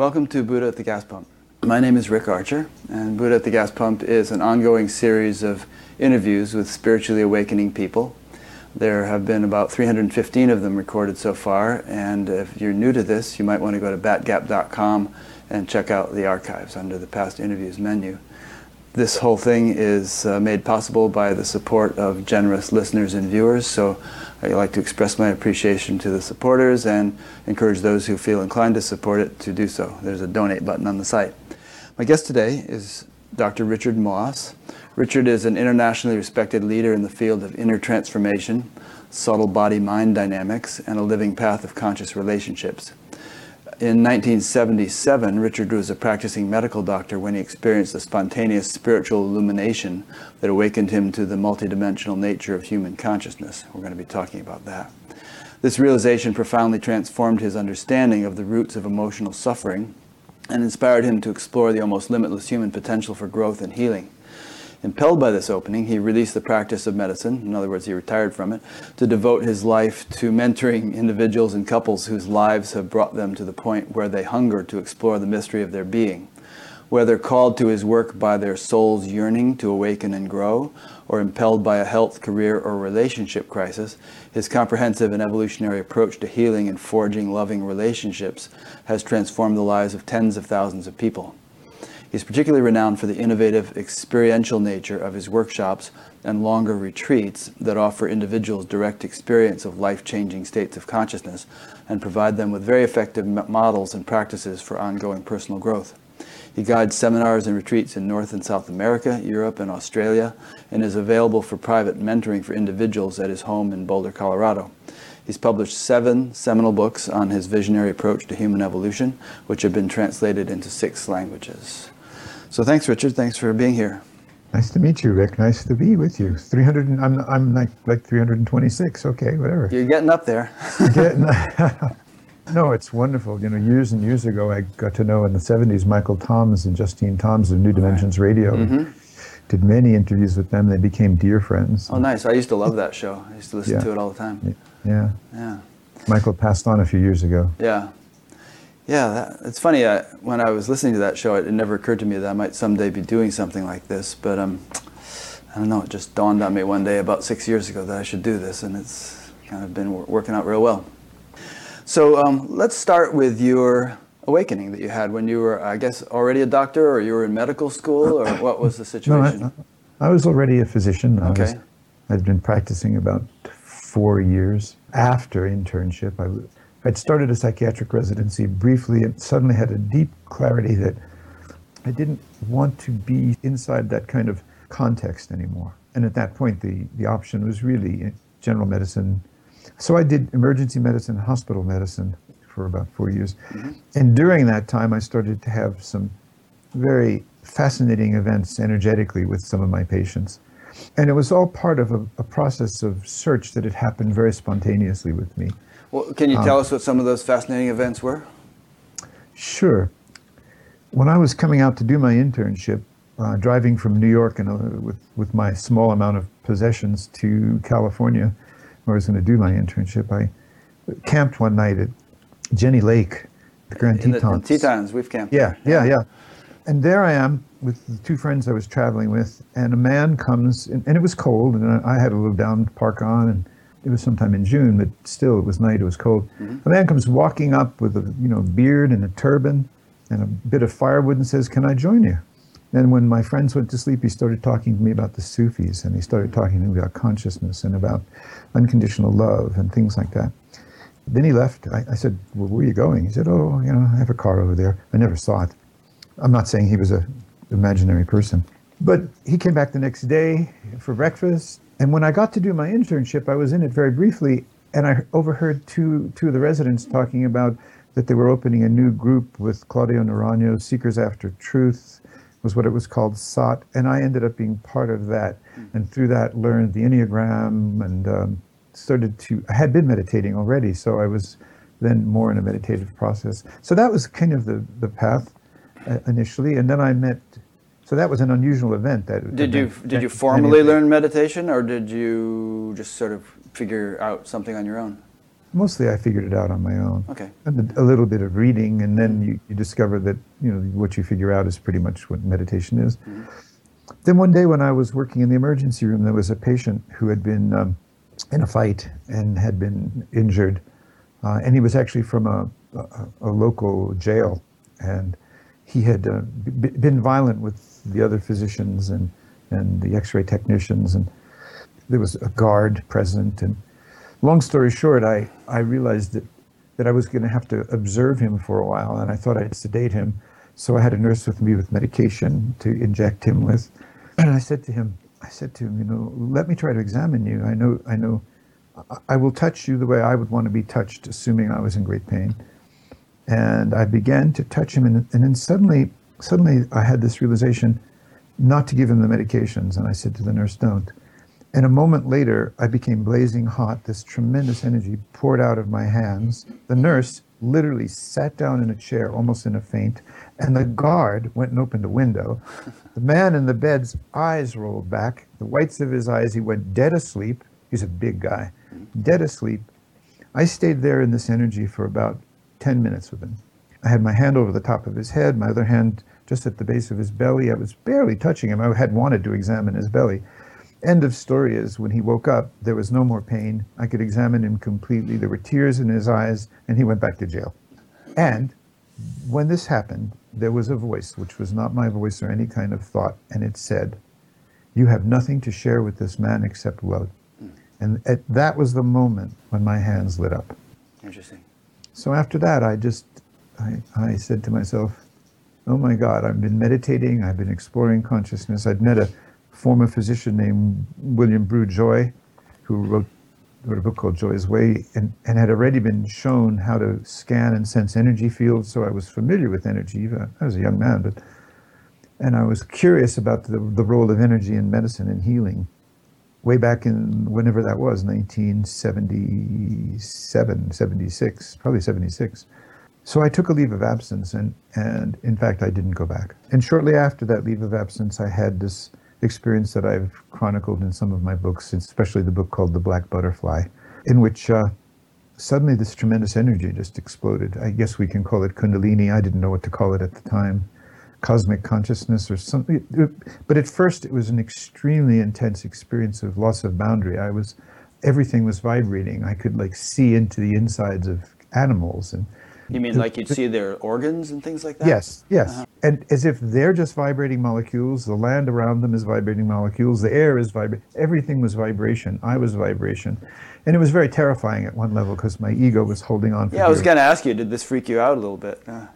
Welcome to Buddha at the Gas Pump. My name is Rick Archer, and Buddha at the Gas Pump is an ongoing series of interviews with spiritually awakening people. There have been about 315 of them recorded so far, and if you're new to this, you might want to go to batgap.com and check out the archives under the past interviews menu. This whole thing is uh, made possible by the support of generous listeners and viewers, so I'd like to express my appreciation to the supporters and encourage those who feel inclined to support it to do so. There's a donate button on the site. My guest today is Dr. Richard Moss. Richard is an internationally respected leader in the field of inner transformation, subtle body mind dynamics, and a living path of conscious relationships. In 1977, Richard was a practicing medical doctor when he experienced a spontaneous spiritual illumination that awakened him to the multidimensional nature of human consciousness. We're going to be talking about that. This realization profoundly transformed his understanding of the roots of emotional suffering and inspired him to explore the almost limitless human potential for growth and healing. Impelled by this opening, he released the practice of medicine, in other words, he retired from it, to devote his life to mentoring individuals and couples whose lives have brought them to the point where they hunger to explore the mystery of their being. Whether called to his work by their soul's yearning to awaken and grow, or impelled by a health, career, or relationship crisis, his comprehensive and evolutionary approach to healing and forging loving relationships has transformed the lives of tens of thousands of people. He's particularly renowned for the innovative, experiential nature of his workshops and longer retreats that offer individuals direct experience of life changing states of consciousness and provide them with very effective models and practices for ongoing personal growth. He guides seminars and retreats in North and South America, Europe, and Australia, and is available for private mentoring for individuals at his home in Boulder, Colorado. He's published seven seminal books on his visionary approach to human evolution, which have been translated into six languages. So thanks, Richard. Thanks for being here. Nice to meet you, Rick. Nice to be with you. 300. And, I'm I'm like like 326. Okay, whatever. You're getting up there. getting, no, it's wonderful. You know, years and years ago, I got to know in the 70s Michael Toms and Justine Toms of New Dimensions right. Radio. Mm-hmm. Did many interviews with them. They became dear friends. Oh, nice. I used to love that show. I used to listen yeah. to it all the time. Yeah. Yeah. Michael passed on a few years ago. Yeah. Yeah, that, it's funny. Uh, when I was listening to that show, it, it, never occurred to me that I might someday be doing something like this. But um, I don't know. It just dawned on me one day about six years ago that I should do this, and it's kind of been working out real well. So um, let's start with your awakening that you had when you were, I guess, already a doctor, or you were in medical school, or what was the situation? No, I, I was already a physician. Okay. I was, I'd been practicing about four years after internship. I I'd started a psychiatric residency briefly and suddenly had a deep clarity that I didn't want to be inside that kind of context anymore. And at that point, the, the option was really general medicine. So I did emergency medicine, hospital medicine for about four years. Mm-hmm. And during that time, I started to have some very fascinating events energetically with some of my patients. And it was all part of a, a process of search that had happened very spontaneously with me. Well, can you tell um, us what some of those fascinating events were? Sure. When I was coming out to do my internship, uh, driving from New York and uh, with with my small amount of possessions to California, where I was going to do my internship, I camped one night at Jenny Lake, the Grand in Tetons. The, Tetons, we've camped. Yeah, yeah, yeah. And there I am with the two friends I was traveling with, and a man comes, and, and it was cold, and I had a little down park on, and it was sometime in June, but still it was night, it was cold. Mm-hmm. A man comes walking up with a you know beard and a turban and a bit of firewood and says, Can I join you? And when my friends went to sleep, he started talking to me about the Sufis and he started talking to me about consciousness and about unconditional love and things like that. Then he left. I, I said, Well, where are you going? He said, Oh, you know, I have a car over there. I never saw it. I'm not saying he was an imaginary person. But he came back the next day for breakfast and when I got to do my internship, I was in it very briefly, and I overheard two two of the residents talking about that they were opening a new group with Claudio Naranjo, Seekers After Truth, was what it was called, SOT, and I ended up being part of that, and through that learned the Enneagram and um, started to. I had been meditating already, so I was then more in a meditative process. So that was kind of the the path uh, initially, and then I met so that was an unusual event. That did you did you formally learn meditation, or did you just sort of figure out something on your own? Mostly, I figured it out on my own. Okay. And a, a little bit of reading, and then you, you discover that you know what you figure out is pretty much what meditation is. Mm-hmm. Then one day, when I was working in the emergency room, there was a patient who had been um, in a fight and had been injured, uh, and he was actually from a, a, a local jail, and he had uh, b- been violent with the other physicians and and the X-ray technicians, and there was a guard present. And long story short, I I realized that that I was going to have to observe him for a while, and I thought I'd sedate him. So I had a nurse with me with medication to inject him with. And I said to him, I said to him, you know, let me try to examine you. I know, I know, I will touch you the way I would want to be touched, assuming I was in great pain. And I began to touch him, and, and then suddenly, suddenly I had this realization not to give him the medications. And I said to the nurse, don't. And a moment later, I became blazing hot. This tremendous energy poured out of my hands. The nurse literally sat down in a chair, almost in a faint, and the guard went and opened a window. The man in the bed's eyes rolled back. The whites of his eyes, he went dead asleep. He's a big guy, dead asleep. I stayed there in this energy for about 10 minutes with him. I had my hand over the top of his head, my other hand just at the base of his belly. I was barely touching him. I had wanted to examine his belly. End of story is when he woke up, there was no more pain. I could examine him completely. There were tears in his eyes, and he went back to jail. And when this happened, there was a voice, which was not my voice or any kind of thought, and it said, You have nothing to share with this man except love. And at, that was the moment when my hands lit up. Interesting. So after that, I just, I, I said to myself, Oh my God, I've been meditating, I've been exploring consciousness. I'd met a former physician named William Brugh Joy, who wrote, wrote a book called Joy's Way, and, and had already been shown how to scan and sense energy fields. So I was familiar with energy. I was a young man, but and I was curious about the, the role of energy in medicine and healing. Way back in whenever that was, 1977, 76, probably 76. So I took a leave of absence, and, and in fact, I didn't go back. And shortly after that leave of absence, I had this experience that I've chronicled in some of my books, especially the book called The Black Butterfly, in which uh, suddenly this tremendous energy just exploded. I guess we can call it Kundalini. I didn't know what to call it at the time. Cosmic consciousness or something. But at first, it was an extremely intense experience of loss of boundary. I was, everything was vibrating. I could like see into the insides of animals and You mean like you'd see their organs and things like that? Yes, yes. And as if they're just vibrating molecules, the land around them is vibrating molecules, the air is vibrating, everything was vibration. I was vibration. And it was very terrifying at one level because my ego was holding on Yeah, I was going to ask you, did this freak you out a little bit? Uh,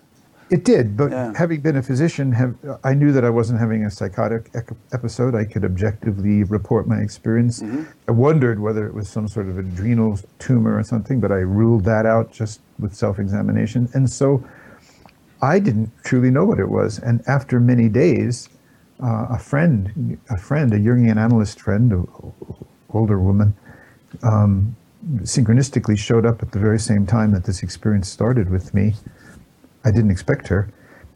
It did, but Yeah. having been a physician, have, I knew that I wasn't having a psychotic ec- episode. I could objectively report my experience. I wondered whether it was some sort of adrenal tumor or something, but I ruled that out just with self-examination. And so I didn't truly know what it was. And after many days, uh, a friend, a friend, a Jungian analyst friend, a older woman, um, synchronistically showed up at the very same time that this experience started with me. I didn't expect her.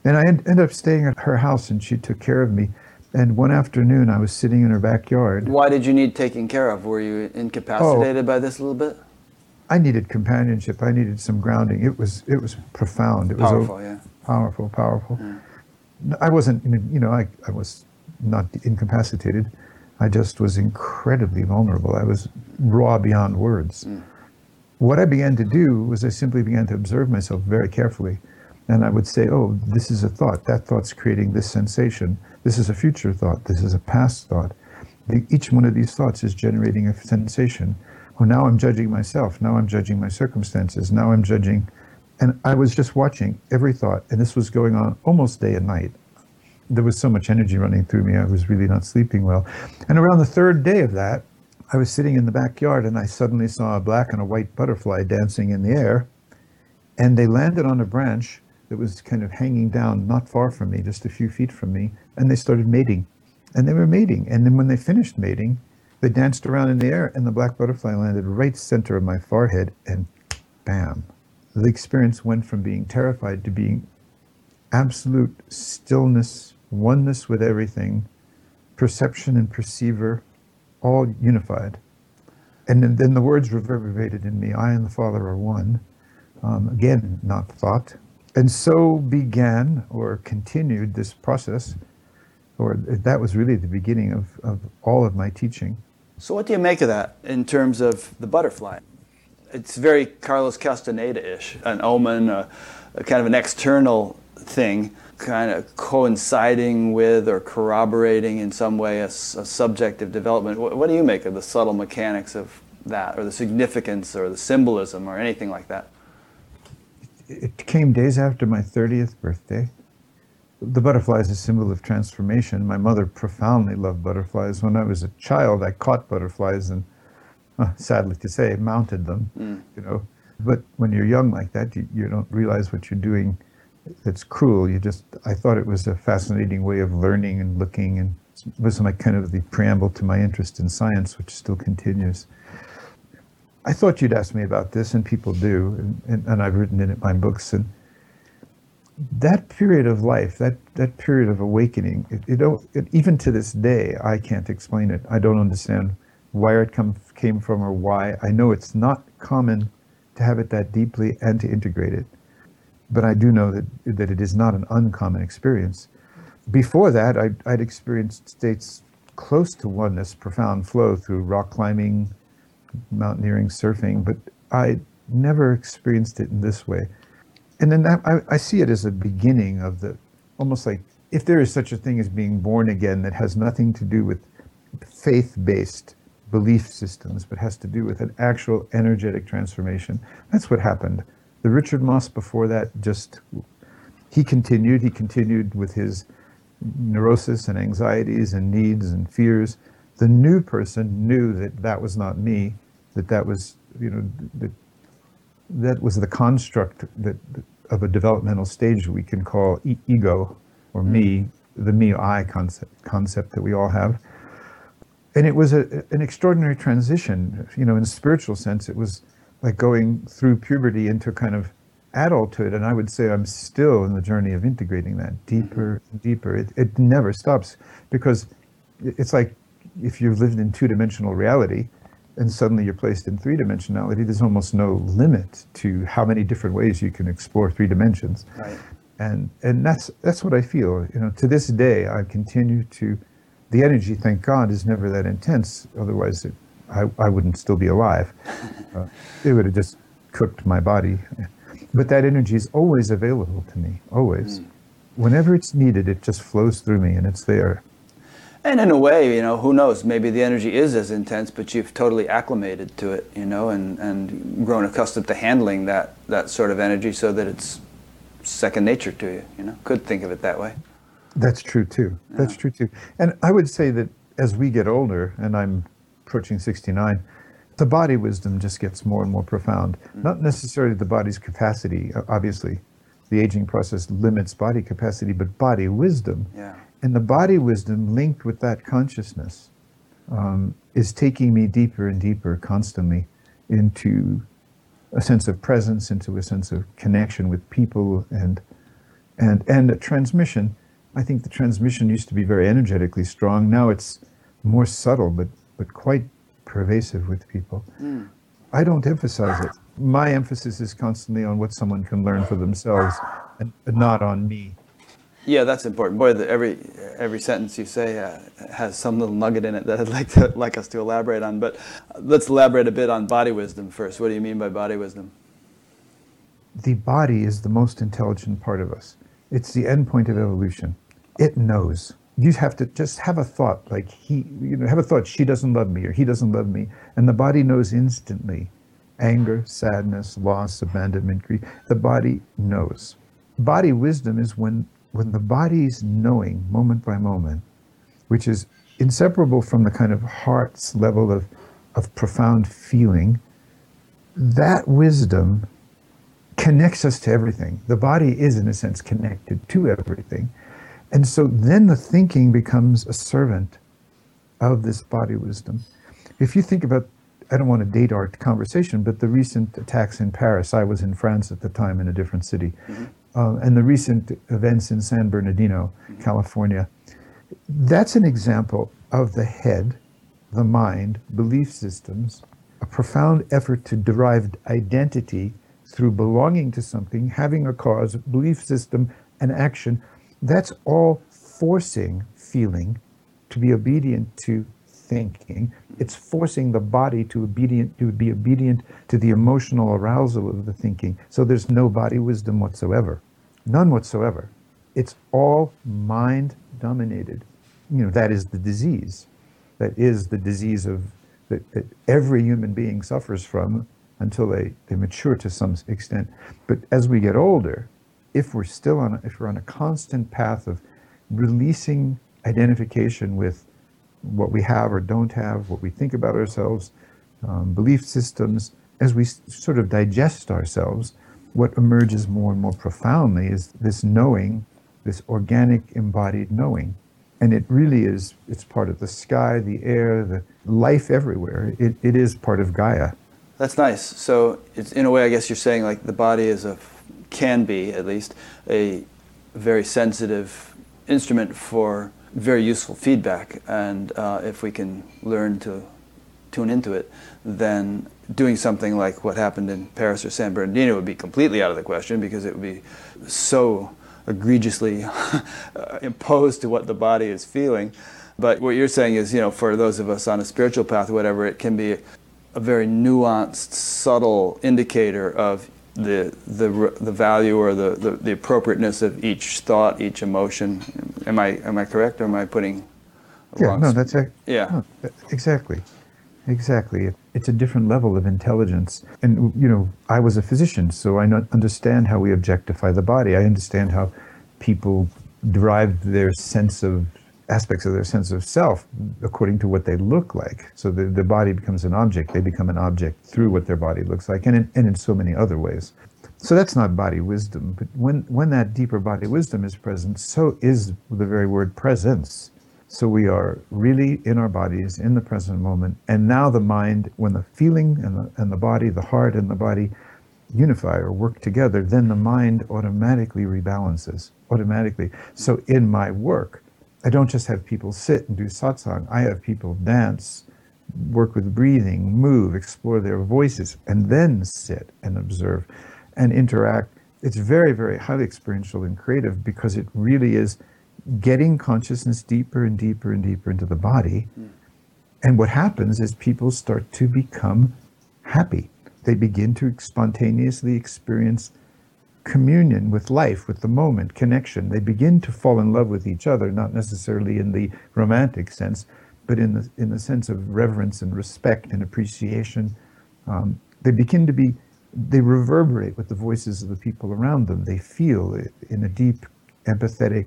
And I en- ended up staying at her house and she took care of me. And one afternoon I was sitting in her backyard. why did you need taking care of? Were you incapacitated oh. by this a little bit? I needed companionship. I needed some grounding. It was it was profound. It was Powerful, yeah. powerful, powerful. I wasn't, you know, I, I was not incapacitated. I just was incredibly vulnerable. I was raw beyond words. Mm. What I began to do was I simply began to observe myself very carefully. And I would say, oh, this is a thought. That thought's creating this sensation. This is a future thought. This is a past thought. The, each one of these thoughts is generating a sensation. Oh, now I'm judging myself. Now I'm judging my circumstances. Now I'm judging. And I was just watching every thought. And this was going on almost day and night. There was so much energy running through me. I was really not sleeping well. And around the third day of that, I was sitting in the backyard and I suddenly saw a black and a white butterfly dancing in the air. And they landed on a branch that was kind of hanging down not far from me, just a few feet from me. And they started mating. And they were mating. And then when they finished mating, they danced around in the air and the black butterfly landed right center of my forehead and bam. The experience went from being terrified to being absolute stillness, oneness with everything, perception and perceiver, all unified. And then, then the words reverberated in me I and the Father are one. Um, again, not thought. And so began or continued this process, or that was really the beginning of, of all of my teaching. So, what do you make of that in terms of the butterfly? It's very Carlos Castaneda ish, an omen, a, a kind of an external thing, kind of coinciding with or corroborating in some way a, a subjective development. What, what do you make of the subtle mechanics of that, or the significance, or the symbolism, or anything like that? It came days after my 30th birthday. The butterfly is a symbol of transformation. My mother profoundly loved butterflies. When I was a child, I caught butterflies and, uh, sadly to say, mounted them. Mm. You know, but when you're young like that, you, you don't realize what you're doing. It's cruel. You just, I thought it was a fascinating way of learning and looking, and it was my kind of the preamble to my interest in science, which still continues. I thought you'd ask me about this, and people do, and, and, and I've written in it my books. And that period of life, that, that period of awakening, it, it, it, even to this day, I can't explain it. I don't understand where it come, came from or why. I know it's not common to have it that deeply and to integrate it. But I do know that, that it is not an uncommon experience. Before that, I'd, I'd experienced states close to oneness, profound flow through rock climbing, mountaineering, surfing, but I never experienced it in this way. And then that, I, I see it as a beginning of the almost like if there is such a thing as being born again that has nothing to do with faith based belief systems, but has to do with an actual energetic transformation. That's what happened. The Richard Moss before that just, he continued, he continued with his neurosis and anxieties and needs and fears the new person knew that that was not me, that that was, you know, that that was the construct that of a developmental stage we can call e- ego or me, mm. the me I concept concept that we all have. And it was a, an extraordinary transition, you know, in a spiritual sense. It was like going through puberty into kind of adulthood. And I would say I'm still in the journey of integrating that deeper mm-hmm. and deeper. It, it never stops because it's like if you've lived in two-dimensional reality and suddenly you're placed in three-dimensionality, there's almost no limit to how many different ways you can explore three dimensions. Right. And and that's that's what I feel. You know, to this day, I continue to. The energy, thank God, is never that intense. Otherwise, it, I I wouldn't still be alive. Uh, it would have just cooked my body. But that energy is always available to me. Always. Mm. Whenever it's needed, it just flows through me, and it's there. And in a way, you know, who knows? Maybe the energy is as intense, but you've totally acclimated to it, you know, and, and grown accustomed to handling that, that sort of energy so that it's second nature to you, you know. Could think of it that way. That's true too. Yeah. That's true too. And I would say that as we get older, and I'm approaching 69, the body wisdom just gets more and more profound. Mm-hmm. Not necessarily the body's capacity, obviously. The aging process limits body capacity, but body wisdom yeah and the body wisdom linked with that consciousness um, is taking me deeper and deeper constantly into a sense of presence, into a sense of connection with people and and and a transmission. I think the transmission used to be very energetically strong. Now it's more subtle, but but quite pervasive with people. Mm. I don't emphasize it. My emphasis is constantly on what someone can learn for themselves, and not on me. Yeah, that's important. Boy, the, every every sentence you say uh, has some little nugget in it that I'd like to like us to elaborate on. But let's elaborate a bit on body wisdom first. What do you mean by body wisdom? The body is the most intelligent part of us. It's the end point of evolution. It knows. You have to just have a thought like he, you know, have a thought. She doesn't love me or he doesn't love me, and the body knows instantly. Anger, sadness, loss, abandonment, grief. The body knows. Body wisdom is when when the body's knowing moment by moment, which is inseparable from the kind of heart's level of, of profound feeling, that wisdom connects us to everything. The body is, in a sense, connected to everything. And so then the thinking becomes a servant of this body wisdom. If you think about, I don't want to date our conversation, but the recent attacks in Paris, I was in France at the time in a different city. Mm-hmm. Mm-hmm uh, and the recent events in San Bernardino, California, that's an example of the head, the mind, belief systems, a profound effort to derive identity through belonging to something, having a cause, belief system, and action. That's all forcing feeling to be obedient to thinking. It's forcing the body to obedient to be obedient to the emotional arousal of the thinking. So there's no body wisdom whatsoever. None whatsoever. It's all mind dominated. You know, that is the disease. That is the disease of that, that every human being suffers from until they, they mature to some extent. But as we get older, if we're still on, a, if we're on a constant path of releasing identification with what we have or don't have, what we think about ourselves, um, belief systems, as we sort of digest ourselves, what emerges more and more profoundly is this knowing, this organic embodied knowing. And it really is, it's part of the sky, the air, the life everywhere. It, it is part of Gaia. That's nice. So it's in a way, I guess you're saying like the body is a can be at least a very sensitive instrument for very useful feedback, and uh, if we can learn to tune into it, then doing something like what happened in Paris or San Bernardino would be completely out of the question because it would be so egregiously imposed to what the body is feeling. But what you're saying is, you know, for those of us on a spiritual path, whatever, it can be a very nuanced, subtle indicator of the the the value or the, the, the appropriateness of each thought, each emotion. Am I am I correct, or am I putting? Yeah, no, that's a, Yeah. no, exactly, exactly. It's a different level of intelligence, and you know, I was a physician, so I not understand how we objectify the body. I understand how people derive their sense of aspects of their sense of self according to what they look like. So the, the body becomes an object. They become an object through what their body looks like, and in, and in so many other ways. So that's not body wisdom. But when, when that deeper body wisdom is present, so is the very word presence. So we are really in our bodies in the present moment. And now the mind, when the feeling and the, and the body, the heart and the body unify or work together, then the mind automatically rebalances, automatically. So in my work, I don't just have people sit and do satsang, I have people dance, work with breathing, move, explore their voices, and then sit and observe and interact. It's very, very highly experiential and creative because it really is getting consciousness deeper and deeper and deeper into the body. Hmm. And what happens is people start to become happy. They begin to spontaneously experience communion with life, with the moment, connection. They begin to fall in love with each other, not necessarily in the romantic sense, but in the in the sense of reverence and respect and appreciation. Um, they begin to be, they reverberate with the voices of the people around them. They feel it in a deep, empathetic,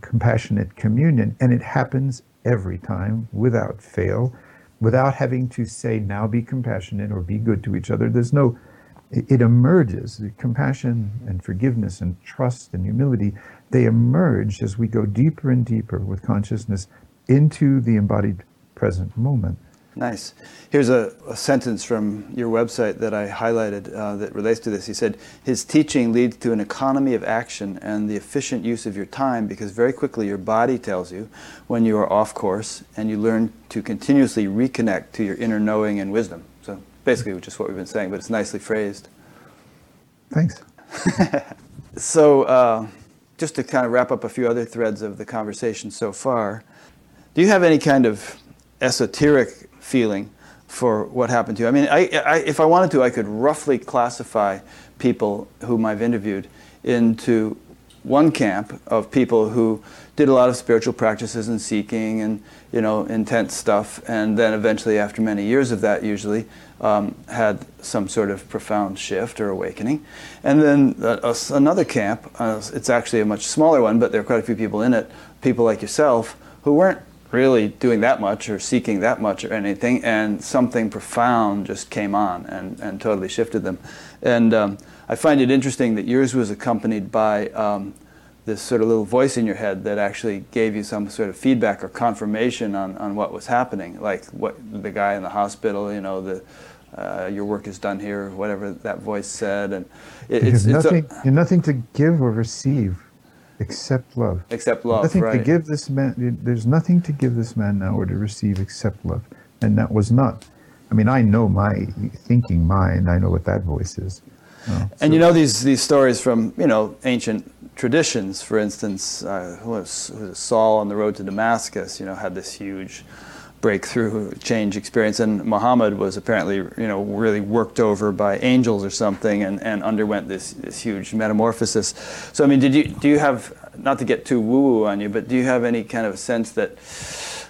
compassionate communion, and it happens every time without fail, without having to say, now be compassionate or be good to each other. There's no, it, emerges. Compassion and forgiveness and trust and humility, they emerge as we go deeper and deeper with consciousness into the embodied present moment. Nice. Here's a, a sentence from your website that I highlighted uh, that relates to this. He said, His teaching leads to an economy of action and the efficient use of your time because very quickly your body tells you when you are off course and you learn to continuously reconnect to your inner knowing and wisdom. Basically, just what we've been saying, but it's nicely phrased. Thanks. So, uh, just to kind of wrap up a few other threads of the conversation so far, do you have any kind of esoteric feeling for what happened to you? I mean, I, I, if I wanted to, I could roughly classify people whom I've interviewed into one camp of people who did a lot of spiritual practices and seeking and you know intense stuff, and then eventually, after many years of that, usually um, had some sort of profound shift or awakening. And then uh, another camp, uh, it's actually a much smaller one, but there are quite a few people in it, people like yourself, who weren't really doing that much or seeking that much or anything, and something profound just came on and, and totally shifted them. And um, I find it interesting that yours was accompanied by um, this sort of little voice in your head that actually gave you some sort of feedback or confirmation on, on what was happening, like what the guy in the hospital, you know, the uh, your work is done here, whatever that voice said, and it, it's, it's a- nothing, you're nothing to give or receive except love. except love, nothing right? to give this man. There's nothing to give this man now or to receive except love, and that was not I mean, I know my thinking mind. I know what that voice is. And you know these these stories from you know ancient traditions. For instance, uh, who was, who was Saul on the road to Damascus? You know, had this huge breakthrough change experience and Muhammad was apparently you know really worked over by angels or something and, and underwent this, this huge metamorphosis so I mean did you do you have not to get too woo woo on you but do you have any kind of sense that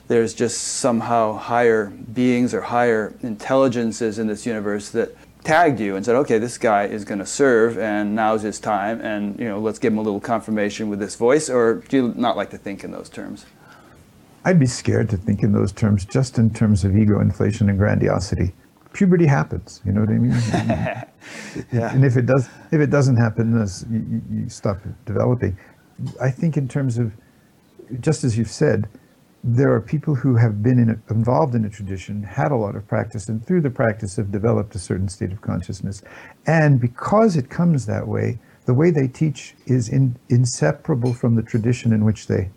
there's just somehow higher beings or higher intelligences in this universe that tagged you and said, okay, this guy is going to serve, and now's his time, and you know, let's give him a little confirmation with this voice, or do you not like to think in those terms? I'd be scared to think in those terms, just in terms of ego inflation and grandiosity. Puberty happens, you know what I mean? yeah. And if it does, if it doesn't happen, you, you stop developing. I think in terms of, just as you've said, there are people who have been in a, involved in a tradition, had a lot of practice, and through the practice have developed a certain state of consciousness. And because it comes that way, the way they teach is in, inseparable from the tradition in which they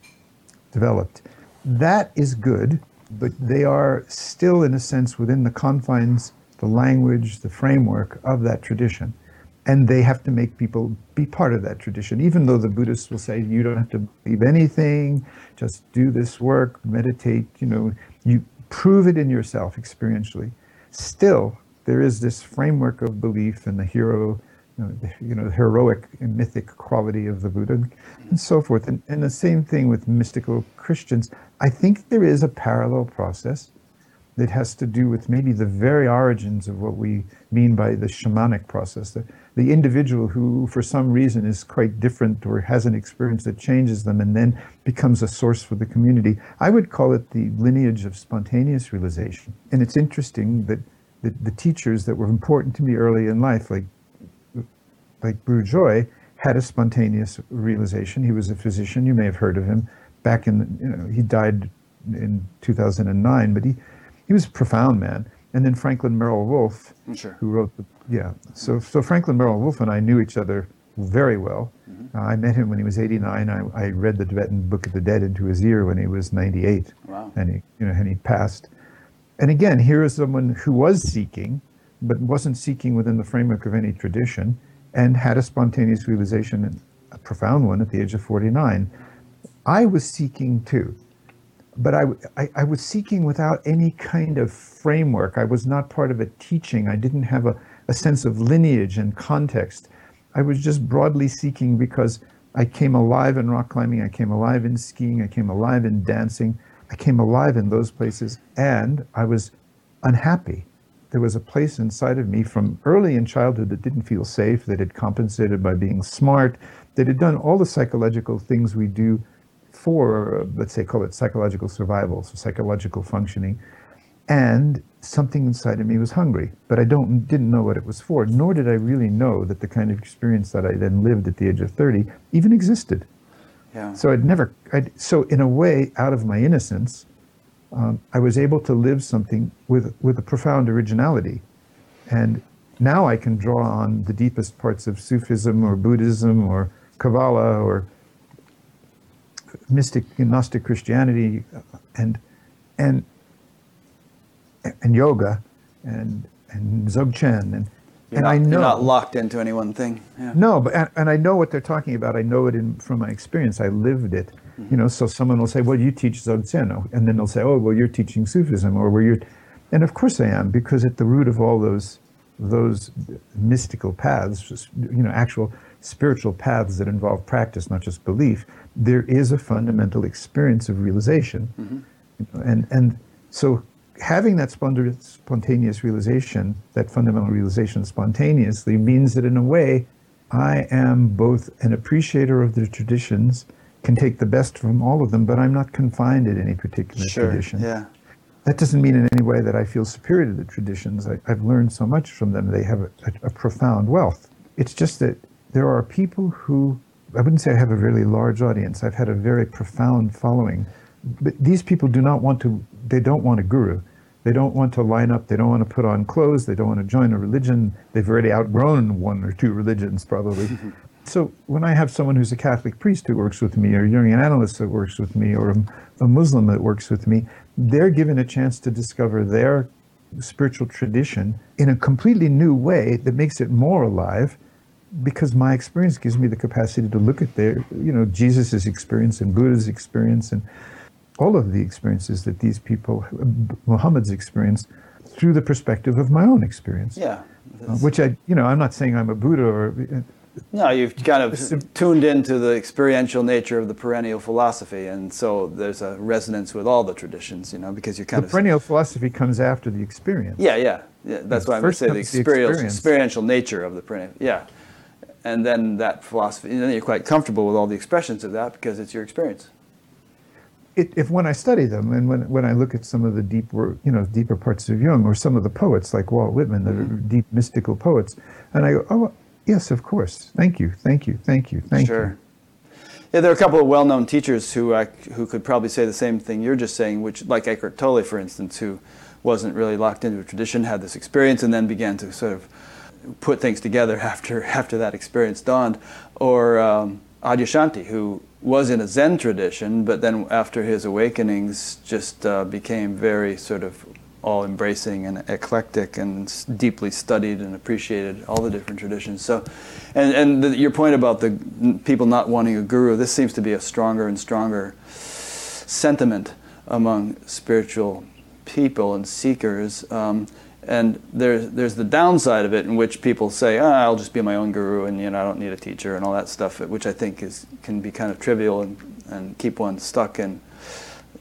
developed. That is good, but they are still, in a sense, within the confines, the language, the framework of that tradition and they have to make people be part of that tradition even though the buddhists will say you don't have to believe anything. Just do this work meditate you know you prove it in yourself experientially. Still there is this framework of belief in the hero you know, the, you know, heroic and mythic quality of the buddha and so forth. And, and the same thing with mystical christians. I think there is a parallel process that has to do with maybe the very origins of what we mean by the shamanic process. The, the individual who, for some reason, is quite different or has an experience that changes them and then becomes a source for the community. I would call it the lineage of spontaneous realization. And it's interesting that the, the teachers that were important to me early in life, like, like Joy, had a spontaneous realization. He was a physician. You may have heard of him. Back in, you know, he died in 2009, but he, he was a profound man. And then Franklin Merrell-Wolff, sure. who wrote the yeah. So so Franklin Merrell-Wolff and I knew each other very well. Mm-hmm. Uh, I met him when he was 89. I, I read the Tibetan Book of the Dead into his ear when he was 98. Wow. And he you know and he passed. And again, here is someone who was seeking, but wasn't seeking within the framework of any tradition, and had a spontaneous realization, a profound one, at the age of 49. I was seeking too but I, I, I, was seeking without any kind of framework. I was not part of a teaching. I didn't have a, a sense of lineage and context. I was just broadly seeking because I came alive in rock climbing, I came alive in skiing, I came alive in dancing, I came alive in those places, and I was unhappy. There was a place inside of me from early in childhood that didn't feel safe, that had compensated by being smart, that had done all the psychological things we do for, let's say, call it psychological survival, so psychological functioning. And something inside of me was hungry, but I don't didn't know what it was for. Nor did I really know that the kind of experience that I then lived at the age of 30 even existed. Yeah. So I'd never. I'd, so in a way, out of my innocence, um, I was able to live something with with a profound originality, and now I can draw on the deepest parts of Sufism or Buddhism or Kabbalah or mystic Gnostic Christianity and and and yoga and and Dzogchen and you're and not, I know you're not locked into any one thing. Yeah. No, but and, and, I know what they're talking about. I know it in, from my experience. I lived it. Mm-hmm. You know, so someone will say, "Well, you teach Dzogchen," and then they'll say, "Oh, well, you're teaching Sufism," or "Were you're," And of course, I am because at the root of all those those mystical paths, you know, actual spiritual paths that involve practice, not just belief, there is a fundamental experience of realization. Mm-hmm. And, and so having that spontaneous realization, that fundamental realization spontaneously, means that in a way, I am both an appreciator of the traditions, can take the best from all of them, but I'm not confined in any particular sure, tradition. Yeah. That doesn't mean in any way that I feel superior to the traditions. I, have learned so much from them. They have a, a, a profound wealth. It's just that there are people who, I wouldn't say I have a really large audience, I've had a very profound following. But these people do not want to, they don't want a guru. They don't want to line up, they don't want to put on clothes, they don't want to join a religion. They've already outgrown one or two religions, probably. so when I have someone who's a Catholic priest who works with me, or a Jungian analyst that works with me, or a, a Muslim that works with me, they're given a chance to discover their spiritual tradition in a completely new way that makes it more alive because my experience gives me the capacity to look at their, you know, Jesus' experience and Buddha's experience and all of the experiences that these people, Muhammad's experience, through the perspective of my own experience. Yeah. Uh, which I, you know, I'm not saying I'm a Buddha or. No, you've kind of tuned into the experiential nature of the perennial philosophy, and so there's a resonance with all the traditions, you know, because you're kind of the of. perennial philosophy comes after the experience. Yeah, yeah, yeah. That's why I'm going to say the experiential, the experiential nature of the perennial. Yeah, and then that philosophy, and then you're quite comfortable with all the expressions of that because it's your experience. It, if when I study them and when, when I look at some of the deep you know deeper parts of Jung or some of the poets like Walt Whitman, the mm-hmm. deep mystical poets, and I go, oh yes, of course, thank you, thank you, thank you, thank you. sure. you. Yeah, there are a couple of well-known teachers who uh, who could probably say the same thing you're just saying, which like Eckhart Tolle, for instance, who wasn't really locked into a tradition, had this experience, and then began to sort of put things together after after that experience dawned, or um, Adyashanti, who was in a Zen tradition, but then after his awakenings, just uh, became very sort of all embracing and eclectic and deeply studied and appreciated all the different traditions. So, and and the, your point about the people not wanting a guru, this seems to be a stronger and stronger sentiment among spiritual people and seekers. Um, and there's there's the downside of it in which people say, oh, I'll just be my own guru, and you know I don't need a teacher and all that stuff, which I think is can be kind of trivial and, and keep one stuck in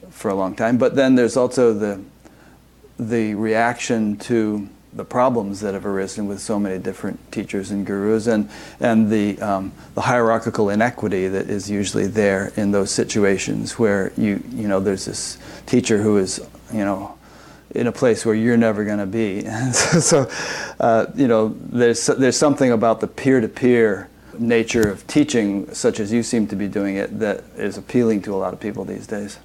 for a long time. But then there's also the the reaction to the problems that have arisen with so many different teachers and gurus, and and the um, the hierarchical inequity that is usually there in those situations where you you know there's this teacher who is you know in a place where you're never going to be. so, uh, you know, there's there's something about the peer-to-peer nature of teaching, such as you seem to be doing it, that is appealing to a lot of people these days.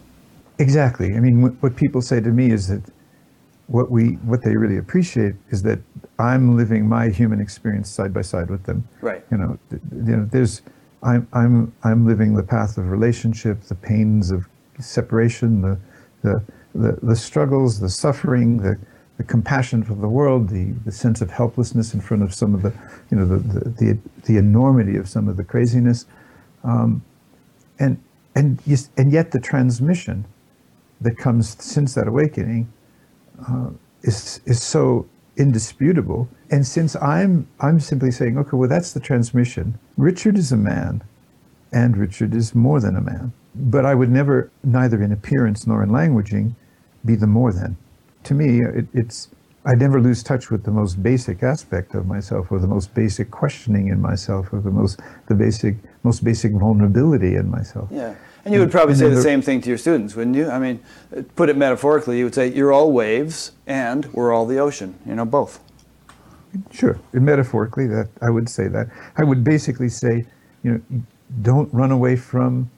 Exactly. I mean, what, what people say to me is that what we what they really appreciate is that I'm living my human experience side by side with them. Right. You know, th- you know, there's I'm I'm I'm living the path of relationship, the pains of separation, the the the, the struggles, the suffering, the, the compassion for the world, the, the sense of helplessness in front of some of the, you know, the, the, the, the enormity of some of the craziness. Um, and, and, and yet the transmission that comes since that awakening uh, is, is so indisputable. And since I'm, I'm simply saying, okay, well, that's the transmission. Richard is a man, and Richard is more than a man. But I would never, neither in appearance nor in languaging, be the more than. To me, it, it's I never lose touch with the most basic aspect of myself, or the most basic questioning in myself, or the most the basic most basic vulnerability in myself. Yeah, and you would probably and say the same thing to your students, wouldn't you? I mean, put it metaphorically, you would say you're all waves and we're all the ocean. You know, both. Sure, and metaphorically, that I would say that I would basically say, you know, don't run away from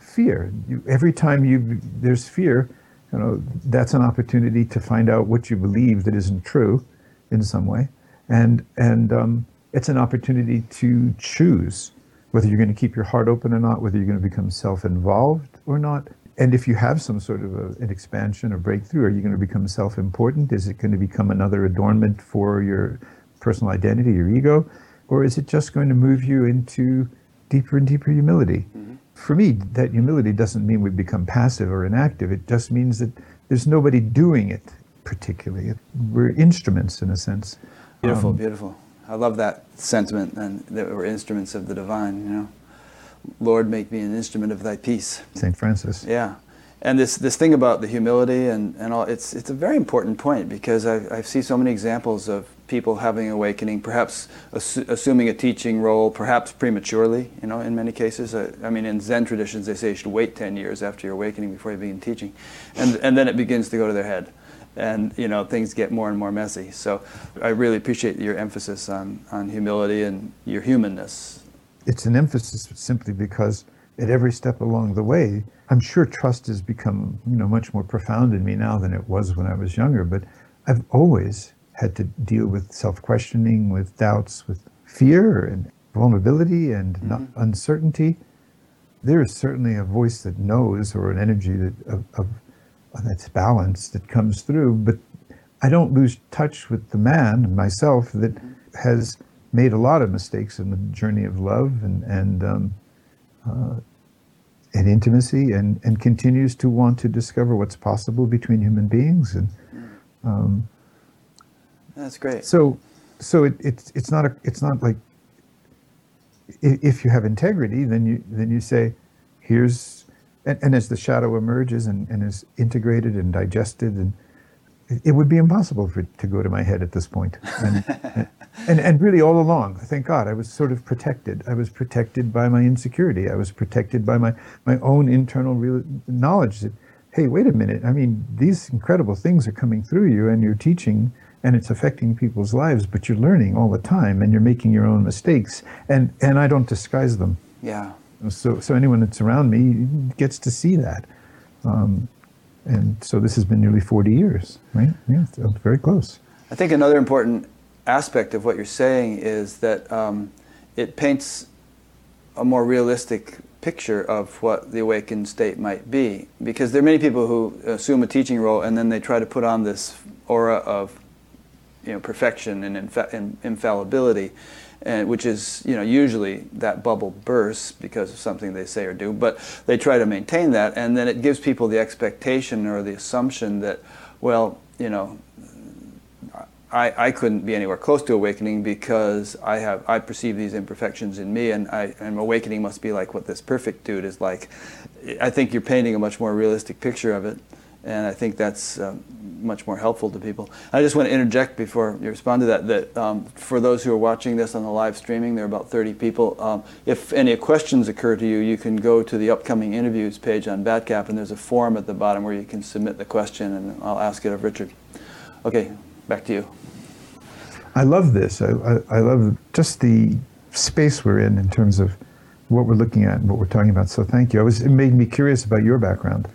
fear. You, every time you there's fear, you know, that's an opportunity to find out what you believe that isn't true in some way. And, and um, it's an opportunity to choose whether you're going to keep your heart open or not, whether you're going to become self involved or not. And if you have some sort of a, an expansion or breakthrough, are you going to become self important? Is it going to become another adornment for your personal identity, your ego? Or is it just going to move you into deeper and deeper humility? Mm-hmm for me, that humility doesn't mean we become passive or inactive. It just means that there's nobody doing it particularly. We're instruments in a sense. Beautiful, um, beautiful. I love that sentiment and that we're instruments of the divine, you know. Lord, make me an instrument of thy peace. St. Francis. Yeah. And this, this thing about the humility and, and all, it's, it's a very important point because I, I see so many examples of people having awakening, perhaps assu- assuming a teaching role, perhaps prematurely, you know, in many cases. I, mean, in Zen traditions, they say you should wait 10 years after your awakening before you begin teaching. And, and then it begins to go to their head. And, you know, things get more and more messy. So I really appreciate your emphasis on, on humility and your humanness. It's an emphasis simply because at every step along the way, I'm sure trust has become, you know, much more profound in me now than it was when I was younger, but I've always had to deal with self-questioning, with doubts, with fear and vulnerability and mm-hmm. uncertainty. There is certainly a voice that knows, or an energy that of, of that's balanced that comes through. But I don't lose touch with the man myself that has made a lot of mistakes in the journey of love and and um, uh, and intimacy, and and continues to want to discover what's possible between human beings, and um, that's great. So, so it, it's it's not a it's not like if you have integrity, then you then you say, here's and, and as the shadow emerges and, and is integrated and digested and it would be impossible for it to go to my head at this point. And, and, and, really, all along, thank God, I was sort of protected. I was protected by my insecurity. I was protected by my, my own internal real knowledge that, hey, wait a minute. I mean, these incredible things are coming through you, and you're teaching, and it's affecting people's lives, but you're learning all the time, and you're making your own mistakes, and, and I don't disguise them. Yeah. So, so anyone that's around me gets to see that. Um, and so this has been nearly 40 years, right? Yeah, so very close. I think another important aspect of what you're saying is that um, it paints a more realistic picture of what the awakened state might be. Because there are many people who assume a teaching role and then they try to put on this aura of you know, perfection and infa- infallibility and which is you know usually that bubble bursts because of something they say or do but they try to maintain that and then it gives people the expectation or the assumption that well you know I, I couldn't be anywhere close to awakening because I have I perceive these imperfections in me and I and awakening must be like what this perfect dude is like. I think you're painting a much more realistic picture of it and I think that's um, much more helpful to people. I just want to interject before you respond to that that um, for those who are watching this on the live streaming, there are about 30 people. Um, if any questions occur to you, you can go to the upcoming interviews page on BATGAP, and there's a form at the bottom where you can submit the question, and I'll ask it of Richard. Okay, back to you. I love this. I, I, I love just the space we're in in terms of what we're looking at and what we're talking about. So thank you. Was, it made me curious about your background.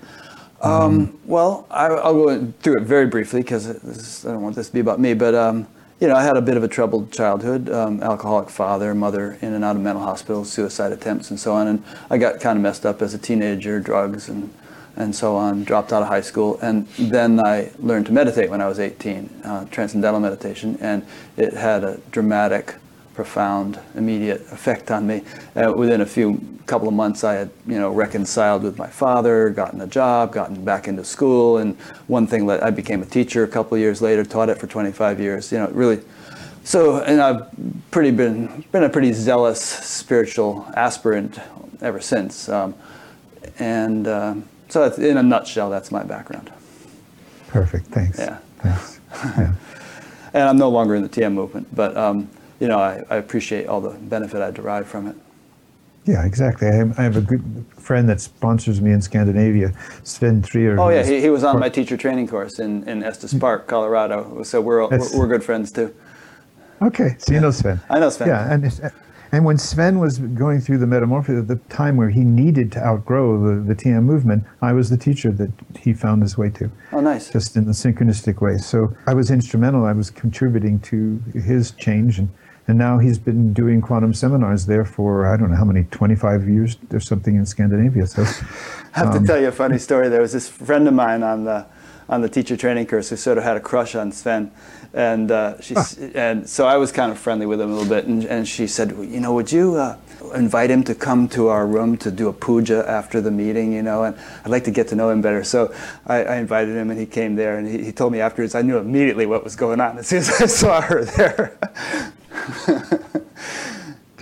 Um, well, I, will go through it very briefly because I don't want this to be about me. But um, you know, I had a bit of a troubled childhood. Um, alcoholic father, mother in and out of mental hospitals, suicide attempts, and so on. And I got kind of messed up as a teenager, drugs and and so on. Dropped out of high school, and then I learned to meditate when I was 18, uh, transcendental meditation, and it had a dramatic profound, immediate effect on me. Uh, within a few couple of months, I had you know reconciled with my father, gotten a job, gotten back into school, and one thing led. I became a teacher a couple of years later, taught it for 25 years. You know, really. So, and I've pretty been been a pretty zealous spiritual aspirant ever since. Um, and uh, so, in a nutshell, that's my background. Perfect. Thanks. Yeah. Thanks. Yeah. and I'm no longer in the TM movement, but um, you know, I, I appreciate all the benefit I derive from it. Yeah, exactly. I have, I have, a good friend that sponsors me in Scandinavia, Sven Trier. Oh yeah, he, he was on my teacher training course in, in Estes mm. Park, Colorado. So we're, we're, we're good friends too. Okay, so you know Sven. I know Sven. Yeah, and and when Sven was going through the metamorphosis at the time where he needed to outgrow the, the TM movement, I was the teacher that he found his way to. Oh, nice. Just in the synchronistic way. So I was instrumental. I was contributing to his change and and now he's been doing quantum seminars there for I don't know how many 25 years or something in Scandinavia. So I have um, to tell you a funny story. There was this friend of mine on the on the teacher training course who sort of had a crush on Sven, and uh, she ah. and so I was kind of friendly with him a little bit, and, and she said, you know, would you uh, invite him to come to our room to do a puja after the meeting, you know, and I'd like to get to know him better. So I, I invited him, and he came there, and he, he told me afterwards, I knew immediately what was going on as soon as I saw her there.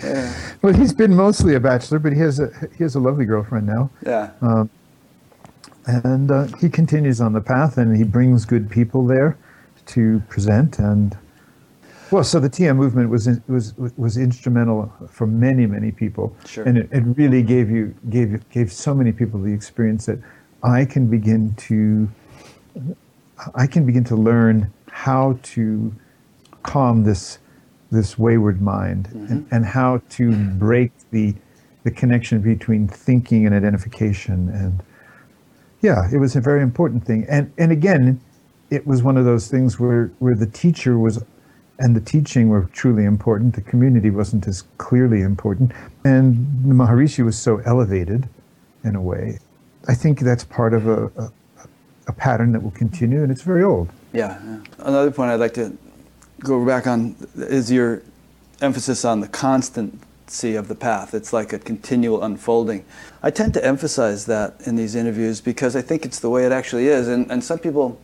yeah. Well, he's been mostly a bachelor, but he has a he has a lovely girlfriend now. Yeah. Um, and uh, he continues on the path, and he brings good people there to present. And well, so the TM movement was was was instrumental for many many people, sure. and it, it really gave you gave gave so many people the experience that I can begin to I can begin to learn how to calm this this wayward mind mm-hmm. and, and, how to break the the connection between thinking and identification and yeah it was a very important thing and and again it was one of those things where where the teacher was and the teaching were truly important the community wasn't as clearly important and the maharishi was so elevated in a way i think that's part of a, a a pattern that will continue, and it's very old. Yeah, yeah. Another point I'd like to go back on is your emphasis on the constancy of the path. It's like a continual unfolding. I tend to emphasize that in these interviews because I think it's the way it actually is. And, and some people,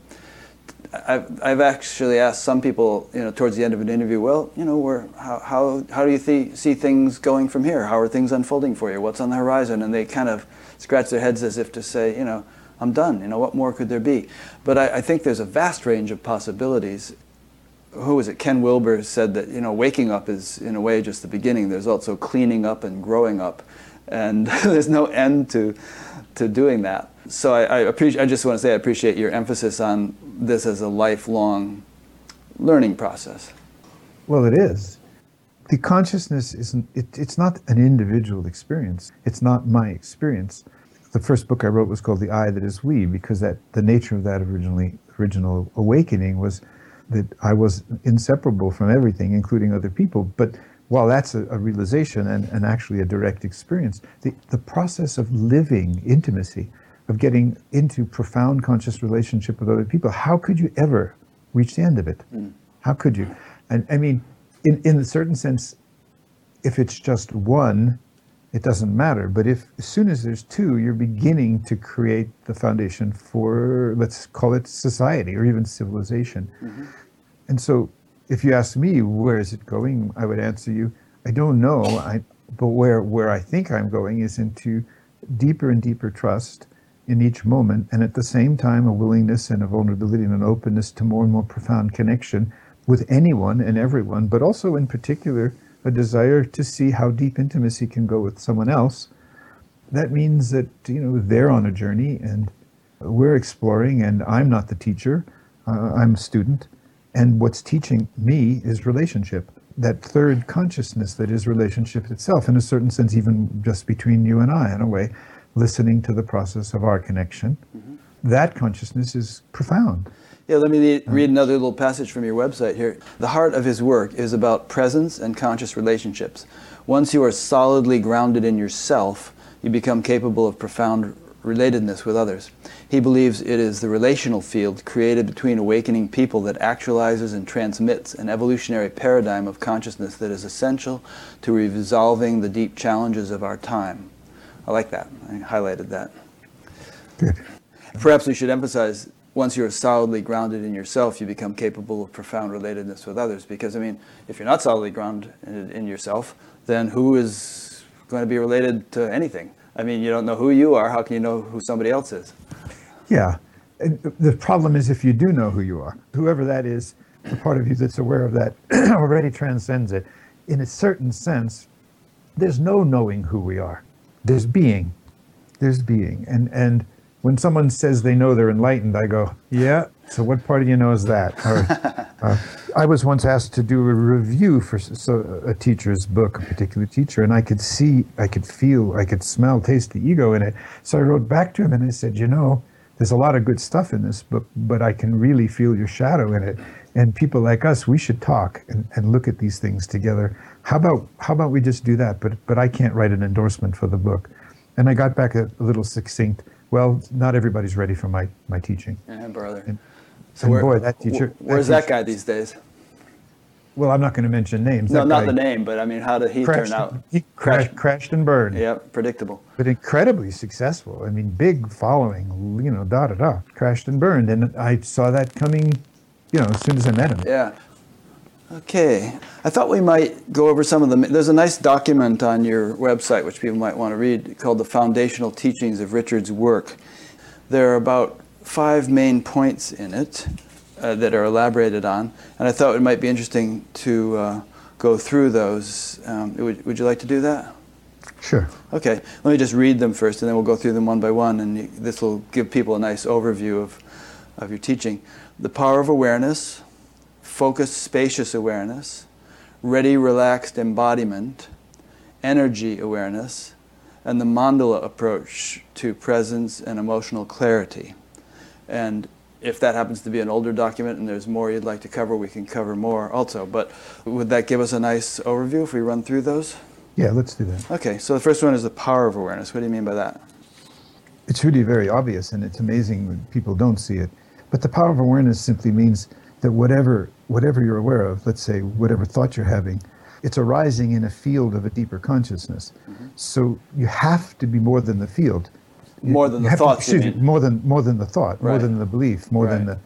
I've, I've actually asked some people, you know, towards the end of an interview, well, you know, where, how, how, how do you th- see things going from here? How are things unfolding for you? What's on the horizon? And they kind of scratch their heads as if to say, you know, I'm done. You know, what more could there be? But I, I think there's a vast range of possibilities. Who was it? Ken Wilber said that, you know, waking up is, in a way, just the beginning. There's also cleaning up and growing up. And there's no end to, to doing that. So I, I, appreciate, I just want to say I appreciate your emphasis on this as a lifelong learning process. Well, it is. The consciousness isn't, it, it's not an individual experience. It's not my experience. The first book I wrote was called The I That Is We because that the nature of that originally original awakening was that I was inseparable from everything, including other people. But while that's a, a realization and, and actually a direct experience, the, the process of living intimacy of getting into profound conscious relationship with other people, how could you ever reach the end of it? Mm. How could you? And I mean, in, in a certain sense, if it's just one, it doesn't matter. But if as soon as there's two, you're beginning to create the foundation for, let's call it society or even civilization. Mm-hmm. And so if you ask me, where is it going? I would answer you, I don't know. I, but where, where I think I'm going is into deeper and deeper trust in each moment, and at the same time, a willingness and a vulnerability and an openness to more and more profound connection with anyone and everyone, but also in particular, a desire to see how deep intimacy can go with someone else. That means that, you know, they're on a journey and we're exploring, and I'm not the teacher, uh, I'm a student. And what's teaching me is relationship, that third consciousness that is relationship itself, in a certain sense, even just between you and I, in a way listening to the process of our connection. Mm-hmm. That consciousness is profound. Yeah, let me mm. read another little passage from your website here. The heart of his work is about presence and conscious relationships. Once you are solidly grounded in yourself, you become capable of profound relatedness with others. He believes it is the relational field created between awakening people that actualizes and transmits an evolutionary paradigm of consciousness that is essential to resolving the deep challenges of our time. I like that. I highlighted that. Good. Perhaps we should emphasize once you're solidly grounded in yourself, you become capable of profound relatedness with others. Because, I mean, if you're not solidly grounded in, yourself, then who is going to be related to anything? I mean, you don't know who you are. How can you know who somebody else is? Yeah. The problem is if you do know who you are, whoever that is, the part of you that's aware of that already transcends it. In a certain sense, there's no knowing who we are there's being there's being and and when someone says they know they're enlightened i go yeah so what part of you knows that or, uh, i was once asked to do a review for so, a teacher's book a particular teacher and i could see i could feel i could smell taste the ego in it so i wrote back to him and i said you know there's a lot of good stuff in this book but i can really feel your shadow in it and people like us we should talk and, and look at these things together how about how about we just do that? But but I can't write an endorsement for the book. And I got back a, a little succinct. Well, not everybody's ready for my my teaching. Yeah, brother. And, so where, boy, that teacher. Where's that, that guy these days? Well, I'm not going to mention names. No, that not the name, but I mean, how did he crashed, turn out? He crashed, crashed and burned. Yeah, predictable. But incredibly successful. I mean, big following. You know, da da da. Crashed and burned, and I saw that coming. You know, as soon as I met him. Yeah. Okay. I thought we might go over some of them. There's a nice document on your website which people might want to read called The Foundational Teachings of Richard's Work. There are about five main points in it uh, that are elaborated on, and I thought it might be interesting to uh, go through those. Um, would, would you like to do that? Sure. Okay. Let me just read them first, and then we'll go through them one by one, and this will give people a nice overview of, of your teaching. The power of awareness focused, spacious awareness, ready, relaxed embodiment, energy awareness, and the mandala approach to presence and emotional clarity. And if that happens to be an older document and there's more you'd like to cover, we can cover more also. But would that give us a nice overview if we run through those? Yeah, let's do that. Okay, so the first one is the power of awareness. What do you mean by that? it's really very obvious and it's amazing when people don't see it. But the power of awareness simply means that whatever whatever you're aware of, let's say whatever thought you're having, it's arising in a field of a deeper consciousness. Mm-hmm. So you have to be more than the field. More than the thoughts. To, excuse me, more than more than the thought, right. more than the belief, more right. than the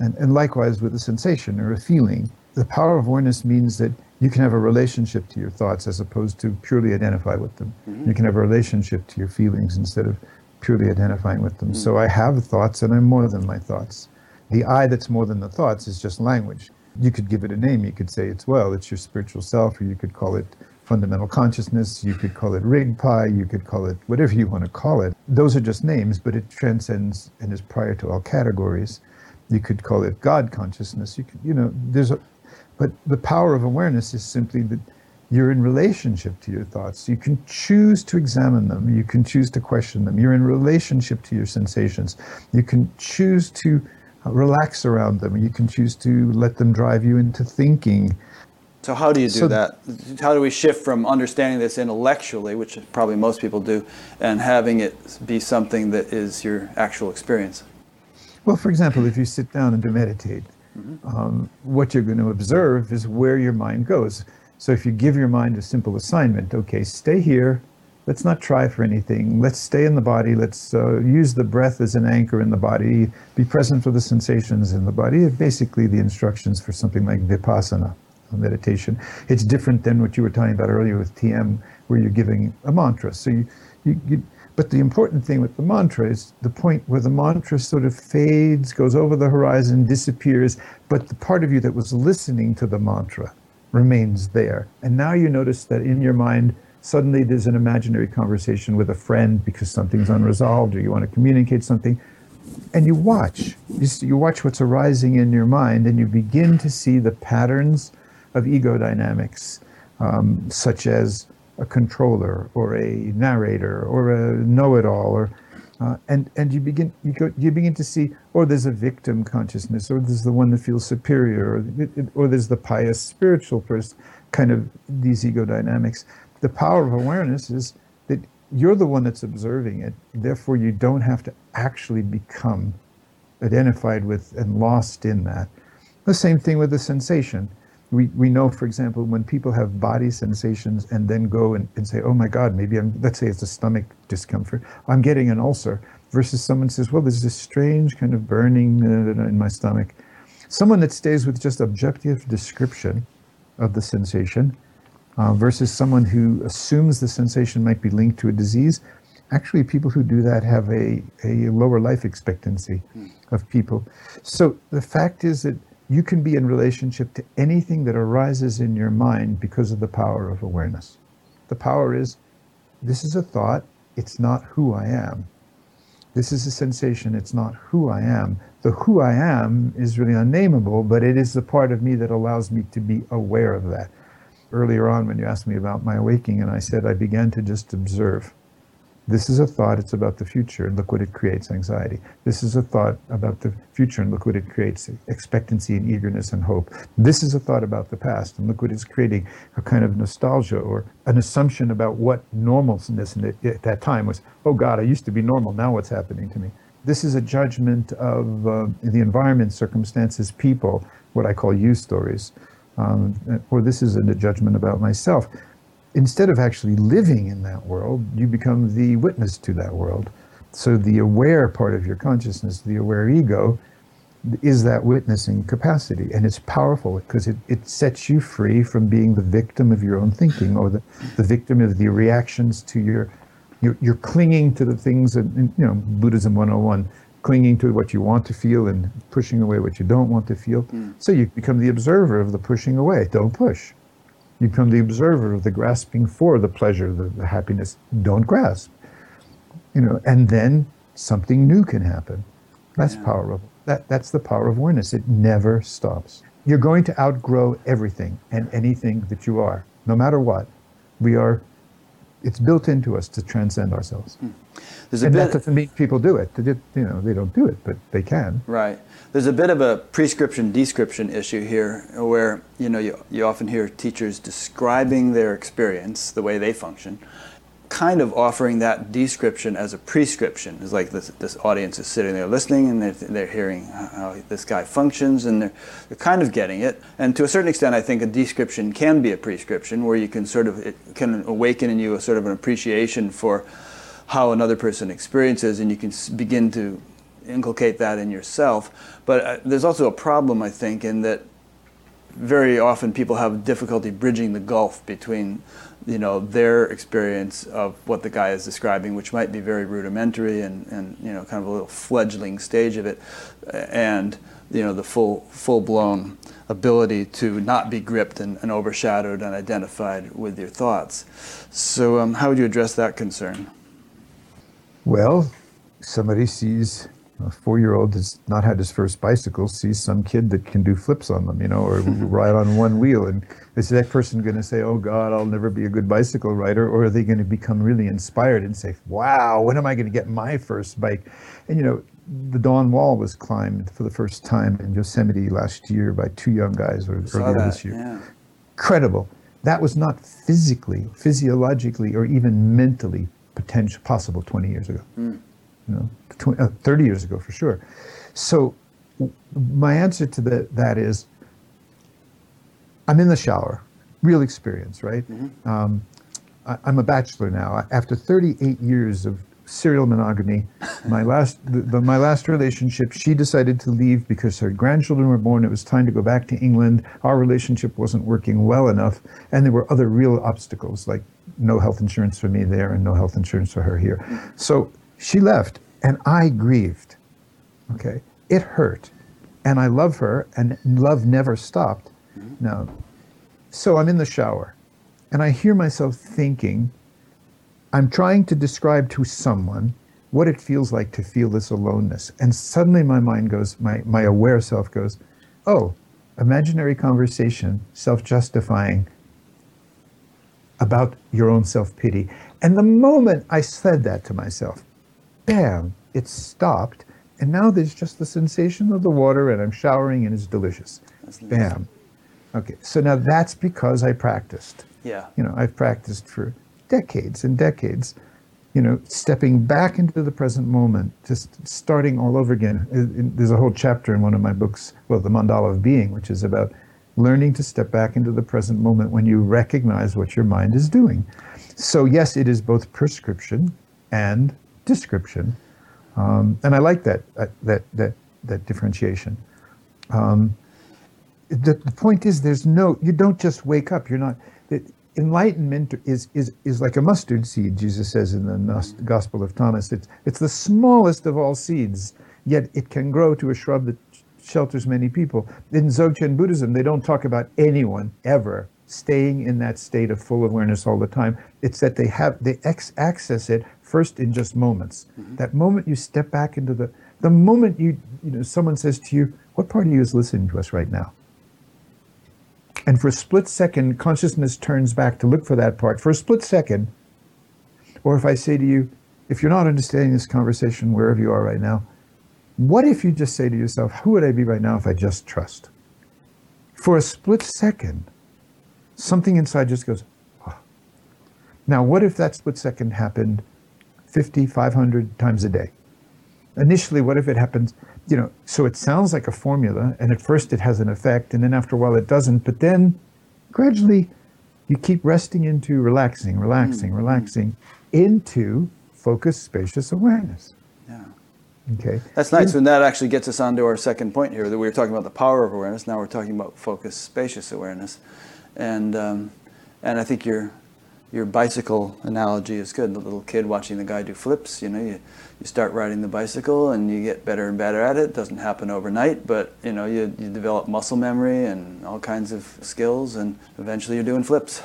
and, and likewise with a sensation or a feeling. The power of awareness means that you can have a relationship to your thoughts as opposed to purely identify with them. Mm-hmm. You can have a relationship to your feelings instead of purely identifying with them. Mm-hmm. So I have thoughts and I'm more than my thoughts. The I that's more than the thoughts is just language. You could give it a name. You could say it's, well, it's your spiritual self, or you could call it fundamental consciousness, you could call it Rigpa, you could call it whatever you want to call it. Those are just names, but it transcends and is prior to all categories. You could call it God consciousness. You could, you know, there's a, but the power of awareness is simply that you're in relationship to your thoughts. You can choose to examine them. You can choose to question them. You're in relationship to your sensations. You can choose to relax around them. You can choose to let them drive you into thinking. So how do you do so, that? How do we shift from understanding this intellectually, which probably most people do, and having it be something that is your actual experience? Well, for example, if you sit down and to meditate, mm-hmm. um, what you're going to observe is where your mind goes. So if you give your mind a simple assignment, okay, stay here, let's not try for anything. Let's stay in the body. Let's uh, use the breath as an anchor in the body. Be present for the sensations in the body. Basically, the instructions for something like vipassana meditation. It's different than what you were talking about earlier with TM, where you're giving a mantra. So you, you, you but the important thing with the mantra is the point where the mantra sort of fades, goes over the horizon, disappears, but the part of you that was listening to the mantra remains there. And now you notice that in your mind, suddenly there's an imaginary conversation with a friend because something's unresolved or you want to communicate something. And you watch. You, watch what's arising in your mind and you begin to see the patterns of ego dynamics, um, such as a controller or a narrator or a know-it-all or uh, and and you begin you go you begin to see or there's a victim consciousness or there's the one that feels superior or, or there's the pious spiritual person kind of these ego dynamics the power of awareness is that you're the one that's observing it. Therefore you don't have to actually become identified with and lost in that. The same thing with the sensation. We, we know, for example, when people have body sensations and then go and, and say, oh my God, maybe I'm, let's say it's a stomach discomfort, I'm getting an ulcer, versus someone says, well, there's this strange kind of burning in my stomach. Someone that stays with just objective description of the sensation uh, versus someone who assumes the sensation might be linked to a disease. Actually, people who do that have a, a lower life expectancy hmm. of people. So the fact is that you can be in relationship to anything that arises in your mind because of the power of awareness. The power is this is a thought, it's not who I am. This is a sensation, it's not who I am. The who I am is really unnameable, but it is the part of me that allows me to be aware of that. Earlier on, when you asked me about my awakening, and I said I began to just observe. This is a thought, it's about the future, and look what it creates anxiety. This is a thought about the future, and look what it creates expectancy and eagerness and hope. This is a thought about the past, and look what it's creating a kind of nostalgia or an assumption about what normalness at that time was. Oh God, I used to be normal, now what's happening to me? This is a judgment of uh, the environment, circumstances, people, what I call you stories. Um, or this is a judgment about myself instead of actually living in that world, you become the witness to that world. So the aware part of your consciousness, the aware ego, is that witnessing capacity. And it's powerful because it, it sets you free from being the victim of your own thinking or the, the victim of the reactions to your, you're, you're clinging to the things that, you know, Buddhism 101, clinging to what you want to feel and pushing away what you don't want to feel. Mm. So you become the observer of the pushing away. Don't push. You become the observer of the grasping for the pleasure, the, the happiness. Don't grasp. You know, and then something new can happen. That's yeah. powerful. That, that's the power of awareness. It never stops. You're going to outgrow everything and anything that you are, no matter what. We are, it's built into us to transcend ourselves. Hmm. There's and bit, that doesn't mean people do it. They, you know, they don't do it, but they can. Right. There's a bit of a prescription description issue here, where you know you, you often hear teachers describing their experience, the way they function, kind of offering that description as a prescription. It's like this, this audience is sitting there listening and they're, they're hearing how this guy functions and they're, they're kind of getting it. And to a certain extent, I think a description can be a prescription where you can sort of, it can awaken in you a sort of an appreciation for how another person experiences and you can begin to inculcate that in yourself. But uh, there's also a problem, I think, in that very often people have difficulty bridging the gulf between you know their experience of what the guy is describing, which might be very rudimentary and, and you know kind of a little fledgling stage of it, and you know the full full blown ability to not be gripped and, and overshadowed and identified with your thoughts. So um, how would you address that concern? Well, somebody sees a four-year-old has not had his first bicycle sees some kid that can do flips on them, you know, or ride on one wheel, and is that person going to say, "Oh God, I'll never be a good bicycle rider," or are they going to become really inspired and say, "Wow, when am I going to get my first bike?" And you know, the Dawn Wall was climbed for the first time in Yosemite last year by two young guys, or earlier that, this year. Yeah. Incredible. That was not physically, physiologically, or even mentally potential possible 20 years ago. Mm you know, 20, uh, 30 years ago for sure. So my answer to that, that is, I'm in the shower, real experience, right? Mm-hmm. Um, I, am a bachelor now. After 38 years of serial monogamy, my last the, the, my last relationship, she decided to leave because her grandchildren were born. It was time to go back to England. Our relationship wasn't working well enough, and there were other real obstacles like no health insurance for me there and no health insurance for her here. So she left, and I grieved. Okay, it hurt, and I love her, and love never stopped. Mm-hmm. Now, so I'm in the shower, and I hear myself thinking. I'm trying to describe to someone what it feels like to feel this aloneness, and suddenly my mind goes, my my aware self goes, oh, imaginary conversation, self-justifying about your own self-pity. And the moment I said that to myself, bam, it stopped. And now there's just the sensation of the water, and I'm showering, and it's delicious. Bam. Okay, so now that's because I practiced. Yeah. You know, I've practiced for decades and decades, you know, stepping back into the present moment, just starting all over again. There's a whole chapter in one of my books, well, The Mandala of Being, which is about learning to step back into the present moment when you recognize what your mind is doing. So, yes, it is both prescription and description. Um, and I like that, uh, that, that, that differentiation. Um, the, the point is, there's no, you don't just wake up. You're not, that enlightenment is, is, is like a mustard seed, Jesus says in the Gospel of Thomas. It's, it's the smallest of all seeds, yet it can grow to a shrub that shelters many people. In Dzogchen Buddhism, they don't talk about anyone ever staying in that state of full awareness all the time. It's that they have, they ex- access it first in just moments. Mm-hmm. That moment you step back into the, the moment you, you know, someone says to you, what part of you is listening to us right now? And for a split second, consciousness turns back to look for that part. For a split second, or if I say to you, if you're not understanding this conversation wherever you are right now, what if you just say to yourself, who would I be right now if I just trust? For a split second, something inside just goes, oh. Now, what if that split second happened 50, 500 times a day. Initially, what if it happens, you know, so it sounds like a formula, and at first it has an effect, and then after a while it doesn't, but then gradually you keep resting into relaxing, relaxing, mm-hmm. relaxing into focused, spacious awareness. Yeah. Okay. That's nice. and that actually gets us on to our second point here that we were talking about the power of awareness. Now we're talking about focused, spacious awareness. And, um, and I think you're your bicycle analogy is good. The little kid watching the guy do flips, you know, you, you start riding the bicycle and you get better and better at it. It doesn't happen overnight, but you know, you, you develop muscle memory and all kinds of skills and eventually you're doing flips.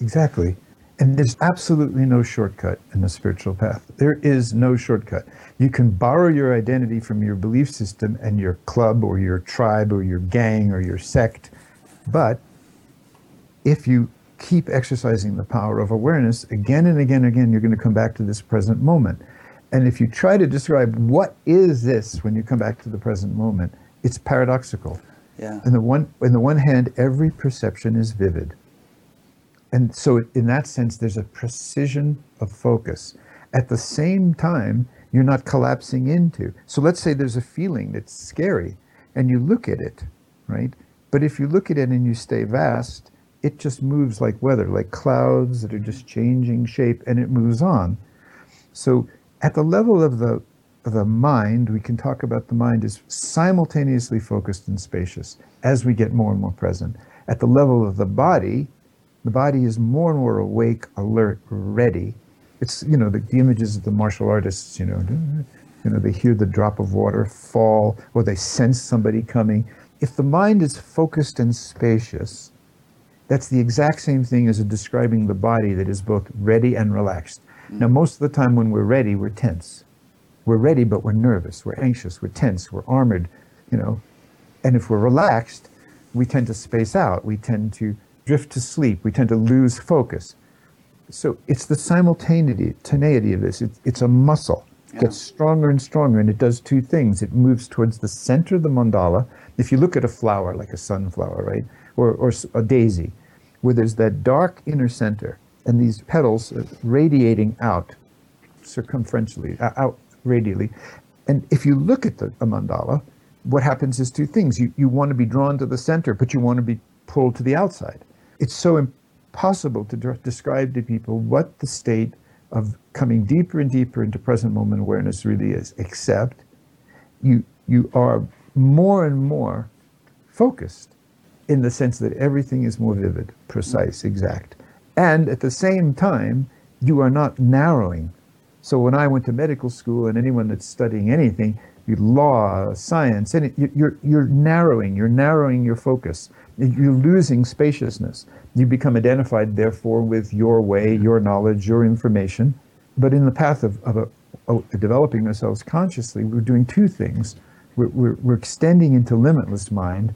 Exactly. And there's absolutely no shortcut in the spiritual path. There is no shortcut. You can borrow your identity from your belief system and your club or your tribe or your gang or your sect, but if you keep exercising the power of awareness again and again and again, you're going to come back to this present moment. And if you try to describe what is this when you come back to the present moment, it's paradoxical. Yeah. In the one, in the one hand, every perception is vivid. And so, in that sense, there's a precision of focus. At the same time, you're not collapsing into. So, let's say there's a feeling that's scary and you look at it, right? But if you look at it and you stay vast, it just moves like weather, like clouds that are just changing shape and it moves on. So, at the level of the the mind, we can talk about the mind as simultaneously focused and spacious as we get more and more present. At the level of the body, the body is more and more awake, alert, ready. It's you know the, the images of the martial artists. You know, you know they hear the drop of water fall, or they sense somebody coming. If the mind is focused and spacious, that's the exact same thing as describing the body that is both ready and relaxed. Now, most of the time when we're ready, we're tense. We're ready, but we're nervous, we're anxious, we're tense, we're armored, you know. And if we're relaxed, we tend to space out. We tend to drift to sleep. We tend to lose focus. So it's the simultaneity of this. It's, it's a muscle. It gets stronger and stronger, and it does two things. It moves towards the center of the mandala. If you look at a flower, like a sunflower, right, or, or a daisy, where there's that dark inner center, and these petals radiating out circumferentially, uh, out radially. And if you look at the mandala, what happens is two things. You, you want to be drawn to the center, but you want to be pulled to the outside it's so impossible to de- describe to people what the state of coming deeper and deeper into present moment awareness really is, except you, you are more and more focused in the sense that everything is more vivid, precise, exact. And at the same time, you are not narrowing. So when I went to medical school, and anyone that's studying anything, law, science, and you're, you're narrowing, you're narrowing your focus. You're losing spaciousness. You become identified, therefore, with your way, mm-hmm. your knowledge, your information. But in the path of, of, a, of developing ourselves consciously, we're doing two things. We're, we're, we're extending into limitless mind,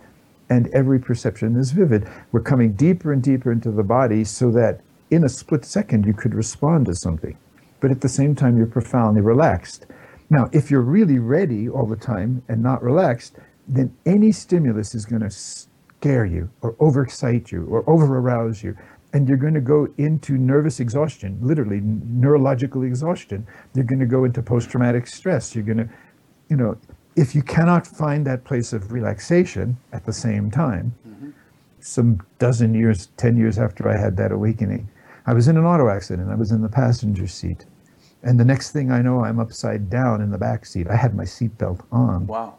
and every perception is vivid. We're coming deeper and deeper into the body so that in a split second you could respond to something. But at the same time, you're profoundly relaxed. Now, if you're really ready all the time and not relaxed, then any stimulus is going to scare you or overexcite you or overarouse you. And you're going to go into nervous exhaustion, literally neurological exhaustion. You're going to go into post traumatic stress. You're going to, you know, if you cannot find that place of relaxation at the same time, mm-hmm. some dozen years, 10 years after I had that awakening, I was in an auto accident. I was in the passenger seat. And the next thing I know, I'm upside down in the back seat. I had my seatbelt on. Wow.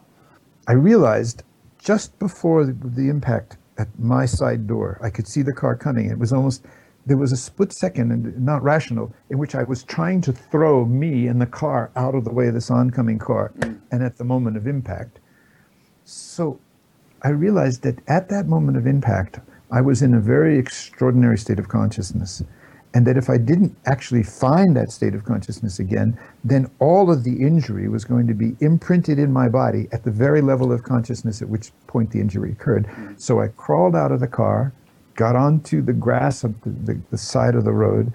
I realized just before the, the impact at my side door, I could see the car coming. It was almost, there was a split second, and not rational, in which I was trying to throw me and the car out of the way of this oncoming car, mm. and at the moment of impact. So I realized that at that moment of impact, I was in a very extraordinary state of consciousness and that if I didn't actually find that state of consciousness again, then all of the injury was going to be imprinted in my body at the very level of consciousness at which point the injury occurred. So I crawled out of the car, got onto the grass of the, the, the side of the road,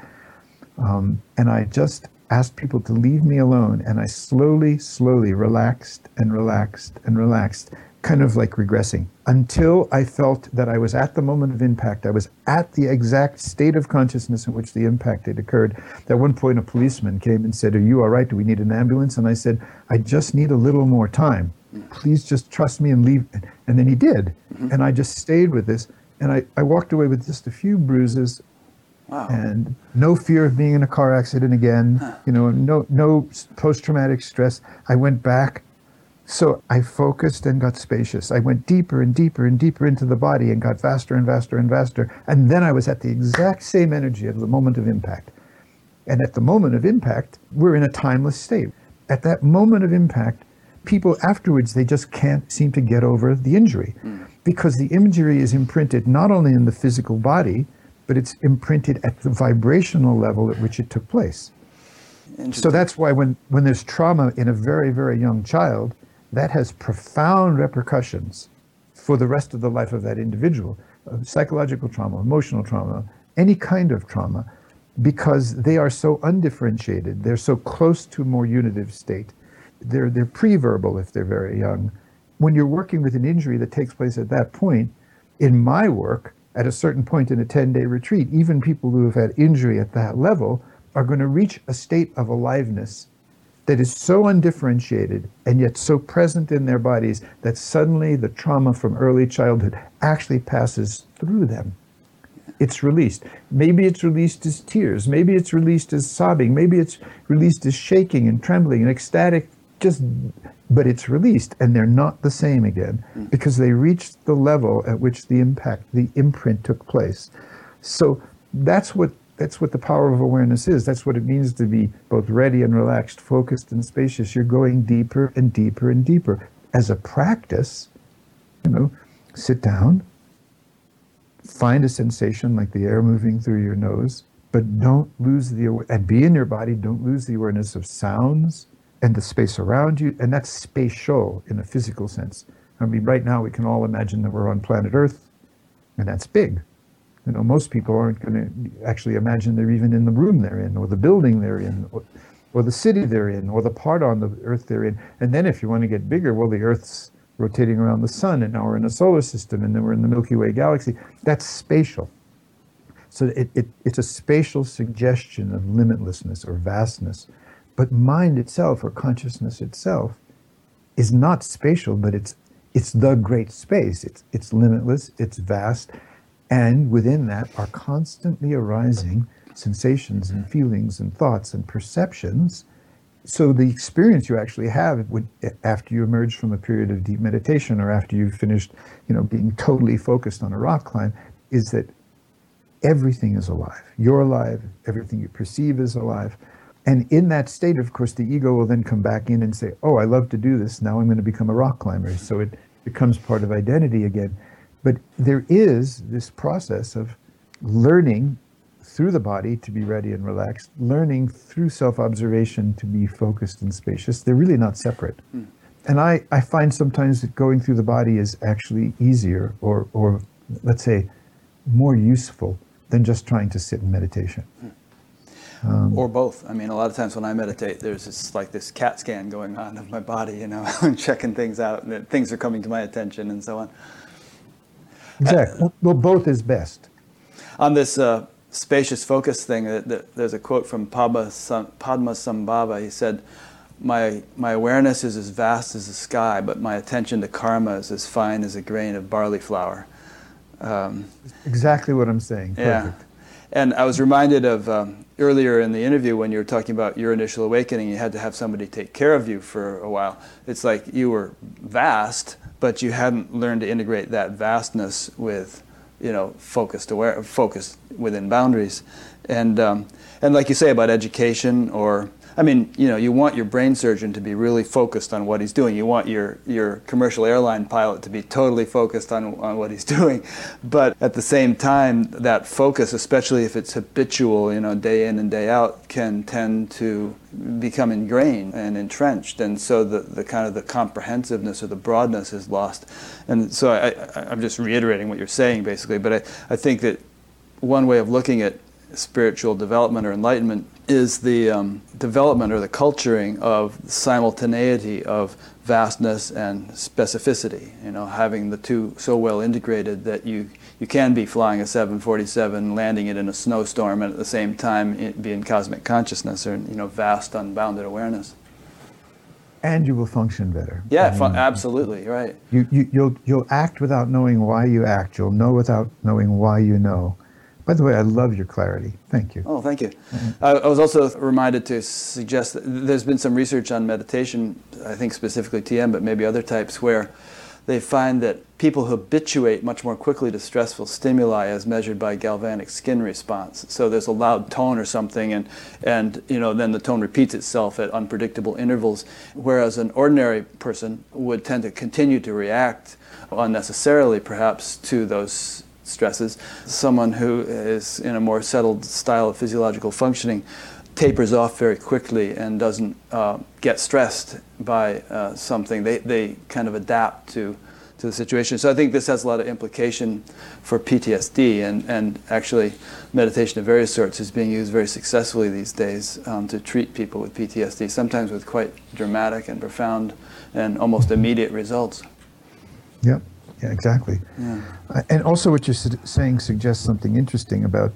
um, and I just asked people to leave me alone. And I slowly, slowly relaxed and relaxed and relaxed kind of like regressing until I felt that I was at the moment of impact. I was at the exact state of consciousness in which the impact had occurred. At one point, a policeman came and said, Are you all right? Do we need an ambulance? And I said, I just need a little more time. Please just trust me and leave. And then he did. Mm-hmm. And I just stayed with this. And I, I walked away with just a few bruises Wow. and no fear of being in a car accident again. Huh. You know, no no post traumatic stress. I went back so I focused and got spacious. I went deeper and deeper and deeper into the body and got faster and faster and faster. And then I was at the exact same energy of the moment of impact. And at the moment of impact, we're in a timeless state. At that moment of impact, people afterwards, they just can't seem to get over the injury mm. because the injury is imprinted not only in the physical body, but it's imprinted at the vibrational level at which it took place. So that's why when, when there's trauma in a very, very young child, that has profound repercussions for the rest of the life of that individual uh, psychological trauma, emotional trauma, any kind of trauma, because they are so undifferentiated. They're so close to a more unitive state. They're, they're pre-verbal if they're very young. When you're working with an injury that takes place at that point, in my work, at a certain point in a 10 day retreat, even people who have had injury at that level are going to reach a state of aliveness that is so undifferentiated and yet so present in their bodies that suddenly the trauma from early childhood actually passes through them. It's released. Maybe it's released as tears. Maybe it's released as sobbing. Maybe it's released as shaking and trembling and ecstatic, just, but it's released and they're not the same again mm. because they reached the level at which the impact, the imprint took place. So that's what that's what the power of awareness is. That's what it means to be both ready and relaxed, focused and spacious. You're going deeper and deeper and deeper. As a practice, you know, sit down, find a sensation like the air moving through your nose, but don't lose the and be in your body. Don't lose the awareness of sounds and the space around you, and that's spatial in a physical sense. I mean, right now we can all imagine that we're on planet Earth, and that's big. You know, most people aren't going to actually imagine they're even in the room they're in, or the building they're in, or, or the city they're in, or the part on the Earth they're in. And then if you want to get bigger, well, the Earth's rotating around the sun, and now we're in a solar system, and then we're in the Milky Way galaxy. That's spatial. So it, it, it's a spatial suggestion of limitlessness or vastness. But mind itself or consciousness itself is not spatial, but it's it's the great space. It's it's limitless, it's vast, and within that are constantly arising sensations and feelings and thoughts and perceptions. So the experience you actually have would, after you emerge from a period of deep meditation or after you've finished, you know, being totally focused on a rock climb, is that everything is alive. You're alive. Everything you perceive is alive. And in that state, of course, the ego will then come back in and say, "Oh, I love to do this. Now I'm going to become a rock climber." So it becomes part of identity again. But there is this process of learning through the body to be ready and relaxed, learning through self observation to be focused and spacious. They're really not separate. Mm. And I, I find sometimes that going through the body is actually easier or, or let's say, more useful than just trying to sit in meditation. Mm. Um, or both. I mean, a lot of times when I meditate, there's this like this CAT scan going on of my body, you know, and checking things out, and things are coming to my attention, and so on. Exactly. well, both is best. On this uh, spacious focus thing, uh, there's a quote from Padma, Padmasambhava. He said, my, my awareness is as vast as the sky, but my attention to karma is as fine as a grain of barley flour. Um, exactly what I'm saying. Perfect. Yeah. And I was reminded of um, earlier in the interview when you were talking about your initial awakening, you had to have somebody take care of you for a while. It's like you were vast, but you hadn't learned to integrate that vastness with, you know, focused aware, focused within boundaries, and um, and like you say about education or I mean, you know, you want your brain surgeon to be really focused on what he's doing. You want your, your commercial airline pilot to be totally focused on, on what he's doing. But at the same time, that focus, especially if it's habitual, you know, day in and day out, can tend to become ingrained and entrenched. And so the, the kind of the comprehensiveness or the broadness is lost. And so I, I, I'm just reiterating what you're saying, basically. But I, I think that one way of looking at spiritual development or enlightenment is the um, development or the culturing of simultaneity of vastness and specificity. You know, having the two so well integrated that you you can be flying a 747, landing it in a snowstorm, and at the same time be in cosmic consciousness or you know vast, unbounded awareness. And you will function better. Yeah, fun- absolutely, right. You, you, you'll, you'll act without knowing why you act. You'll know without knowing why you know by the way, I love your clarity. Thank you. Oh, thank you. Mm-hmm. I, I, was also reminded to suggest that there's been some research on meditation, I think specifically TM, but maybe other types, where they find that people habituate much more quickly to stressful stimuli as measured by galvanic skin response. So there's a loud tone or something, and, and you know, then the tone repeats itself at unpredictable intervals, whereas an ordinary person would tend to continue to react unnecessarily, perhaps, to those stresses. Someone who is in a more settled style of physiological functioning tapers off very quickly and doesn't uh, get stressed by uh, something. They, they kind of adapt to, to the situation. So I think this has a lot of implication for PTSD, and, and actually, meditation of various sorts is being used very successfully these days um, to treat people with PTSD, sometimes with quite dramatic and profound and almost immediate results. Yep. Yeah, exactly. Yeah. Uh, and also, what you're su- saying suggests something interesting about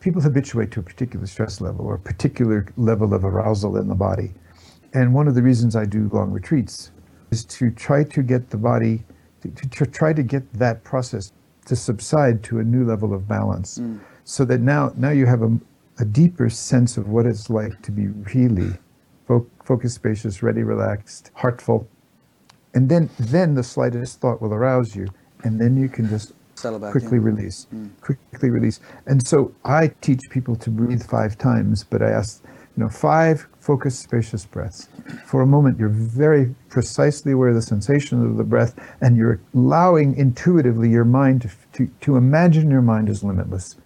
people habituate to a particular stress level or a particular level of arousal in the body. And one of the reasons I do long retreats is to try to get the body, to, to, to try to get that process to subside to a new level of balance, so that now now you have a, a deeper sense of what it's like to be really fo- focused, spacious, ready, relaxed, heartful, and then then the slightest thought will arouse you, and then you can just Settle back quickly in. release, mm. quickly release. And so I teach people to breathe five times, but I ask, you know, five focused, spacious breaths. For a moment, you're very precisely aware of the sensation of the breath, and you're allowing intuitively your mind to, to, to imagine your mind is limitless.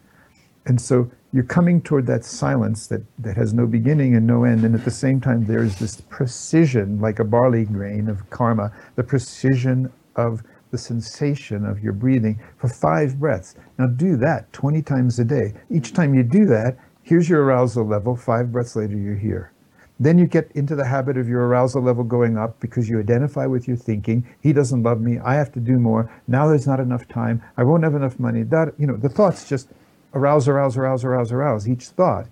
And so you're coming toward that silence that, that has no beginning and no end. And at the same time, there's this precision, like a barley grain of karma, the precision of the sensation of your breathing for five breaths. Now do that 20 times a day. Each time you do that, here's your arousal level. Five breaths later, you're here. Then you get into the habit of your arousal level going up because you identify with your thinking. He doesn't love me. I have to do more. Now there's not enough time. I won't have enough money. That you know, the thoughts just arouse, arouse, arouse, arouse, arouse. Each thought,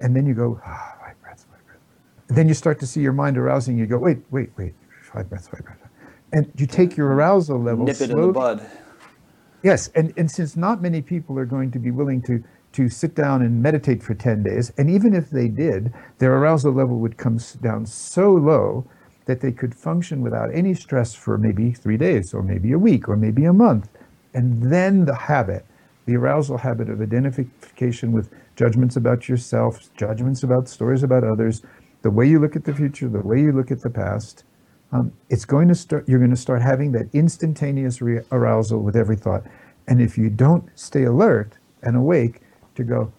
and then you go ah, five breaths, five breaths. Then you start to see your mind arousing. You go wait, wait, wait, five breaths, five breaths, and you take your arousal level. Nip it in the bud. Yes, and, and since not many people are going to be willing to to sit down and meditate for 10 days, and even if they did, their arousal level would come down so low that they could function without any stress for maybe three days, or maybe a week, or maybe a month. And then the habit, the arousal habit of identification with judgments about yourself, judgments about stories about others, the way you look at the future, the way you look at the past, um, it's going to start you're going to start having that instantaneous re- arousal with every thought. And if you don't stay alert and awake to go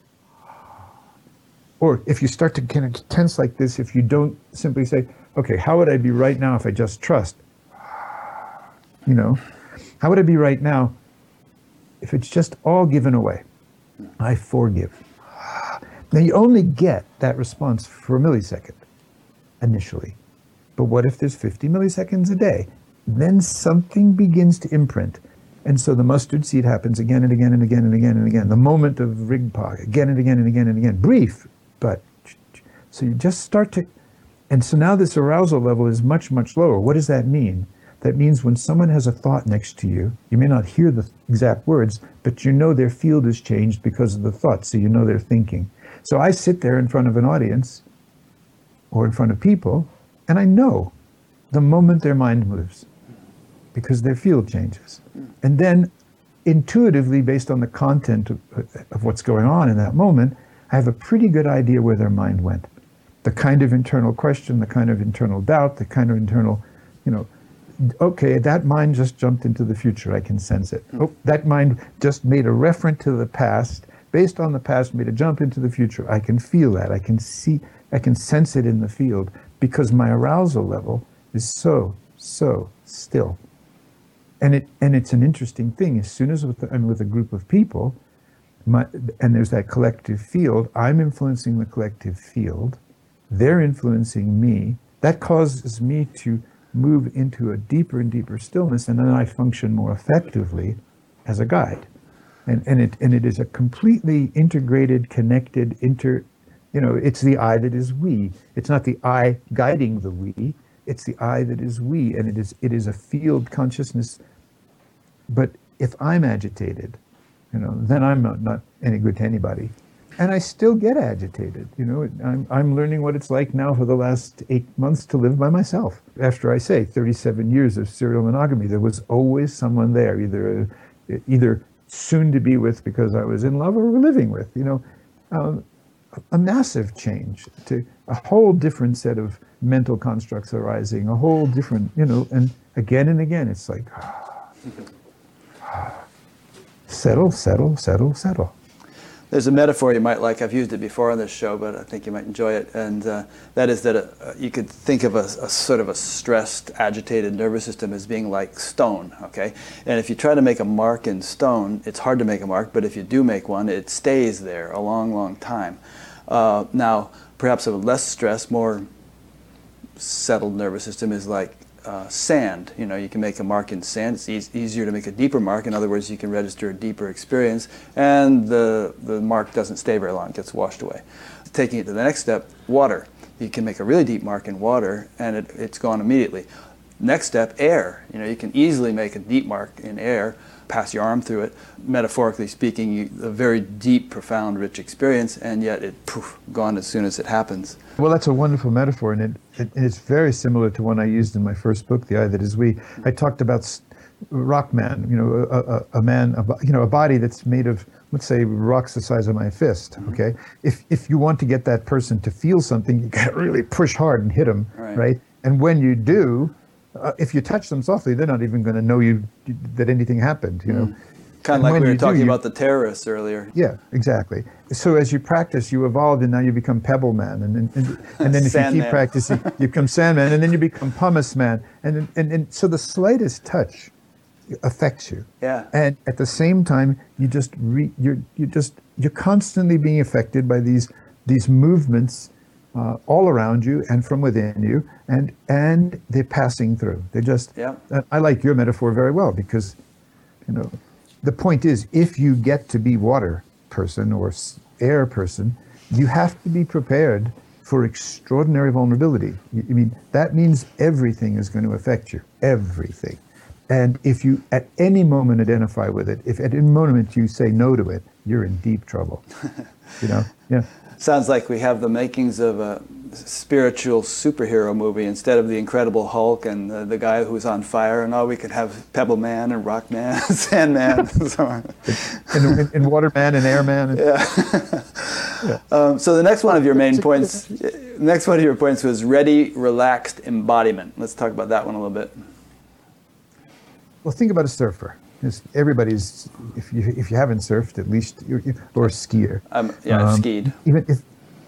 or if you start to kind of tense like this if you don't simply say okay how would i be right now if i just trust? You know? How would i be right now if it's just all given away i forgive now you only get that response for a millisecond initially but what if there's 50 milliseconds a day? Then something begins to imprint. And so the mustard seed happens again and again and again and again and again. The moment of Rigpa, again and again and again and again. Brief, but so you just start to, and so now this arousal level is much, much lower. What does that mean? That means when someone has a thought next to you, you may not hear the exact words, but you know their field has changed because of the thought, so you know they're thinking. So I sit there in front of an audience or in front of people, and I know the moment their mind moves because their field changes. And then intuitively, based on the content of, uh, of what's going on in that moment, I have a pretty good idea where their mind went. The kind of internal question, the kind of internal doubt, the kind of internal, you know, okay, that mind just jumped into the future. I can sense it. Hmm. Oh, that mind just made a reference to the past. Based on the past, made a jump into the future. I can feel that. I can see, I can sense it in the field because my arousal level is so, so still. And it and it's an interesting thing. As soon as with, I'm with a group of people, my, and there's that collective field, I'm influencing the collective field. They're influencing me. That causes me to move into a deeper and deeper stillness, and then I function more effectively as a guide. And, and it and it is a completely integrated, connected, inter you know, it's the I that is we. It's not the I guiding the we. It's the I that is we, and it is it is a field consciousness. But if I'm agitated, you know, then I'm not, not any good to anybody, and I still get agitated. You know, I'm I'm learning what it's like now for the last eight months to live by myself. After I say 37 years of serial monogamy, there was always someone there, either either soon to be with because I was in love or living with. You know. Um, a massive change to a whole different set of mental constructs arising, a whole different, you know, and again and again, it's like, settle, settle, settle, settle. There's a metaphor you might like. I've used it before on this show, but I think you might enjoy it. And uh, that is that uh, you could think of a, a, sort of a stressed, agitated nervous system as being like stone, okay? And if you try to make a mark in stone, it's hard to make a mark, but if you do make one, it stays there a long, long time. Uh, now, perhaps a less stressed, more settled nervous system is like uh, sand. You know, you can make a mark in sand. It's e- easier to make a deeper mark. In other words, you can register a deeper experience, and the, the mark doesn't stay very long, it gets washed away. Taking it to the next step, water. You can make a really deep mark in water, and it, it's gone immediately. Next step, air. You know, you can easily make a deep mark in air, pass your arm through it. Metaphorically speaking, you, a very deep, profound, rich experience, and yet it poof, gone as soon as it happens. Well, that's a wonderful metaphor, and it, it, it's very similar to one I used in my first book, The I That Is We. I talked about rock man, you know, a, a, a man, a, you know, a body that's made of, let's say, rocks the size of my fist. Mm-hmm. Okay, if if you want to get that person to feel something, you got to really push hard and hit them, Right. right? And when you do, uh, if you touch them softly, they're not even going to know you that anything happened. You know. Mm. Kind And of like when we were do, talking you- about the terrorists earlier. Yeah, exactly. So as you practice, you evolve, and now you become Pebble Man, and and, and, and then if you keep practicing, you become Sandman, and then you become Pumice Man, and and, and so the slightest touch affects you. Yeah. And at the same time, you just re, you're you just you're constantly being affected by these these movements uh, all around you and from within you, and and they're passing through. They're just. Yeah. uh, I like your metaphor very well because, you know, the point is, if you get to be water person or air person, you have to be prepared for extraordinary vulnerability. I mean, that means everything is going to affect you, everything. And if you at any moment identify with it, if at any moment you say no to it, you're in deep trouble. you know, yeah. Sounds like we have the makings of a spiritual superhero movie instead of the Incredible Hulk and the, the guy who's on fire. And all we could have Pebble Man and Rock Man, Sand Man, and so on. And, and, and Waterman and Airman. And, Um, so the next one of your main points, next one of your points was ready, relaxed embodiment. Let's talk about that one a little bit. Well, think about a surfer. It's- everybody's, if you if you haven't surfed, at least you're, you- or a skier. Um, yeah, I've Um, skied. Even if,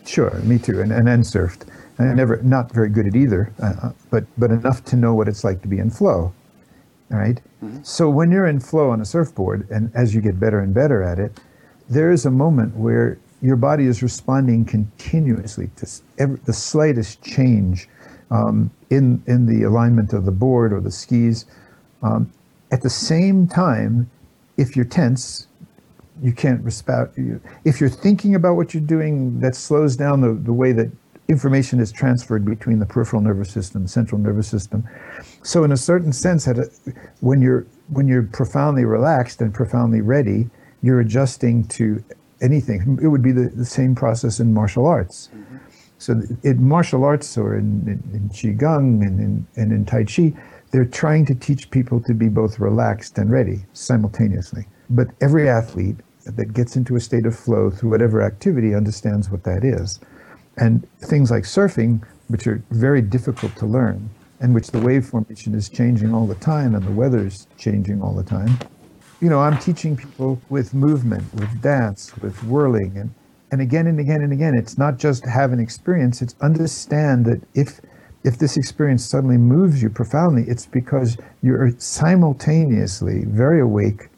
sure, me too, and and then surfed. And I never, not very good at either, uh, but but enough to know what it's like to be in flow. All right? So when you're in flow on a surfboard, and as you get better and better at it, there is a moment where your body is responding continuously to every, the slightest change um, in in the alignment of the board or the skis. Um, at the same time, if you're tense, you can't respond. You, if you're thinking about what you're doing, that slows down the, the way that information is transferred between the peripheral nervous system, central nervous system. So, in a certain sense, at a, when you're when you're profoundly relaxed and profoundly ready, you're adjusting to anything. It would be the, the same process in martial arts. So in martial arts or in, in, in Qigong and in, and in Tai Chi, they're trying to teach people to be both relaxed and ready simultaneously. But every athlete that gets into a state of flow through whatever activity understands what that is. And things like surfing, which are very difficult to learn, and which the wave formation is changing all the time and the weather's changing all the time, you know, I'm teaching people with movement, with dance, with whirling, and and again and again and again. It's not just have an experience; it's understand that if if this experience suddenly moves you profoundly, it's because you're simultaneously very awake,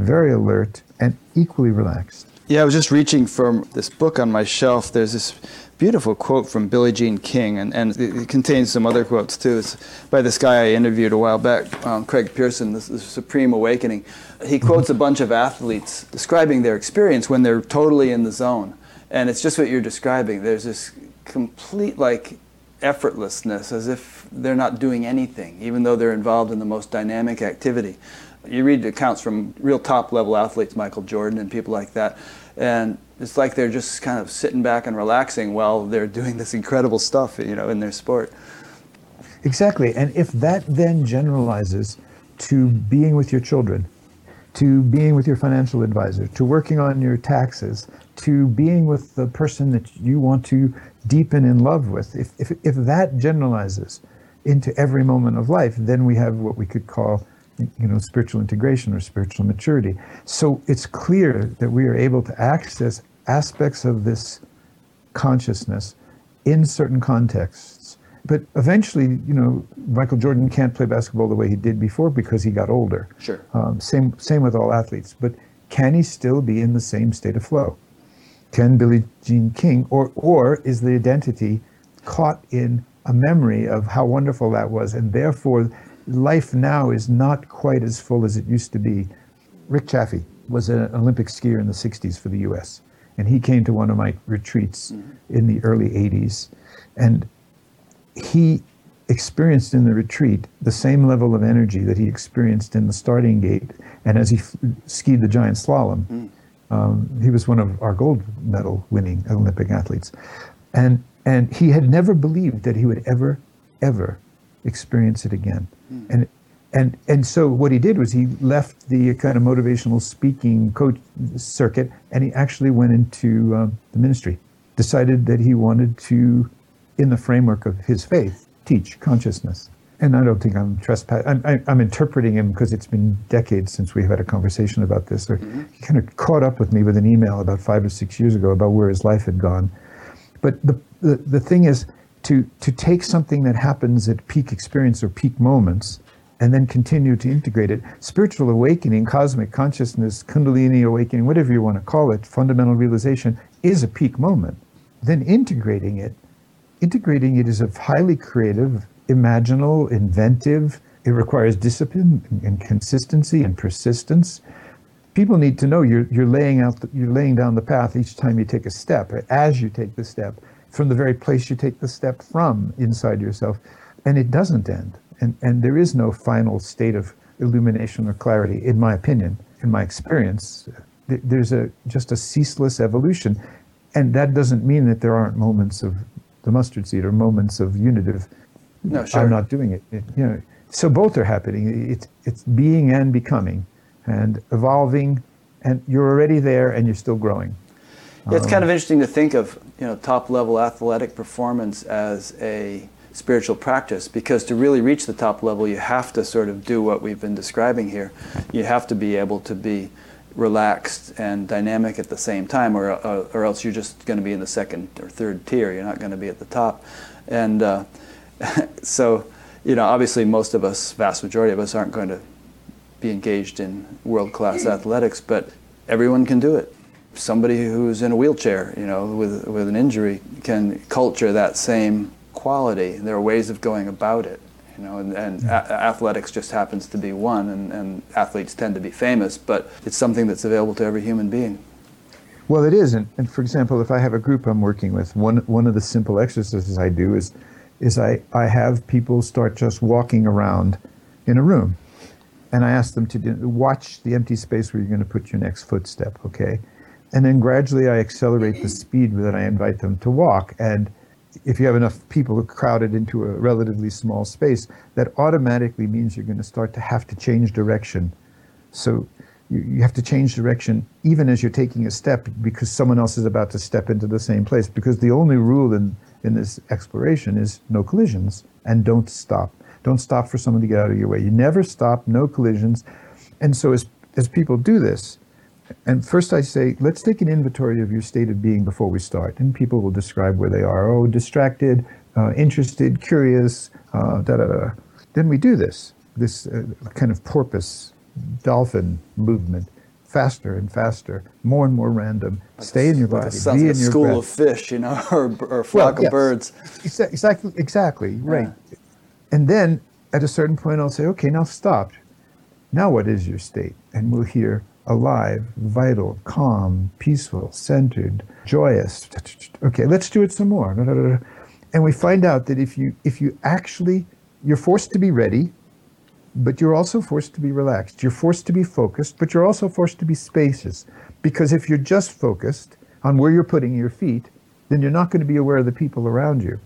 very alert, and equally relaxed. Yeah, I was just reaching for this book on my shelf. There's this beautiful quote from Billie Jean King, and, and it, contains some other quotes too. It's by this guy I interviewed a while back, um, Craig Pearson, this, this Supreme Awakening. He quotes a bunch of athletes describing their experience when they're totally in the zone. And it's just what you're describing. There's this complete, like, effortlessness, as if they're not doing anything, even though they're involved in the most dynamic activity. You read accounts from real top level athletes, Michael Jordan and people like that, and it's like they're just kind of sitting back and relaxing while they're doing this incredible stuff, you know, in their sport. Exactly. And if that then generalizes to being with your children, to being with your financial advisor, to working on your taxes, to being with the person that you want to deepen in love with, if, if, if that generalizes into every moment of life, then we have what we could call you know spiritual integration or spiritual maturity. So it's clear that we are able to access aspects of this consciousness in certain contexts. But eventually you know michael jordan can't play basketball the way he did before because he got older. Sure. um, same same with all athletes. But can he still be in the same state of flow? Can billie jean king or or is the identity caught in a memory of how wonderful that was, and therefore life now is not quite as full as it used to be. Rick Chaffee was an Olympic skier in the 60s for the US, and he came to one of my retreats in the early 80s, and he experienced in the retreat the same level of energy that he experienced in the starting gate and as he f- skied the giant slalom. Mm. Um, he was one of our gold medal winning Olympic athletes. And, and he had never believed that he would ever, ever experience it again. Mm. And, and, and so what he did was he left the kind of motivational speaking coach circuit and he actually went into um, the ministry, decided that he wanted to, in the framework of his faith, teach consciousness. And I don't think I'm trespassing. I'm, I, I'm interpreting him because it's been decades since we've had a conversation about this. Or mm-hmm. he kind of caught up with me with an email about five or six years ago about where his life had gone. But the, the, the thing is to, to take something that happens at peak experience or peak moments and then continue to integrate it. Spiritual awakening, cosmic consciousness, Kundalini awakening, whatever you want to call it, fundamental realization is a peak moment. Then integrating it integrating it is a highly creative, imaginal, inventive. It requires discipline and consistency and persistence. People need to know you're, you're laying out the, you're laying down the path each time you take a step, as you take the step, from the very place you take the step from inside yourself, and it doesn't end. And and there is no final state of illumination or clarity, in my opinion, in my experience. There's a just a ceaseless evolution, and that doesn't mean that there aren't moments of the mustard seed or moments of unitive. No, sure. I'm not doing it. it. You know, so both are happening. It's it's being and becoming, and evolving, and you're already there, and you're still growing. Yeah, it's um, kind of interesting to think of you know top level athletic performance as a spiritual practice because to really reach the top level you have to sort of do what we've been describing here you have to be able to be relaxed and dynamic at the same time, or, uh, or else you're just going to be in the second or third tier. You're not going to be at the top. And uh, so, you know, obviously, most of us, vast majority of us, aren't going to be engaged in world class athletics, but everyone can do it. Somebody who's in a wheelchair, you know, with, with an injury, can culture that same quality. There are ways of going about it you know, and, and hmm. a- athletics just happens to be one, and, and athletes tend to be famous, but it's something that's available to every human being. Well, it is, and, and for example, if I have a group I'm working with, one one of the simple exercises I do is is I, I have people start just walking around in a room, and I ask them to do, watch the empty space where you're going to put your next footstep, okay, and then gradually I accelerate the speed that I invite them to walk, and if you have enough people crowded into a relatively small space, that automatically means you're going to start to have to change direction. So you, you have to change direction even as you're taking a step because someone else is about to step into the same place. Because the only rule in, in this exploration is no collisions and don't stop. Don't stop for someone to get out of your way. You never stop, no collisions. And so as, as people do this, and first I say, let's take an inventory of your state of being before we start. And people will describe where they are. Oh, distracted, uh, interested, curious, uh, da da da. Then we do this, this uh, kind of porpoise dolphin movement, faster and faster, more and more random. Like Stay in your body. Like a, be in your school breath. of fish, you know, or, or a flock well, yes. of birds. Exactly, exactly, right. And then at a certain point, I'll say, okay, now stop. Now what is your state? And we'll hear alive, vital, calm, peaceful, centered, joyous. Okay, let's do it some more. And we find out that if you if you actually you're forced to be ready, but you're also forced to be relaxed. You're forced to be focused, but you're also forced to be spacious. Because if you're just focused on where you're putting your feet, then you're not going to be aware of the people around you.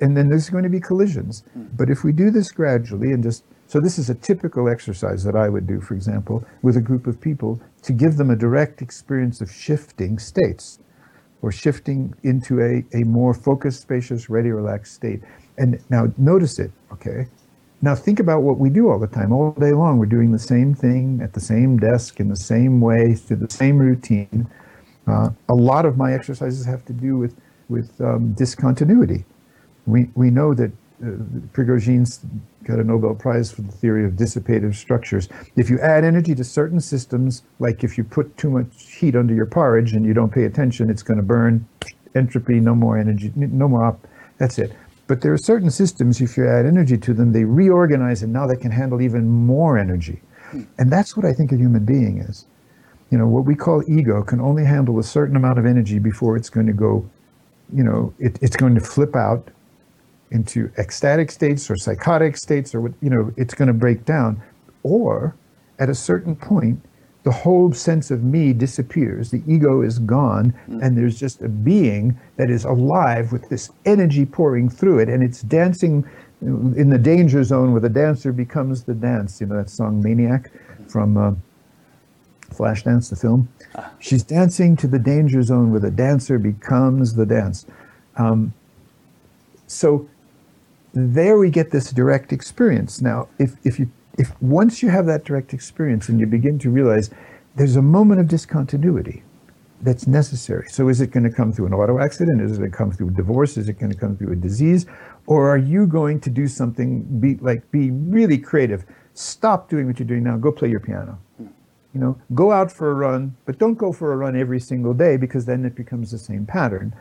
And then there's going to be collisions. Hmm. But if we do this gradually and just so this is a typical exercise that I would do, for example, with a group of people to give them a direct experience of shifting states or shifting into a, a more focused, spacious, ready, relaxed state. And now notice it, okay? Now think about what we do all the time. All day long, we're doing the same thing at the same desk in the same way, through the same routine. Uh, a lot of my exercises have to do with, with um, discontinuity. We, we know that uh, Prigogine got a Nobel Prize for the theory of dissipative structures. If you add energy to certain systems, like if you put too much heat under your porridge and you don't pay attention, it's going to burn. Entropy, no more energy, no more op. That's it. But there are certain systems, if you add energy to them, they reorganize and now they can handle even more energy. And that's what I think a human being is. You know, what we call ego can only handle a certain amount of energy before it's going to go, you know, it, it's going to flip out into ecstatic states or psychotic states or what, you know, it's going to break down. Or at a certain point, the whole sense of me disappears. The ego is gone, and there's just a being that is alive with this energy pouring through it, and it's dancing in the danger zone where the dancer becomes the dance. You know that song Maniac from uh, Flashdance, the film? She's dancing to the danger zone where the dancer becomes the dance. Um, so there we get this direct experience. Now, if, if you if once you have that direct experience and you begin to realize there's a moment of discontinuity that's necessary. So is it going to come through an auto accident? Is it going to come through a divorce? Is it going to come through a disease? Or are you going to do something be like be really creative? Stop doing what you're doing now. Go play your piano. You know, go out for a run, but don't go for a run every single day because then it becomes the same pattern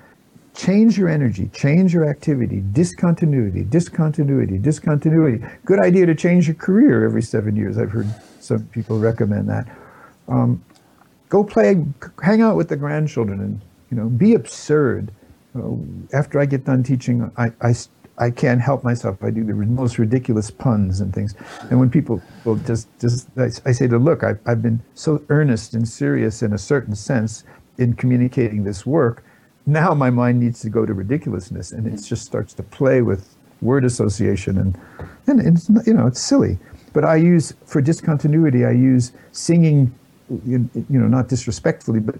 change your energy, change your activity, discontinuity, discontinuity, discontinuity. Good idea to change your career every seven years. I've heard some people recommend that. Um, go play, hang out with the grandchildren, and you know, be absurd. Uh, after I get done teaching, I, I I can't help myself. I do the most ridiculous puns and things. And when people will just, just I, I say to look, I, I've been so earnest and serious in a certain sense in communicating this work now my mind needs to go to ridiculousness and it just starts to play with word association and and it's you know it's silly. But i use for discontinuity i use singing you know not disrespectfully but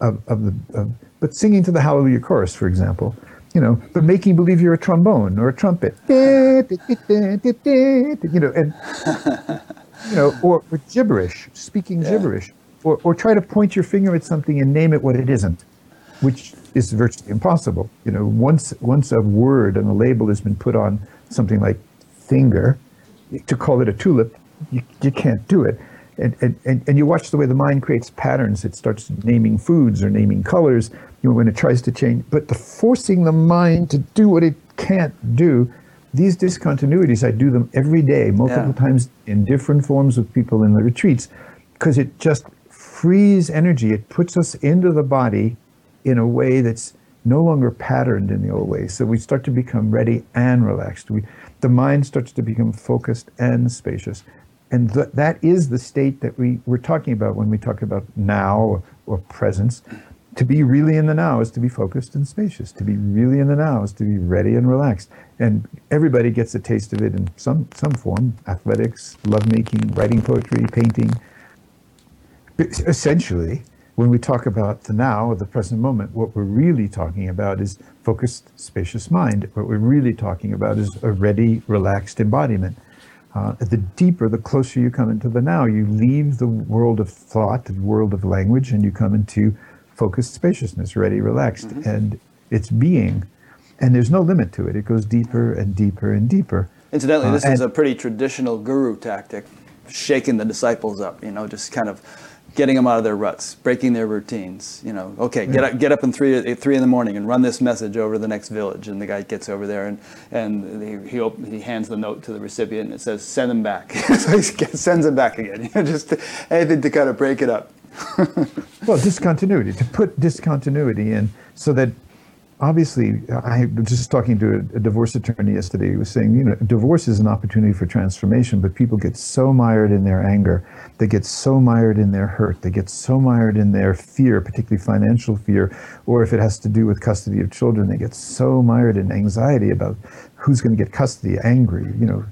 of, of the of, but singing to the hallelujah chorus for example you know but making believe you're a trombone or a trumpet. You know and you know or, or gibberish speaking yeah. gibberish or, or try to point your finger at something and name it what it isn't which is virtually impossible. You know, once once a word and a label has been put on something like finger, to call it a tulip, you, you can't do it. And, and, and you watch the way the mind creates patterns. It starts naming foods or naming colors you know, when it tries to change. But the forcing the mind to do what it can't do, these discontinuities, I do them every day, multiple yeah. times in different forms with people in the retreats, because it just frees energy. It puts us into the body in a way that's no longer patterned in the old way. So we start to become ready and relaxed. We, the mind starts to become focused and spacious. And th- that is the state that we, we're talking about when we talk about now or, or presence. To be really in the now is to be focused and spacious. To be really in the now is to be ready and relaxed. And everybody gets a taste of it in some, some form athletics, lovemaking, writing poetry, painting. Essentially, when we talk about the now or the present moment, what we're really talking about is focused, spacious mind. What we're really talking about is a ready, relaxed embodiment. Uh, the deeper, the closer you come into the now, you leave the world of thought, the world of language, and you come into focused spaciousness, ready, relaxed, mm-hmm. and it's being. And there's no limit to it. It goes deeper and deeper and deeper. Incidentally, this uh, is a pretty traditional guru tactic, shaking the disciples up, you know, just kind of getting them out of their ruts, breaking their routines. You know, okay, get up, get up in three three in the morning and run this message over the next village. And the guy gets over there and and he he, op- he hands the note to the recipient and it says send them back. so he sends them back again. You know, just anything to kind of break it up. well, discontinuity to put discontinuity in so that obviously, I was just talking to a, a, divorce attorney yesterday. He was saying, you know, divorce is an opportunity for transformation, but people get so mired in their anger, they get so mired in their hurt, they get so mired in their fear, particularly financial fear, or if it has to do with custody of children, they get so mired in anxiety about who's going to get custody, angry, you know.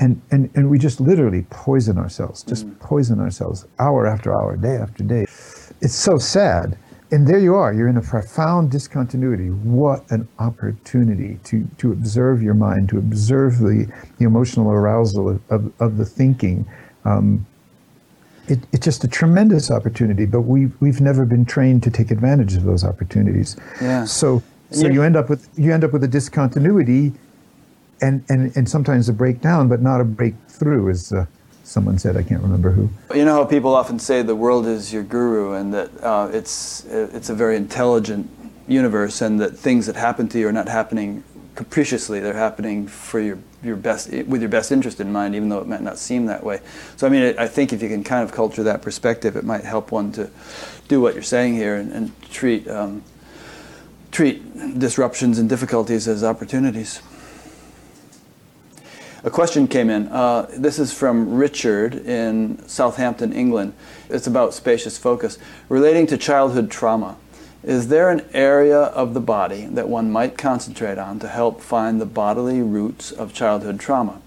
And, and, and we just literally poison ourselves, just mm. poison ourselves hour after hour, day after day. It's so sad and there you are. You're in a profound discontinuity. What an opportunity to to observe your mind to observe the, the emotional arousal of, of, of the thinking. Um, it, it's just a tremendous opportunity but we've we've never been trained to take advantage of those opportunities. Yeah. So so you end up with you end up with a discontinuity and and and sometimes a breakdown but not a breakthrough as uh, someone said. I can't remember who. You know how people often say the world is your guru, and that uh, it's it's a very intelligent universe, and that things that happen to you are not happening capriciously. They're happening for your your best with your best interest in mind, even though it might not seem that way. So I mean, I think if you can kind of culture that perspective, it might help one to do what you're saying here and, and treat um, treat disruptions and difficulties as opportunities. A question came in. Uh, this is from Richard in Southampton, England. It's about spacious focus relating to childhood trauma. Is there an area of the body that one might concentrate on to help find the bodily roots of childhood trauma?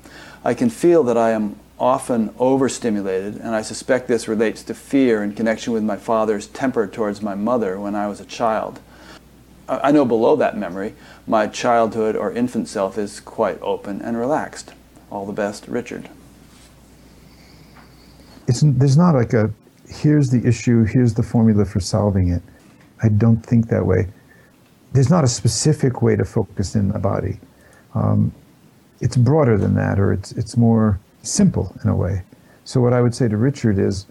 I can feel that I am often overstimulated, and I suspect this relates to fear in connection with my father's temper towards my mother when I was a child. I know below that memory, my childhood or infant self is quite open and relaxed. All the best, Richard. It's, there's not like a here's the issue, here's the formula for solving it. I don't think that way. There's not a specific way to focus in the body. Um, it's broader than that, or it's it's more simple in a way. So what I would say to Richard is,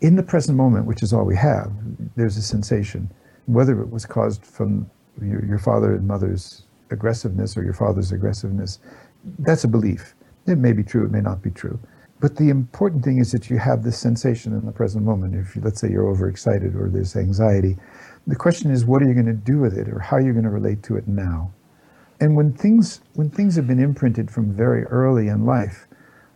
in the present moment, which is all we have, there's a sensation, whether it was caused from your, your father and mother's aggressiveness or your father's aggressiveness, that's a belief. It may be true, it may not be true. But the important thing is that you have this sensation in the present moment. If you, let's say you're overexcited or there's anxiety, the question is, what are you going to do with it, or how are you going to relate to it now? And when things when things have been imprinted from very early in life,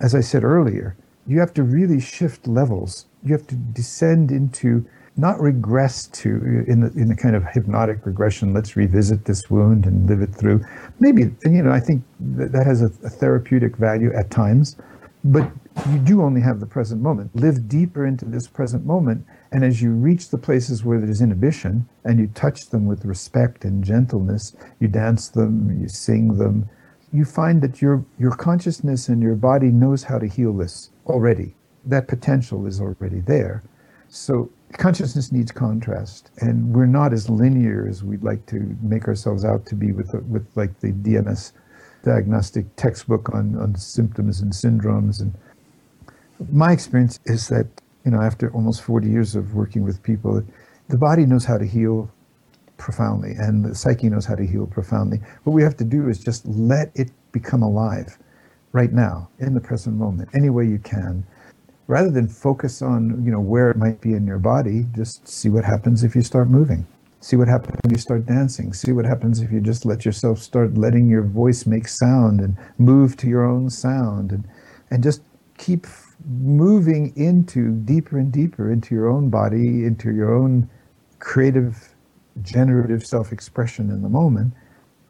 as I said earlier, you have to really shift levels. You have to descend into not regress to in the in the kind of hypnotic regression. Let's revisit this wound and live it through. Maybe you know I think that, that has a, a therapeutic value at times, but you do only have the present moment. Live deeper into this present moment and as you reach the places where there's inhibition and you touch them with respect and gentleness, you dance them, you sing them, you find that your, your consciousness and your body knows how to heal this already. That potential is already there. So consciousness needs contrast, and we're not as linear as we'd like to make ourselves out to be with, with like the DMS diagnostic textbook on, on symptoms and syndromes. And my experience is that you know, after almost 40 years of working with people, the body knows how to heal profoundly and the psyche knows how to heal profoundly. What we have to do is just let it become alive right now, in the present moment, any way you can. Rather than focus on, you know, where it might be in your body, just see what happens if you start moving. See what happens when you start dancing. See what happens if you just let yourself start letting your voice make sound and move to your own sound and, and just keep moving into deeper and deeper into your own body, into your own creative, generative self expression in the moment.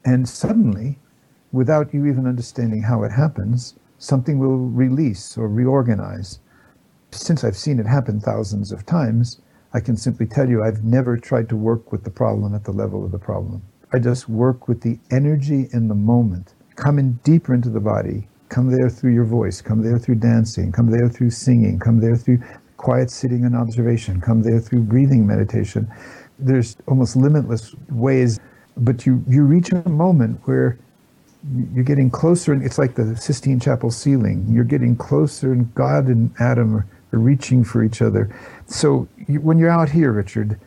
And suddenly, without you even understanding how it happens, something will release or reorganize. Since I've seen it happen thousands of times, I can simply tell you I've never tried to work with the problem at the level of the problem. I just work with the energy in the moment, Come in deeper into the body, Come there through your voice. Come there through dancing. Come there through singing. Come there through quiet sitting and observation. Come there through breathing meditation. There's almost limitless ways, but you, you reach a moment where you're getting closer, and it's like the Sistine Chapel ceiling. You're getting closer, and God and Adam are, reaching for each other. So you, when you're out here, Richard,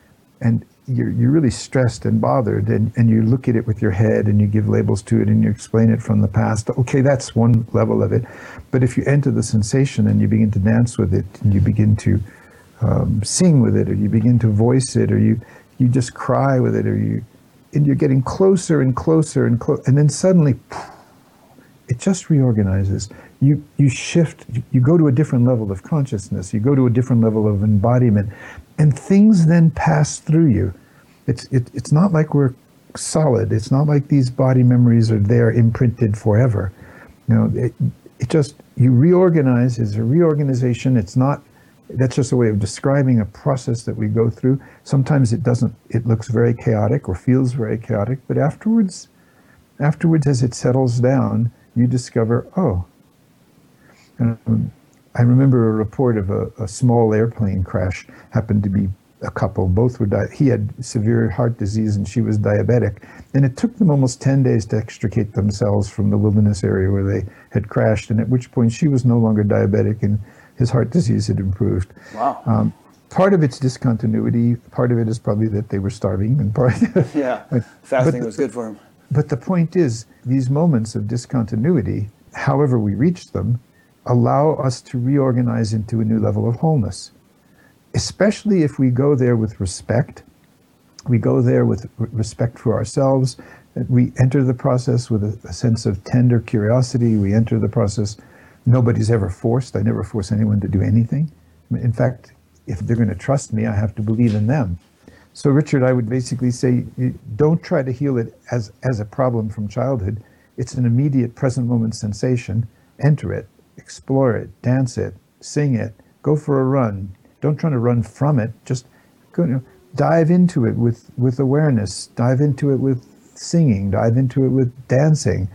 and you're, you're really stressed and bothered and, and you look at it with your head and you give labels to it and you explain it from the past okay that's one level of it but if you enter the sensation and you begin to dance with it and you begin to um, sing with it or you begin to voice it or you you just cry with it or you and you're getting closer and closer and close and then suddenly it just reorganizes you you shift you go to a different level of consciousness you go to a different level of embodiment and things then pass through you it's it, it's not like we're solid. It's not like these body memories are there imprinted forever. You know, it, it just you reorganize. It's a reorganization. It's not. That's just a way of describing a process that we go through. Sometimes it doesn't. It looks very chaotic or feels very chaotic, but afterwards, afterwards, as it settles down, you discover, oh. Um, I remember a report of a, a small airplane crash happened to be a couple. Both were di- he had severe heart disease and she was diabetic, and it took them almost ten days to extricate themselves from the wilderness area where they had crashed. And at which point she was no longer diabetic and his heart disease had improved. Wow. Um, part of it's discontinuity. Part of it is probably that they were starving, and part yeah, fasting was good for him. But the point is, these moments of discontinuity, however we reach them, allow us to reorganize into a new level of wholeness. Especially if we go there with respect, we go there with respect for ourselves, we enter the process with a, a sense of tender curiosity, we enter the process. Nobody's ever forced. I never force anyone to do anything. In fact, if they're going to trust me, I have to believe in them. So, Richard, I would basically say eh, don't try to heal it as, as a problem from childhood. It's an immediate present moment sensation. Enter it, explore it, dance it, sing it, go for a run. Don't try to run from it. Just you know, dive into it with, with awareness, dive into it with singing, dive into it with dancing.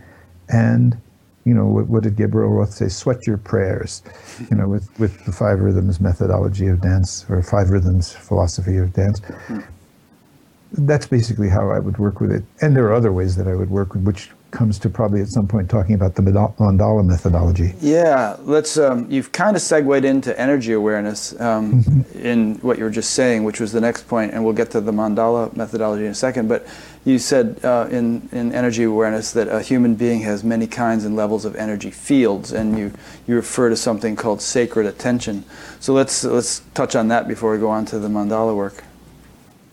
And, you know, what, what did Gabrielle Roth say? Sweat your prayers, you know, with, with the five rhythms methodology of dance or five rhythms philosophy of dance that's basically how I would work with it. And there are other ways that I would work with, which comes to probably at some point talking about the mandala methodology. Yeah, let's. Um, you've kind of segued into energy awareness um, mm-hmm. in what you were just saying, which was the next point, and we'll get to the mandala methodology in a second. But you said uh, in in energy awareness that a human being has many kinds and levels of energy fields, and you you refer to something called sacred attention. So let's let's touch on that before we go on to the mandala work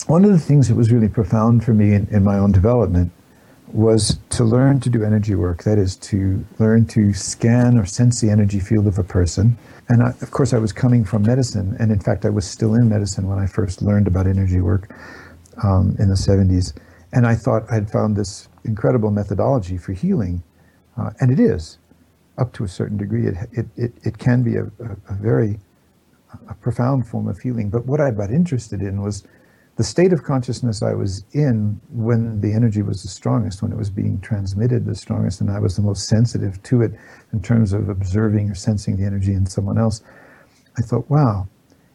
one of the things that was really profound for me in, in, my own development was to learn to do energy work. That is, to learn to scan or sense the energy field of a person. And I, of course, I was coming from medicine, and in fact, I was still in medicine when I first learned about energy work um, in the 70s. And I thought I'd found this incredible methodology for healing, uh, and it is, up to a certain degree. It it it, it can be a, a, a very a profound form of healing. But what I got interested in was the state of consciousness I was in when the energy was the strongest, when it was being transmitted the strongest, and I was the most sensitive to it in terms of observing or sensing the energy in someone else, I thought, wow,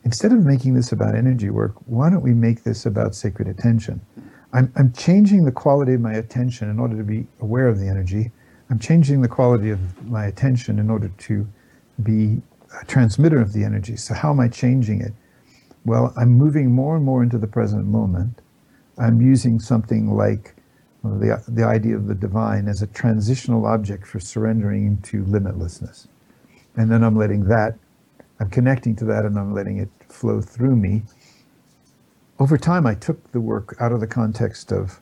instead of making this about energy work, why don't we make this about sacred attention? I'm, I'm changing the quality of my attention in order to be aware of the energy. I'm changing the quality of my attention in order to be a transmitter of the energy. So, how am I changing it? Well, I'm moving more and more into the present moment. I'm using something like the, the idea of the divine as a transitional object for surrendering to limitlessness. And then I'm letting that, I'm connecting to that and I'm letting it flow through me. Over time, I took the work out of the context of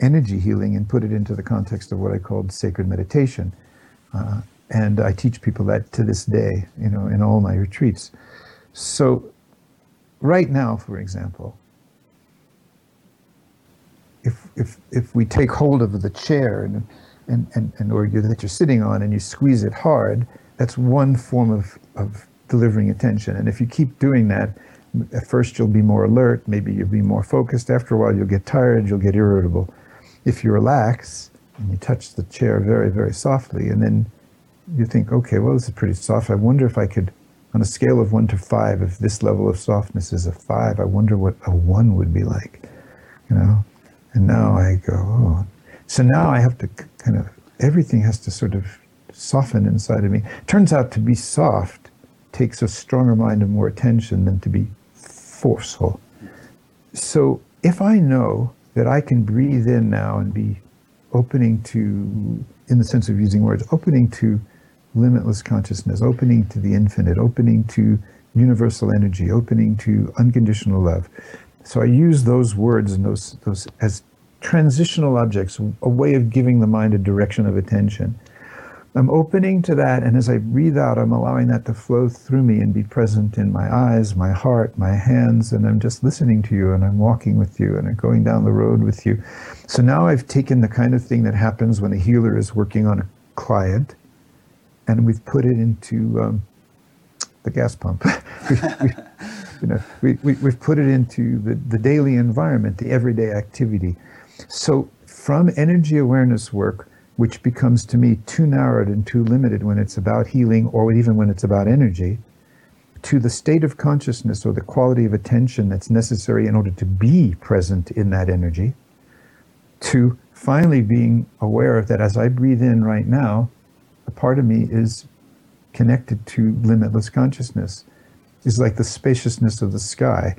energy healing and put it into the context of what I called sacred meditation. Uh, and I teach people that to this day, you know, in all my retreats. So right now, for example, if, if, if we take hold of the chair and, and, and, and or you, that you're sitting on and you squeeze it hard, that's one form of, of delivering attention. And if you keep doing that, at first you'll be more alert, maybe you'll be more focused. After a while, you'll get tired, you'll get irritable. If you relax and you touch the chair very, very softly, and then you think, okay, well, this is pretty soft. I wonder if I could on a scale of one to five, if this level of softness is a five, I wonder what a one would be like, you know? And now I go, oh. So now I have to kind of, everything has to sort of soften inside of me. Turns out to be soft takes a stronger mind and more attention than to be forceful. So if I know that I can breathe in now and be opening to, in the sense of using words, opening to limitless consciousness, opening to the infinite, opening to universal energy, opening to unconditional love. So I use those words and those, those as transitional objects, a way of giving the mind a direction of attention. I'm opening to that, and as I breathe out, I'm allowing that to flow through me and be present in my eyes, my heart, my hands, and I'm just listening to you, and I'm walking with you, and I'm going down the road with you. So now I've taken the kind of thing that happens when a healer is working on a client, and we've put it into um, the gas pump. we, we, you know, we, we, we've put it into the, the daily environment, the everyday activity. So from energy awareness work, which becomes to me too narrowed and too limited when it's about healing or even when it's about energy, to the state of consciousness or the quality of attention that's necessary in order to be present in that energy, to finally being aware that as I breathe in right now, a part of me is connected to limitless consciousness. Is like the spaciousness of the sky.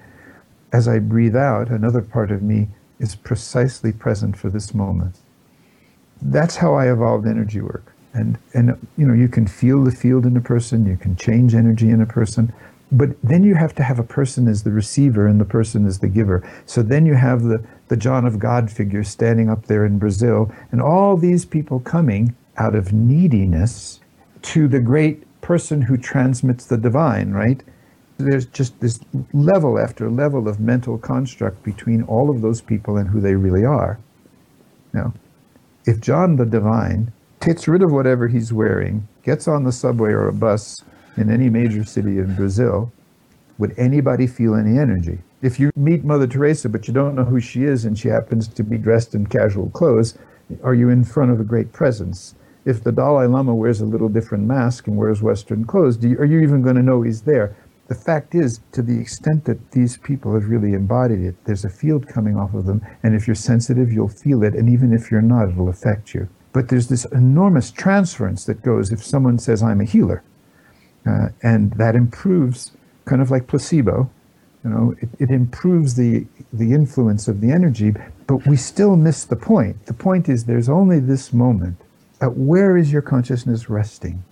As I breathe out, another part of me is precisely present for this moment. That's how I evolved energy work. And, and you know, you can feel the field in a person, you can change energy in a person, but then you have to have a person as the receiver and the person as the giver. So then you have the, the John of God figure standing up there in Brazil, and all these people coming out of neediness to the great person who transmits the divine, right? There's just this level after level of mental construct between all of those people and who they really are. Now, if John the Divine gets rid of whatever he's wearing, gets on the subway or a bus in any major city in Brazil, would anybody feel any energy? If you meet Mother Teresa, but you don't know who she is and she happens to be dressed in casual clothes, are you in front of a great presence? If the Dalai Lama wears a little different mask and wears Western clothes, you, are you even going to know he's there? The fact is, to the extent that these people have really embodied it, there's a field coming off of them, and if you're sensitive, you'll feel it, and even if you're not, it'll affect you. But there's this enormous transference that goes if someone says, I'm a healer, uh, and that improves, kind of like placebo, you know, it, it improves the, the influence of the energy, but we still miss the point. The point is there's only this moment. At where is your consciousness resting?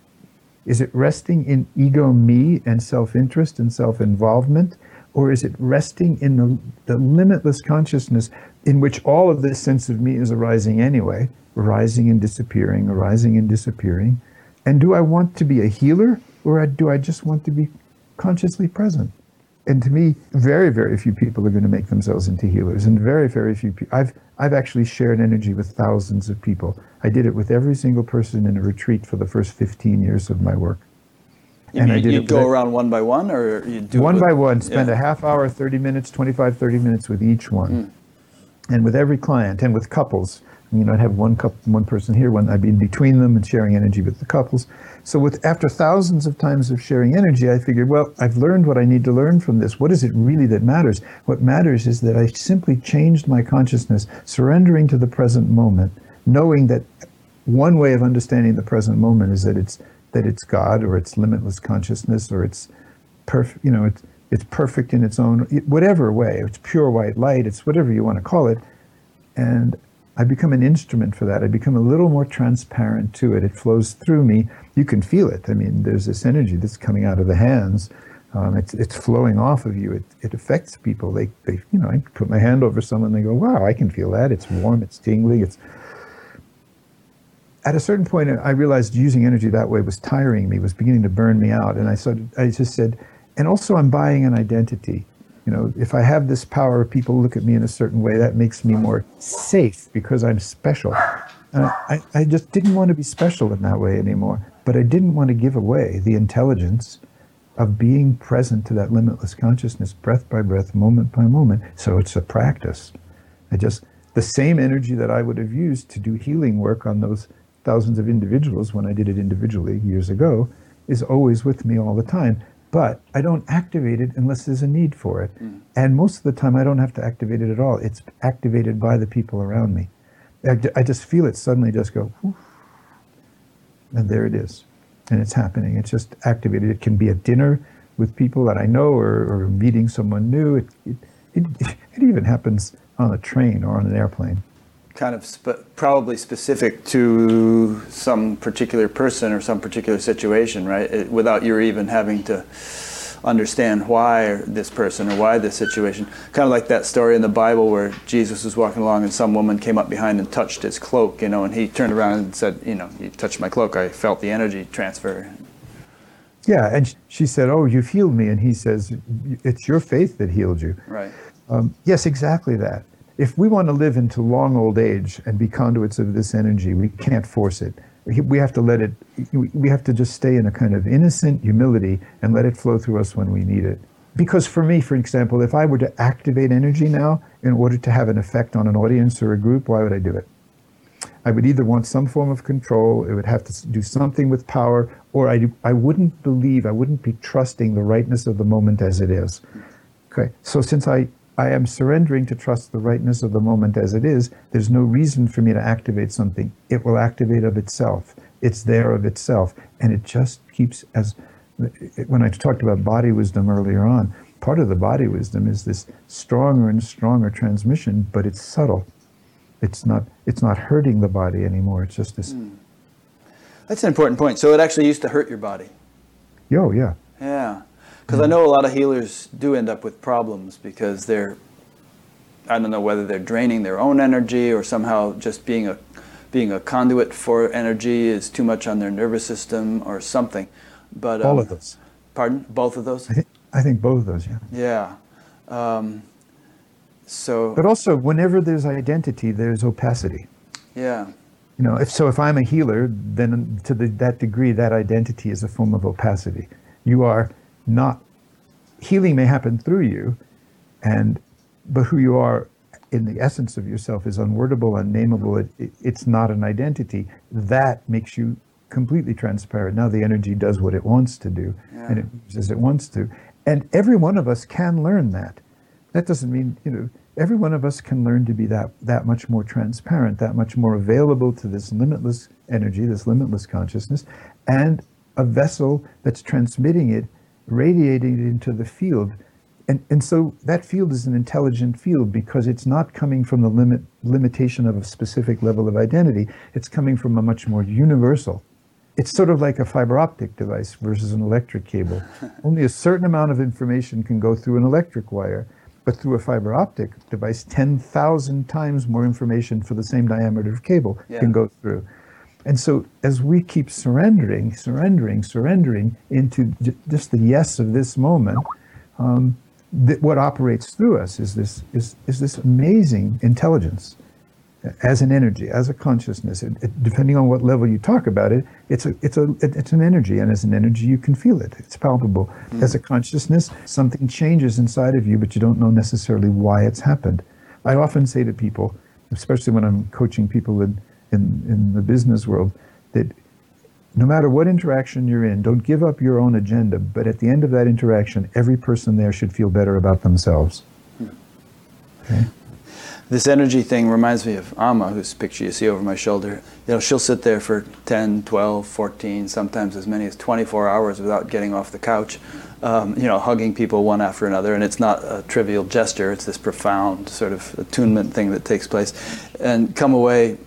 Is it resting in ego me and self interest and self involvement? Or is it resting in the, the limitless consciousness in which all of this sense of me is arising anyway, arising and disappearing, arising and disappearing? And do I want to be a healer or do I just want to be consciously present? And to me, very, very few people are going to make themselves into healers, and very, very few people. I've I've actually shared energy with thousands of people. I did it with every single person in a retreat for the first 15 years of my work. You and mean, I did it you'd go around one by one, or you do one by one? Spend yeah. a half hour, 30 minutes, 25, 30 minutes with each one, mm. and with every client, and with couples. You know, I'd have one couple, one person here, one I'd be in between them and sharing energy with the couples. So, with after thousands of times of sharing energy, I figured, well, I've learned what I need to learn from this. What is it really that matters? What matters is that I simply changed my consciousness, surrendering to the present moment, knowing that one way of understanding the present moment is that it's that it's God or it's limitless consciousness or it's perfect. You know, it's it's perfect in its own whatever way. It's pure white light. It's whatever you want to call it, and I become an instrument for that. I become a little more transparent to it. It flows through me. You can feel it. I mean, there's this energy that's coming out of the hands. Um, it's it's flowing off of you. It it affects people. They they you know I put my hand over someone. They go, wow, I can feel that. It's warm. It's tingly. It's at a certain point, I realized using energy that way was tiring me. Was beginning to burn me out. And I started. I just said, and also I'm buying an identity you know, if I have this power, people look at me in a certain way, that makes me more safe because I'm special. And I, I just didn't want to be special in that way anymore. But I didn't want to give away the intelligence of being present to that limitless consciousness, breath by breath, moment by moment. So it's a practice. I just, the same energy that I would have used to do healing work on those thousands of individuals when I did it individually years ago is always with me all the time but I don't activate it unless there's a need for it. Mm. And most of the time, I don't have to activate it at all. It's activated by the people around me. I, I just feel it suddenly just go, Whoof, and there it is. And it's happening. It's just activated. It can be a dinner with people that I know or, or meeting someone new. It, it, it, it even happens on a train or on an airplane kind of spe- probably specific to some particular person or some particular situation, right? It, without you even having to understand why this person or why this situation. Kind of like that story in the Bible where Jesus was walking along and some woman came up behind and touched his cloak, you know, and he turned around and said, you know, you touched my cloak, I felt the energy transfer. Yeah, and she said, "Oh, you've healed me," and he says, "It's your faith that healed you." Right. Um, yes, exactly that if we want to live into long old age and be conduits of this energy, we can't force it. We have to let it, we have to just stay in a kind of innocent humility and let it flow through us when we need it. Because for me, for example, if I were to activate energy now in order to have an effect on an audience or a group, why would I do it? I would either want some form of control, it would have to do something with power, or I, I wouldn't believe, I wouldn't be trusting the rightness of the moment as it is. Okay, so since I I am surrendering to trust the rightness of the moment as it is. There's no reason for me to activate something. It will activate of itself. It's there of itself. And it just keeps, as when I talked about body wisdom earlier on, part of the body wisdom is this stronger and stronger transmission, but it's subtle. It's not it's not hurting the body anymore. It's just this. Mm. That's an important point. So it actually used to hurt your body. Oh yeah. Yeah, because mm. I know a lot of healers do end up with problems because they're I don't know whether they're draining their own energy or somehow just being a being a conduit for energy is too much on their nervous system or something. But all um, of those. Pardon? Both of those. I think, I think both of those. Yeah. Yeah. Um, so. But also, whenever there's identity, there's opacity. Yeah. You know, if so, if I'm a healer, then to the, that degree, that identity is a form of opacity. You are not healing may happen through you, and but who you are in the essence of yourself is unwordable, unnameable. It, it, it's not an identity. That makes you completely transparent. Now the energy does what it wants to do, yeah. and it moves as it wants to. And every one of us can learn that. That doesn't mean you know. Every one of us can learn to be that that much more transparent, that much more available to this limitless energy, this limitless consciousness, and a vessel that's transmitting it, radiating it into the field and, and so that field is an intelligent field because it's not coming from the limit limitation of a specific level of identity. It's coming from a much more universal. It's sort of like a fiber optic device versus an electric cable. Only a certain amount of information can go through an electric wire, but through a fiber optic device, 10,000 times more information for the same diameter of cable yeah. can go through. And so, as we keep surrendering, surrendering, surrendering into just the yes of this moment, um, that what operates through us is this is, is this amazing intelligence as an energy, as a consciousness. It, it, depending on what level you talk about it, it's a it's a it, it's an energy, and as an energy, you can feel it. It's palpable. Mm. As a consciousness, something changes inside of you, but you don't know necessarily why it's happened. I often say to people, especially when I'm coaching people in in, in the business world, that no matter what interaction you're in, don't give up your own agenda. But at the end of that interaction, every person there should feel better about themselves. Okay? This energy thing reminds me of Amma, whose picture you see over my shoulder. You know, she'll sit there for 10, 12, 14, sometimes as many as 24 hours without getting off the couch, um, you know, hugging people one after another. And it's not a trivial gesture, it's this profound sort of attunement thing that takes place. And come away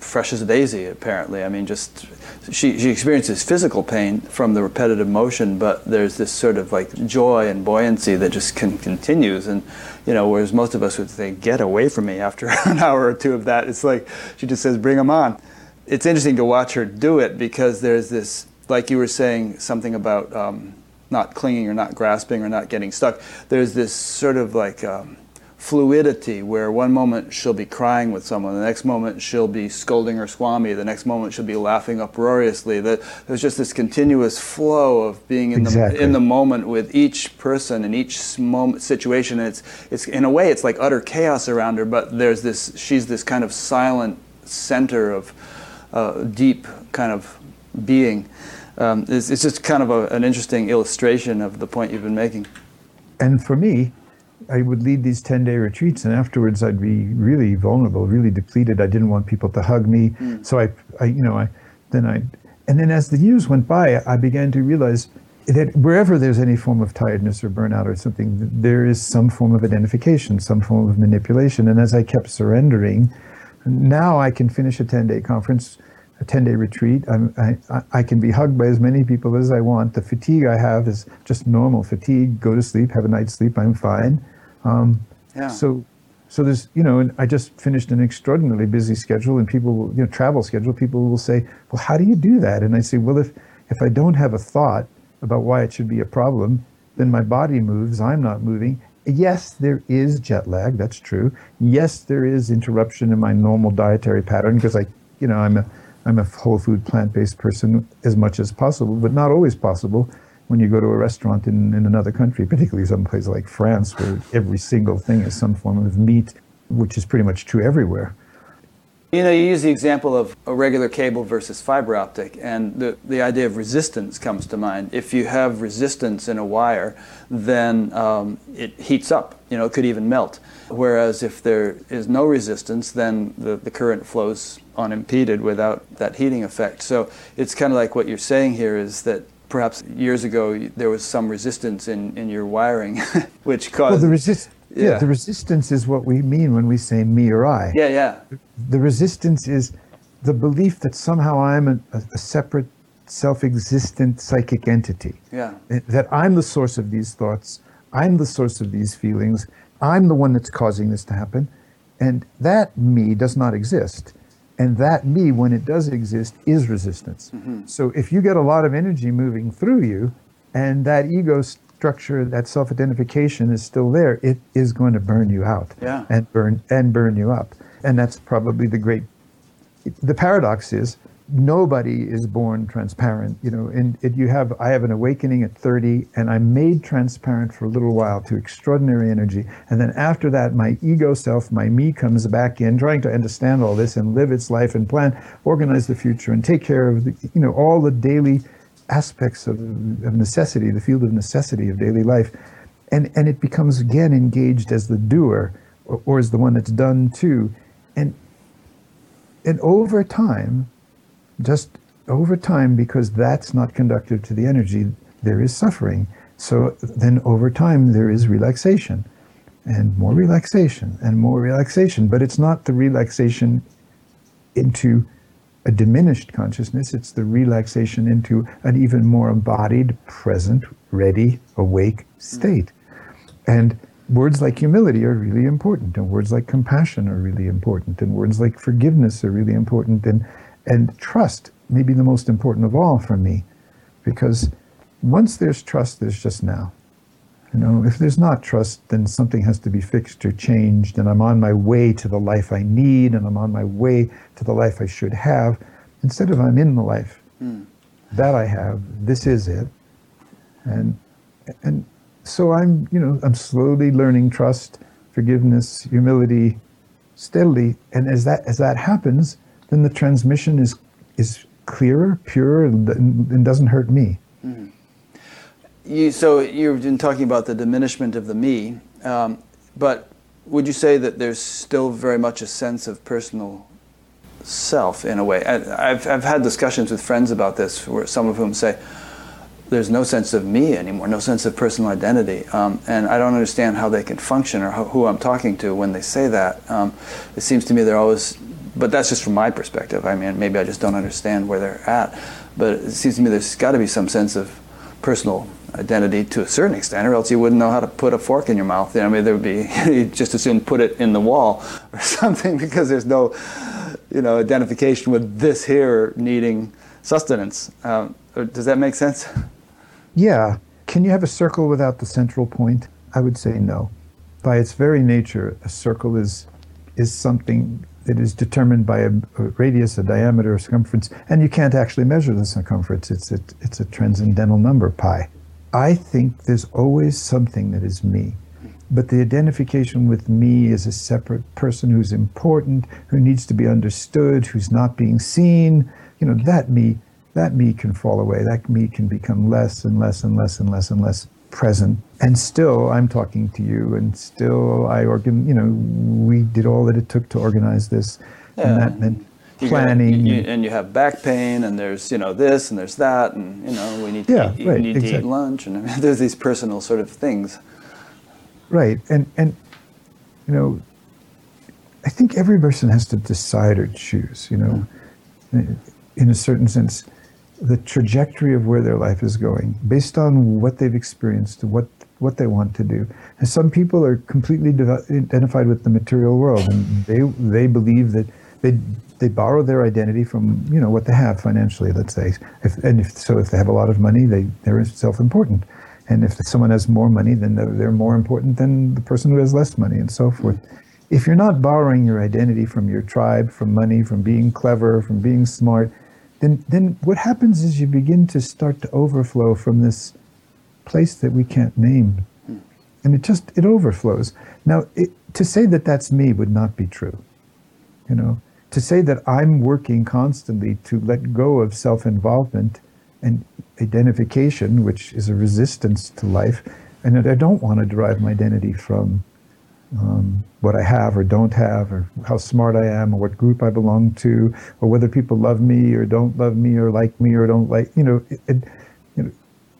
fresh as a daisy, apparently. I mean, just she, she experiences physical pain from the repetitive motion, but there's this sort of like joy and buoyancy that just can, continues. And, you know, whereas most of us would say, get away from me after an hour or two of that, it's like she just says, bring them on. It's interesting to watch her do it because there's this, like you were saying, something about um, not clinging or not grasping or not getting stuck. There's this sort of like, um, fluidity where one moment she'll be crying with someone, the next moment she'll be scolding her swami, the next moment she'll be laughing uproariously. That there's just this continuous flow of being in exactly. the in the moment with each person in each moment situation. And it's it's in a way it's like utter chaos around her, but there's this she's this kind of silent center of uh, deep kind of being. Um, it's, it's, just kind of a, an interesting illustration of the point you've been making. And for me, I would lead these 10 day retreats, and afterwards I'd be really vulnerable, really depleted. I didn't want people to hug me. Mm. So I, I, you know, I, then I, and then as the years went by, I began to realize that wherever there's any form of tiredness or burnout or something, there is some form of identification, some form of manipulation. And as I kept surrendering, now I can finish a 10 day conference, a 10 day retreat. I, I, I can be hugged by as many people as I want. The fatigue I have is just normal fatigue. Go to sleep, have a night's sleep, I'm fine. Um, yeah. So, so there's, you know, and I just finished an extraordinarily busy schedule, and people, will, you know, travel schedule. People will say, "Well, how do you do that?" And I say, "Well, if if I don't have a thought about why it should be a problem, then my body moves. I'm not moving. Yes, there is jet lag. That's true. Yes, there is interruption in my normal dietary pattern because I, you know, I'm a I'm a whole food plant based person as much as possible, but not always possible when you go to a restaurant in, in another country, particularly some place like France, where every single thing is some form of meat, which is pretty much true everywhere. You know, you use the example of a regular cable versus fiber optic, and the, the idea of resistance comes to mind. If you have resistance in a wire, then um, it heats up. You know, it could even melt. Whereas if there is no resistance, then the, the current flows unimpeded without that heating effect. So it's kind of like what you're saying here is that perhaps years ago there was some resistance in, in your wiring, which caused. Well, the, resist, Yeah. the resistance is what we mean when we say me or I. Yeah, yeah. The resistance is the belief that somehow I'm a, a separate, self existent psychic entity. Yeah. That I'm the source of these thoughts, I'm the source of these feelings, I'm the one that's causing this to happen. And that me does not exist. And that me, when it does exist, is resistance. Mm-hmm. So if you get a lot of energy moving through you, and that ego structure, that self-identification is still there, it is going to burn you out yeah. and burn and burn you up. And that's probably the great. The paradox is nobody is born transparent you know and it, you have i have an awakening at 30 and i'm made transparent for a little while to extraordinary energy. And then after that my ego self my me comes back in trying to understand all this and live its life and plan organize the future and take care of the, you know all the daily aspects of, of necessity the field of necessity of daily life. And and it becomes again engaged as the doer or, or as the one that's done too and and over time just over time, because that's not conductive to the energy, there is suffering. So then over time, there is relaxation and more relaxation and more relaxation. But it's not the relaxation into a diminished consciousness, it's the relaxation into an even more embodied, present, ready, awake state. And words like humility are really important, and words like compassion are really important, and words like forgiveness are really important, and and trust may be the most important of all for me, because once there's trust, there's just now. You know, if there's not trust, then something has to be fixed or changed, and I'm on my way to the life I need, and I'm on my way to the life I should have, instead of I'm in the life mm. that I have. This is it, and and so I'm, you know, I'm slowly learning trust, forgiveness, humility, steadily, and as that as that happens, then the transmission is is clearer, purer, and, doesn't hurt me. Mm-hmm. You, so you've been talking about the diminishment of the me, um, but would you say that there's still very much a sense of personal self in a way? I, have I've had discussions with friends about this, where some of whom say, there's no sense of me anymore, no sense of personal identity. Um, and I don't understand how they can function or who I'm talking to when they say that. Um, it seems to me they're always but that's just from my perspective. I mean, maybe I just don't understand where they're at. But it seems to me there's got to be some sense of personal identity to a certain extent, or else you wouldn't know how to put a fork in your mouth. You know, I mean, there would be you'd just as soon put it in the wall or something because there's no, you know, identification with this here needing sustenance. Um, does that make sense? Yeah. Can you have a circle without the central point? I would say no. By its very nature, a circle is is something it is determined by a, a, radius, a diameter, a circumference, and you can't actually measure the circumference. It's a, it's a transcendental number, pi. I think there's always something that is me. But the identification with me is a separate person who's important, who needs to be understood, who's not being seen, you know, that me, that me can fall away. That me can become less and less and less and less and less present. And still, I'm talking to you, and still, I organ. You know, we did all that it took to organize this, yeah. and that meant planning. You, you, and you have back pain, and there's you know this, and there's that, and you know we need to, yeah, eat, right, need exactly. to eat lunch, and I mean, there's these personal sort of things. Right, and and you know, I think every person has to decide or choose. You know, mm. in a certain sense the trajectory of where their life is going based on what they've experienced, what what they want to do. And some people are completely identified with the material world, and they they believe that they they borrow their identity from you know what they have financially. Let's say, if, and if so, if they have a lot of money, they they're self-important. And if someone has more money, then they're, they're more important than the person who has less money, and so forth. If you're not borrowing your identity from your tribe, from money, from being clever, from being smart, then then what happens is you begin to start to overflow from this place that we can't name. And it just it overflows. Now it, to say that that's me would not be true you know? To say that i'm working constantly to let go of self-involvement and identification which is a resistance to life and that i don't want to derive my identity from um, what I have or don't have, or how smart I am, or what group I belong to, or whether people love me or don't love me, or like me or don't like. You know, it, it, you know,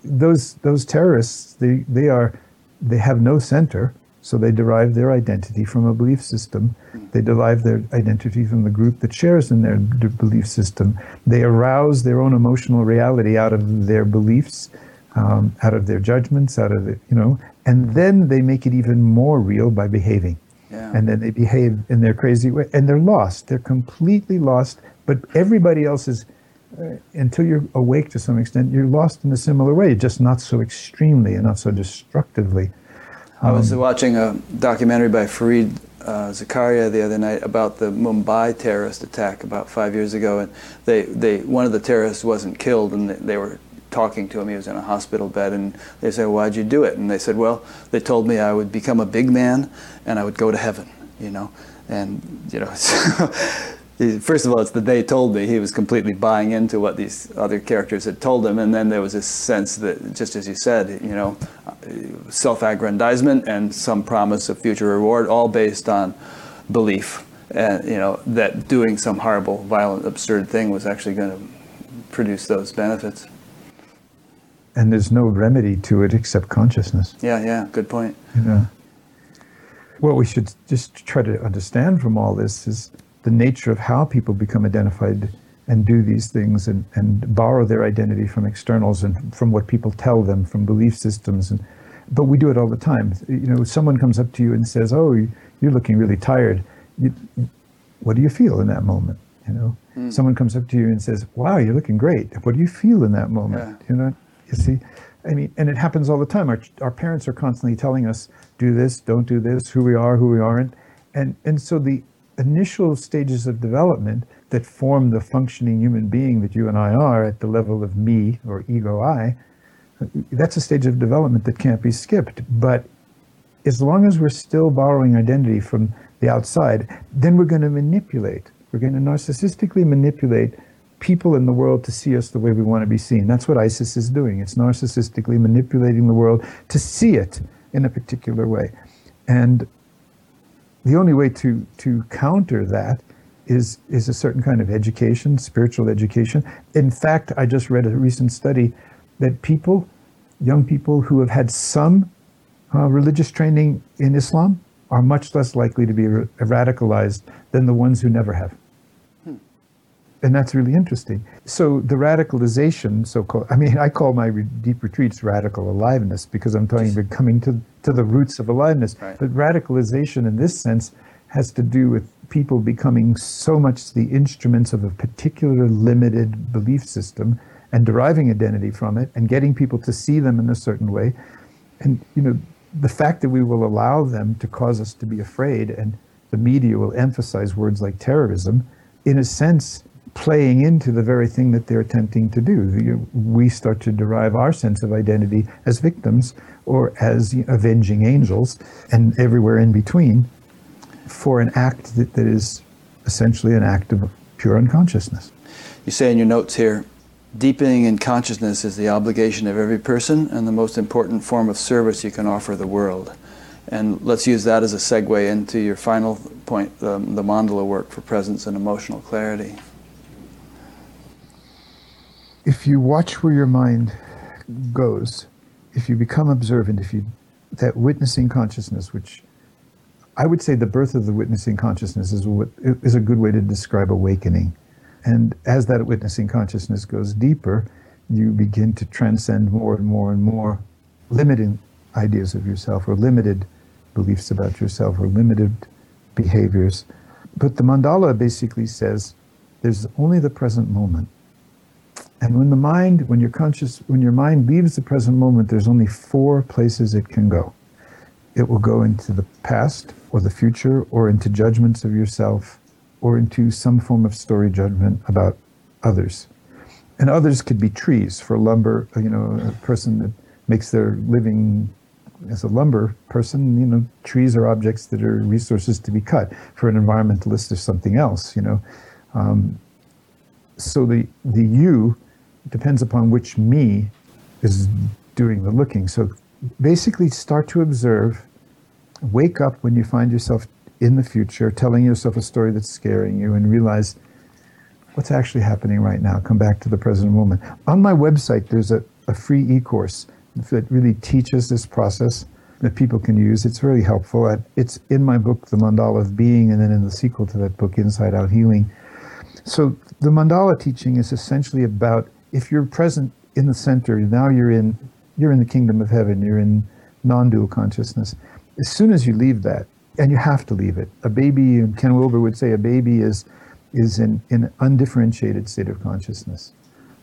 those those terrorists they they are they have no center, So they derive their identity from a belief system. They derive their identity from the group that shares in their d- belief system. They arouse their own emotional reality out of their beliefs, um, out of their judgments, out of it, you know, and then they make it even more real by behaving. Yeah. And then they behave in their crazy way, and they're lost. They're completely lost. But everybody else is, until you're awake to some extent, you're lost in a similar way, just not so extremely and not so destructively. I was watching a documentary by Fareed uh, Zakaria the other night about the Mumbai terrorist attack about five years ago, and they, they one of the terrorists wasn't killed, and they, they were talking to him. He was in a hospital bed, and they said, "Why'd you do it?" And they said, "Well, they told me I would become a big man, and I would go to heaven." You know, and you know. First of all, it's that they told me he was completely buying into what these other characters had told him, and then there was this sense that, just as you said, you know, self-aggrandizement and some promise of future reward, all based on belief, and you know that doing some horrible, violent, absurd thing was actually going to produce those benefits. And there's no remedy to it except consciousness. Yeah, yeah, good point. Yeah. what we should just try to understand from all this is the nature of how people become identified and do these things and, and borrow their identity from externals and from what people tell them from belief systems and but we do it all the time. You know someone comes up to you and says oh you're looking really tired. You, what do you feel in that moment? You know? Mm. someone comes up to you and says wow you're looking great. What do you feel in that moment? Yeah. you know? You see? I mean and it happens all the time. Our, our parents are constantly telling us do this don't do this who we are who we aren't. And and so the initial stages of development that form the functioning human being that you and I are at the level of me or ego I, that's a stage of development that can't be skipped. But as long as we're still borrowing identity from the outside, then we're going to manipulate. We're going to narcissistically manipulate people in the world to see us the way we want to be seen. That's what ISIS is doing. It's narcissistically manipulating the world to see it in a particular way. And the only way to, to counter that is, is a certain kind of education, spiritual education. In fact, I just read a recent study that people, young people who have had some uh, religious training in Islam, are much less likely to be radicalized than the ones who never have. And that's really interesting. So the radicalization, so-called, I mean, I call my re- deep retreats radical aliveness because I'm talking about coming to, to the roots of aliveness. Right. But radicalization in this sense has to do with people becoming so much the instruments of a particular limited belief system and deriving identity from it and getting people to see them in a certain way. And, you know, the fact that we will allow them to cause us to be afraid and the media will emphasize words like terrorism, in a sense, playing into the very thing that they're attempting to do. We start to derive our sense of identity as victims or as avenging angels and everywhere in between for an act that, that is essentially an act of pure unconsciousness. You say in your notes here, deepening in consciousness is the obligation of every person and the most important form of service you can offer the world. And let's use that as a segue into your final point, the, the mandala work for presence and emotional clarity. If you watch where your mind goes, if you become observant, if you that witnessing consciousness, which I would say the birth of the witnessing consciousness is what is a good way to describe awakening. And as that witnessing consciousness goes deeper, you begin to transcend more and more and more limiting ideas of yourself or limited beliefs about yourself or limited behaviors. But the mandala basically says there's only the present moment. And when the mind, when you're conscious, when your mind leaves the present moment, there's only four places it can go. It will go into the past or the future or into judgments of yourself or into some form of story judgment about others. And others could be trees for lumber, you know, a person that makes their living as a lumber person, you know, trees are objects that are resources to be cut. For an environmentalist, or something else, you know. Um, so the the you depends upon which me is doing the looking. So basically, start to observe. Wake up when you find yourself in the future, telling yourself a story that's scaring you, and realize what's actually happening right now. Come back to the present moment. On my website, there's a, a free e course that really teaches this process. that people can use. It's really helpful. It's in my book, The Mandala of Being, and then in the sequel to that book, Inside Out Healing. So the mandala teaching is essentially about if you're present in the center, now you're in you're in the kingdom of heaven, you're in non-dual consciousness. As soon as you leave that, and you have to leave it. A baby, Ken Wilber would say a baby is is in, an undifferentiated state of consciousness.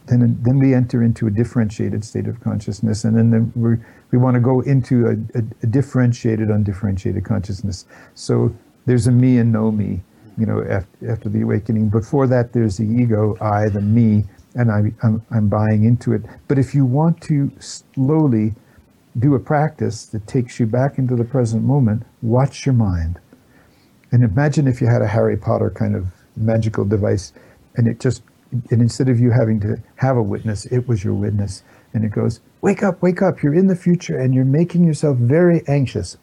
Then, then we enter into a differentiated state of consciousness, and then we we want to go into a, a, a differentiated, undifferentiated consciousness. So there's a me and no me you know, after, after the awakening. Before that, there's the ego, I, the me, and I, I'm, I'm buying into it. But if you want to slowly do a practice that takes you back into the present moment, watch your mind. And imagine if you had a Harry Potter kind of magical device and it just, and instead of you having to have a witness, it was your witness. And it goes, wake up, wake up. You're in the future and you're making yourself very anxious.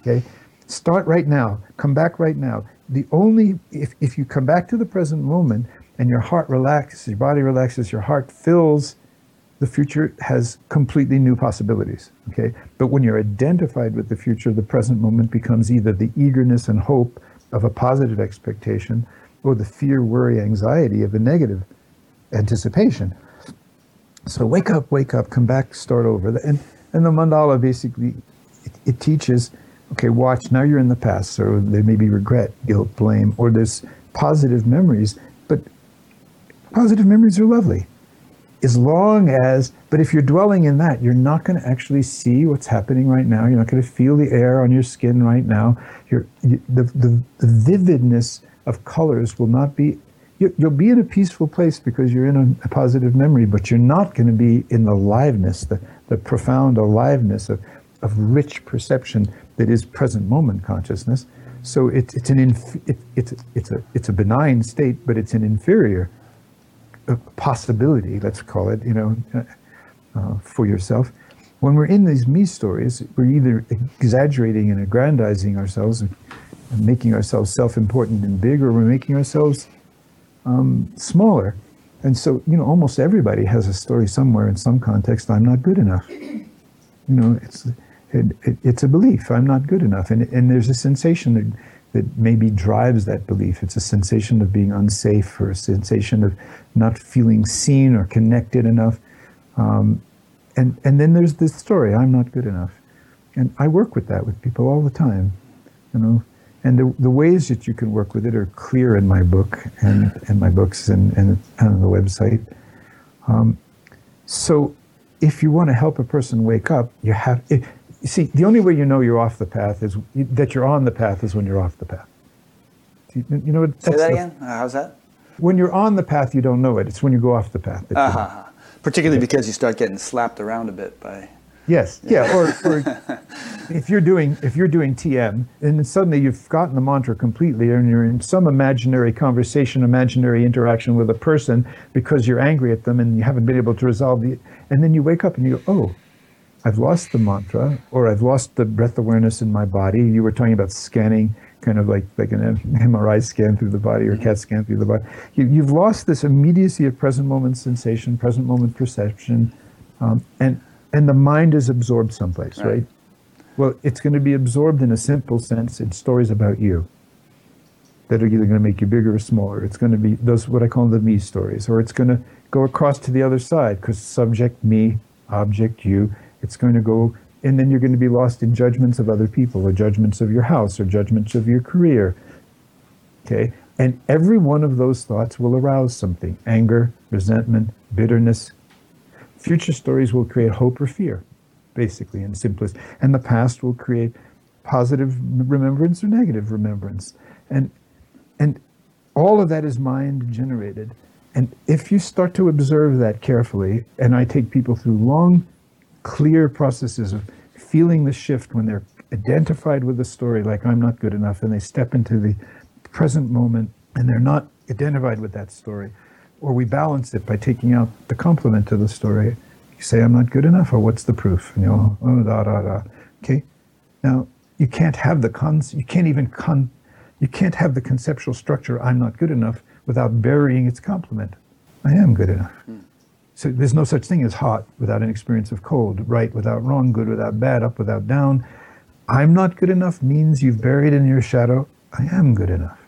Okay? Start right now. Come back right now the only if, if you come back to the present moment and your heart relaxes, your body relaxes, your heart fills, the future has completely new possibilities. Okay, but when you're identified with the future, the present moment becomes either the eagerness and hope of a positive expectation, or the fear, worry, anxiety of a negative anticipation. So wake up, wake up, come back, start over. And and the mandala basically it, it teaches okay, watch, now you're in the past. So there may be regret, guilt, blame, or there's positive memories. Positive memories are lovely. As long as, but if you're dwelling in that, you're not going to actually see what's happening right now. You're not going to feel the air on your skin right now. You're, you, the, the, the vividness of colors will not be you, will be in a peaceful place because you're in a, a, positive memory, but you're not going to be in the liveness, the, the profound aliveness of, of rich perception that is present moment consciousness. So it, it's an inf- it, it's it's a it's a benign state, but it's an inferior possibility. Let's call it, you know, uh, uh, for yourself. When we're in these me stories, we're either exaggerating and aggrandizing ourselves and, and making ourselves self-important and big, or we're making ourselves um, smaller. And so, you know, almost everybody has a story somewhere in some context. I'm not good enough. You know, it's it, it, it's a belief. I'm not good enough, and and there's a sensation that that maybe drives that belief. It's a sensation of being unsafe, or a sensation of not feeling seen or connected enough. Um, and and then there's this story. I'm not good enough, and I work with that with people all the time. You know, and the, the ways that you can work with it are clear in my book and, and my books and, and, on the website. Um, so if you want to help a person wake up, you have, you see, the only way you know you're off the path is that you're on the path is when you're off the path. You, know, say that again. Uh, how's that? When you're on the path, you don't know it. It's when you go off the path. Uh-huh. Particularly because you start getting slapped around a bit by. Yes, yeah, or, or if you're doing if you're doing TM and suddenly you've forgotten the mantra completely and you're in some imaginary conversation, imaginary interaction with a person because you're angry at them and you haven't been able to resolve the, and then you wake up and you go, oh, I've lost the mantra or I've lost the breath awareness in my body. You were talking about scanning, kind of like, like an MRI scan through the body or CAT scan through the body. You, have lost this immediacy of present moment sensation, present moment perception, um, and, and the mind is absorbed someplace, right. right? Well, it's going to be absorbed in a simple sense in stories about you that are either going to make you bigger or smaller. It's going to be those what I call the me stories, or it's going to go across to the other side because subject me, object you, it's going to go, and then you're going to be lost in judgments of other people, or judgments of your house, or judgments of your career. Okay? And every one of those thoughts will arouse something anger, resentment, bitterness. Future stories will create hope or fear, basically, in simplest. And the past will create positive remembrance or negative remembrance. And, and all of that is mind generated. And if you start to observe that carefully, and I take people through long clear processes of feeling the shift when they're identified with the story, like I'm not good enough, and they step into the present moment and they're not identified with that story. Or we balance it by taking out the complement to the story. You say, I'm not good enough, or what's the proof? And you know, oh, da, da, da. Okay. Now, you can't have the cons, you can't even con, you can't have the conceptual structure, I'm not good enough, without burying its complement. I am good enough. Mm. So there's no such thing as hot without an experience of cold, right without wrong, good without bad, up without down. I'm not good enough means you've buried in your shadow, I am good enough.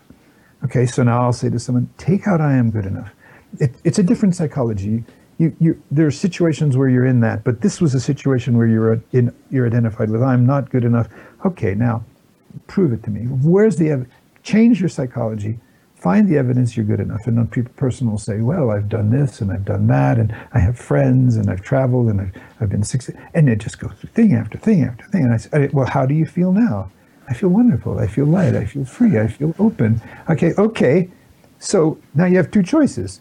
Okay, so now I'll say to someone, take out I am good enough. It, it's a different psychology. You, you, there are situations where you're in that, but this was a situation where you're in, you're identified with I'm not good enough. Okay, now prove it to me. Where's the? Change your psychology. Find the evidence you're good enough. And then people, person will say, well, I've done this and I've done that, and I have friends and I've traveled and I've, I've been six, and it just goes through thing after thing after thing. And I say, well, how do you feel now? I feel wonderful. I feel light. I feel free. I feel open. Okay, okay. So now you have two choices.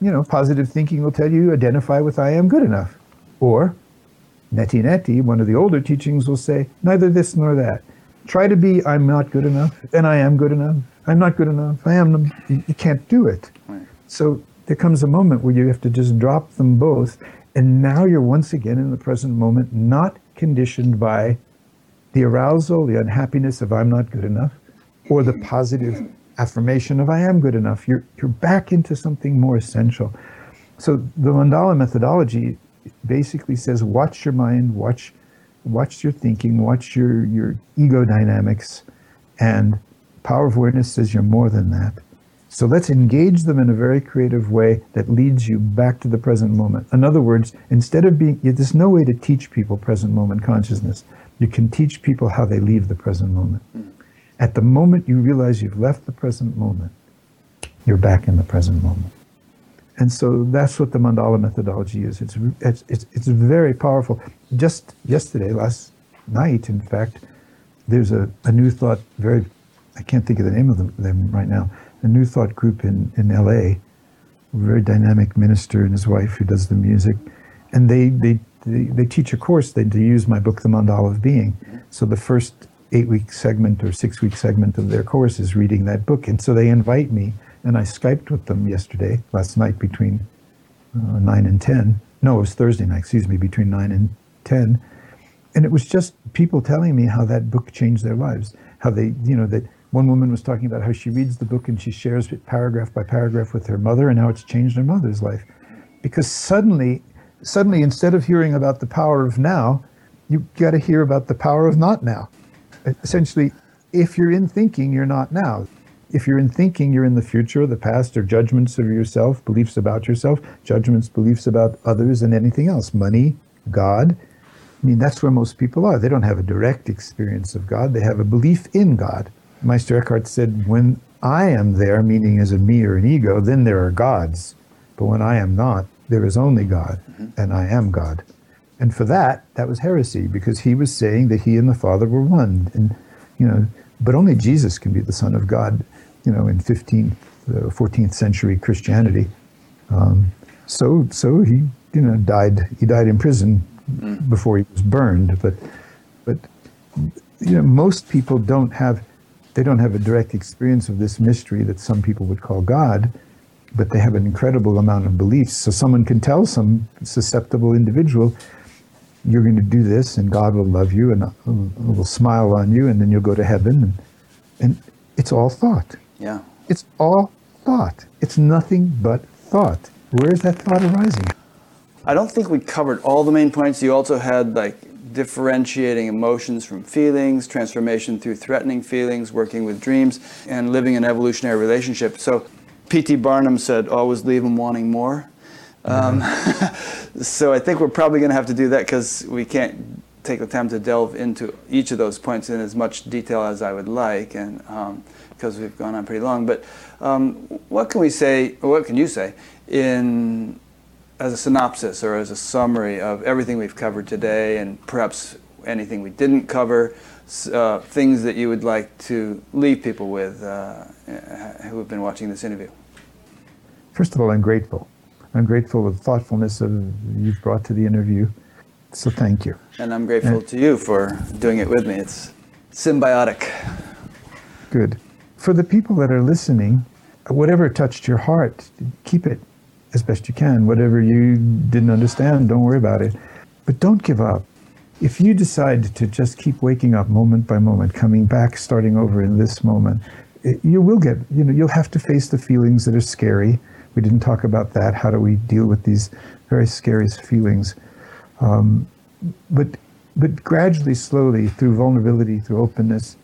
You know, positive thinking will tell you identify with I am good enough. Or neti neti, one of the older teachings will say neither this nor that. Try to be I'm not good enough and I am good enough. I'm not good enough. I am. Um, you can't do it. So there comes a moment where you have to just drop them both. And now you're once again in the present moment, not conditioned by the arousal, the unhappiness of I'm not good enough, or the positive affirmation of I am good enough. You're, you're back into something more essential. So the mandala methodology basically says watch your mind, watch watch your thinking, watch your, your ego dynamics, and power of awareness says you're more than that. So let's engage them in a very creative way that leads you back to the present moment. In other words, instead of being, there's no way to teach people present moment consciousness. You can teach people how they leave the present moment. Hmm. At the moment you realize you've left the present moment, you're back in the present moment. And so that's what the mandala methodology is. It's, it's, it's, it's very powerful. Just yesterday, last night, in fact, there's a, a new thought, very, I can't think of the name of them, them right now, a new thought group in, in LA, a very dynamic minister and his wife who does the music. And they, they they, they teach a course they, they use my book, The Mandala of Being. So the first eight week segment or six week segment of their course is reading that book. And so they invite me, and I Skyped with them yesterday, last night between uh, 9 and 10. No, it was Thursday night, excuse me, between 9 and 10. And it was just people telling me how that book changed their lives. How they, you know, that one woman was talking about how she reads the book and she shares it paragraph by paragraph with her mother and how it's changed her mother's life. Because suddenly suddenly instead of hearing about the power of now, you got to hear about the power of not now. Essentially, if you're in thinking, you're not now. If you're in thinking, you're in the future, the past, or judgments of yourself, beliefs about yourself, judgments, beliefs about others, and anything else. Money, God. I mean, that's where most people are. They don't have a direct experience of God, they have a belief in God. Meister Eckhart said, When I am there, meaning as a me or an ego, then there are gods. But when I am not, there is only God, mm-hmm. and I am God. And for that, that was heresy because he was saying that he and the Father were one. And, you know, but only Jesus can be the Son of God, you know, in 15th, uh, 14th century Christianity. Um, so, so he, you know, died, he died in prison mm. before he was burned. But, but, you know, most people don't have, they don't have a direct experience of this mystery that some people would call God but they have an incredible amount of beliefs. So someone can tell some susceptible individual, you're going to do this and God will love you and uh, will smile on you and then you'll go to heaven. And, and it's all thought. Yeah. It's all thought. It's nothing but thought. Where is that thought arising? I don't think we covered all the main points. You also had like differentiating emotions from feelings, transformation through threatening feelings, working with dreams, and living an evolutionary relationship. So P.T. Barnum said, always leave them wanting more. Um, so I think we're probably going to have to do that because we can't take the time to delve into each of those points in as much detail as I would like, and because um, we've gone on pretty long. But um, what can we say, or what can you say, in as a synopsis or as a summary of everything we've covered today, and perhaps anything we didn't cover? Uh, things that you would like to leave people with uh, who have been watching this interview? First of all, I'm grateful. I'm grateful for the thoughtfulness of you've brought to the interview. So thank you. And I'm grateful and, to you for doing it with me. It's symbiotic. Good. For the people that are listening, whatever touched your heart, keep it as best you can. Whatever you didn't understand, don't worry about it. But don't give up. If you decide to just keep waking up moment by moment, coming back, starting over in this moment, it, you will get, you know, you'll have to face the feelings that are scary we didn't talk about that. How do we deal with these very scary feelings? Um, but but gradually, slowly, through vulnerability, through openness,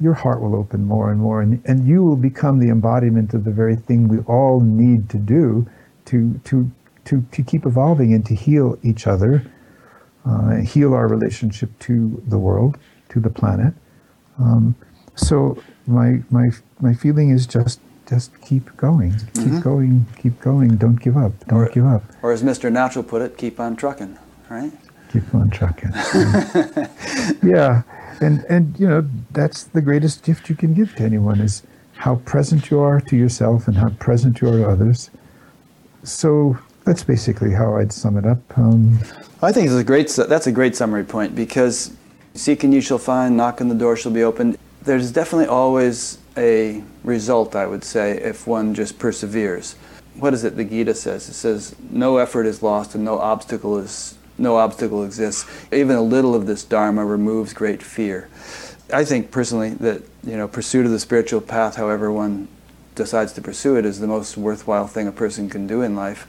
your heart will open more and more, and, and you will become the embodiment of the very thing we all need to do to, to, to, to keep evolving and to heal each other, uh, heal our relationship to the world, to the planet. Um, so my, my, my feeling is just just keep going, keep mm-hmm. going, keep going. Don't give up. Don't or, give up. Or as Mr. Natural put it, keep on trucking. Right? Keep on trucking. yeah, and and you know that's the greatest gift you can give to anyone is how present you are to yourself and how present you are to others. So that's basically how I'd sum it up. Um, I think it's a great. That's a great summary point because seek and you shall find, knock and the door shall be opened. There's definitely always a result, I would say, if one just perseveres. What is it the Gita says? It says, no effort is lost and no obstacle is no obstacle exists. Even a little of this dharma removes great fear. I think personally that you know pursuit of the spiritual path, however one decides to pursue it, is the most worthwhile thing a person can do in life.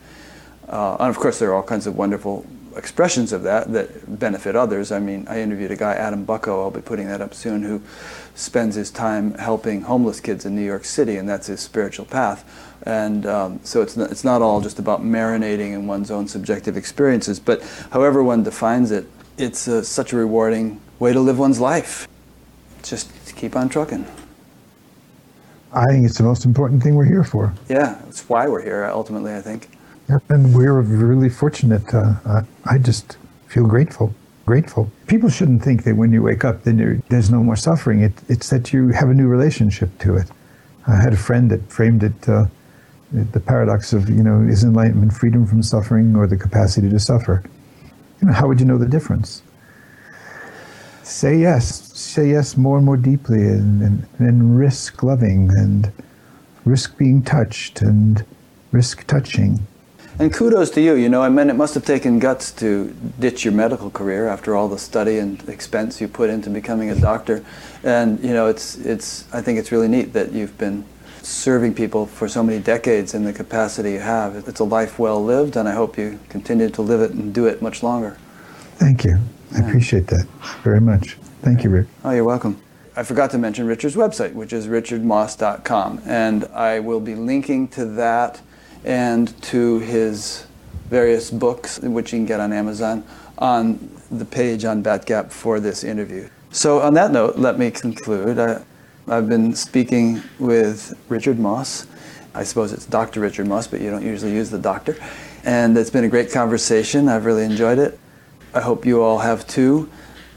Uh, and of course, there are all kinds of wonderful expressions of that that benefit others. I mean, I interviewed a guy, Adam Bucko, I'll be putting that up soon, who spends his time helping homeless kids in New York City, and that's his spiritual path. And um, so it's not, it's not all just about marinating in one's own subjective experiences, but however one defines it, it's uh, such a rewarding way to live one's life. Just keep on trucking. I think it's the most important thing we're here for. Yeah, it's why we're here, ultimately, I think. Yep, and we're really fortunate. Uh, I just feel grateful. Grateful. People shouldn't think that when you wake up, then there's no more suffering. It, it's that you have a new relationship to it. I had a friend that framed it uh, the paradox of, you know, is enlightenment freedom from suffering or the capacity to suffer? You know, how would you know the difference? Say yes. Say yes more and more deeply and, and, and risk loving and risk being touched and risk touching. And kudos to you. You know, I mean, it must have taken guts to ditch your medical career after all the study and expense you put into becoming a doctor. And you know, it's it's. I think it's really neat that you've been serving people for so many decades in the capacity you have. It's a life well lived, and I hope you continue to live it and do it much longer. Thank you. I appreciate that very much. Thank you, Rick. Oh, you're welcome. I forgot to mention Richard's website, which is richardmoss.com, and I will be linking to that and to his various books, which you can get on Amazon, on the page on Batgap for this interview. So, on that note, let me conclude. I, I've been speaking with Richard Moss. I suppose it's Dr. Richard Moss, but you don't usually use the doctor. And it's been a great conversation. I've really enjoyed it. I hope you all have too.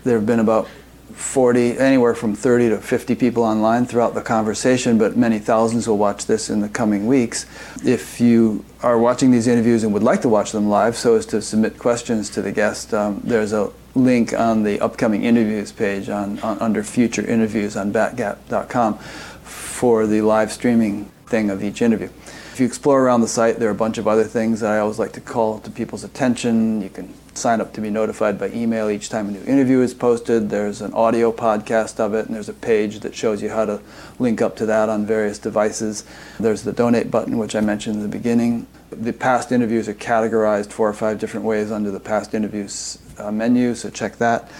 There have been about 40, anywhere from 30 to 50 people online throughout the conversation, but many thousands will watch this in the coming weeks. If you are watching these interviews and would like to watch them live so as to submit questions to the guest, um, there's a link on the upcoming interviews page on, on under future interviews on batgap.com for the live streaming thing of each interview. If you explore around the site, there are a bunch of other things that I always like to call to people's attention. You can sign up to be notified by email each time a new interview is posted. There's an audio podcast of it, and there's a page that shows you how to link up to that on various devices. There's the donate button, which I mentioned in the beginning. The past interviews are categorized four or five different ways under the past interviews uh, menu, so check that.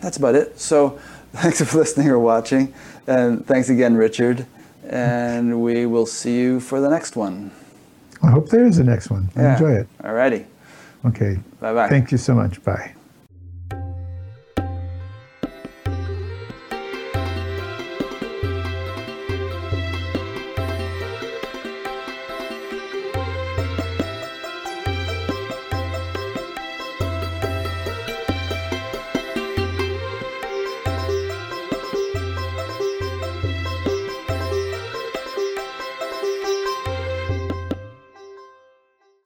That's about it. So thanks for listening or watching, and thanks again, Richard. And we will see you for the next one. I hope there is a next one. Yeah. Enjoy it. Alrighty. Okay. Bye bye. Thank you so much. Bye.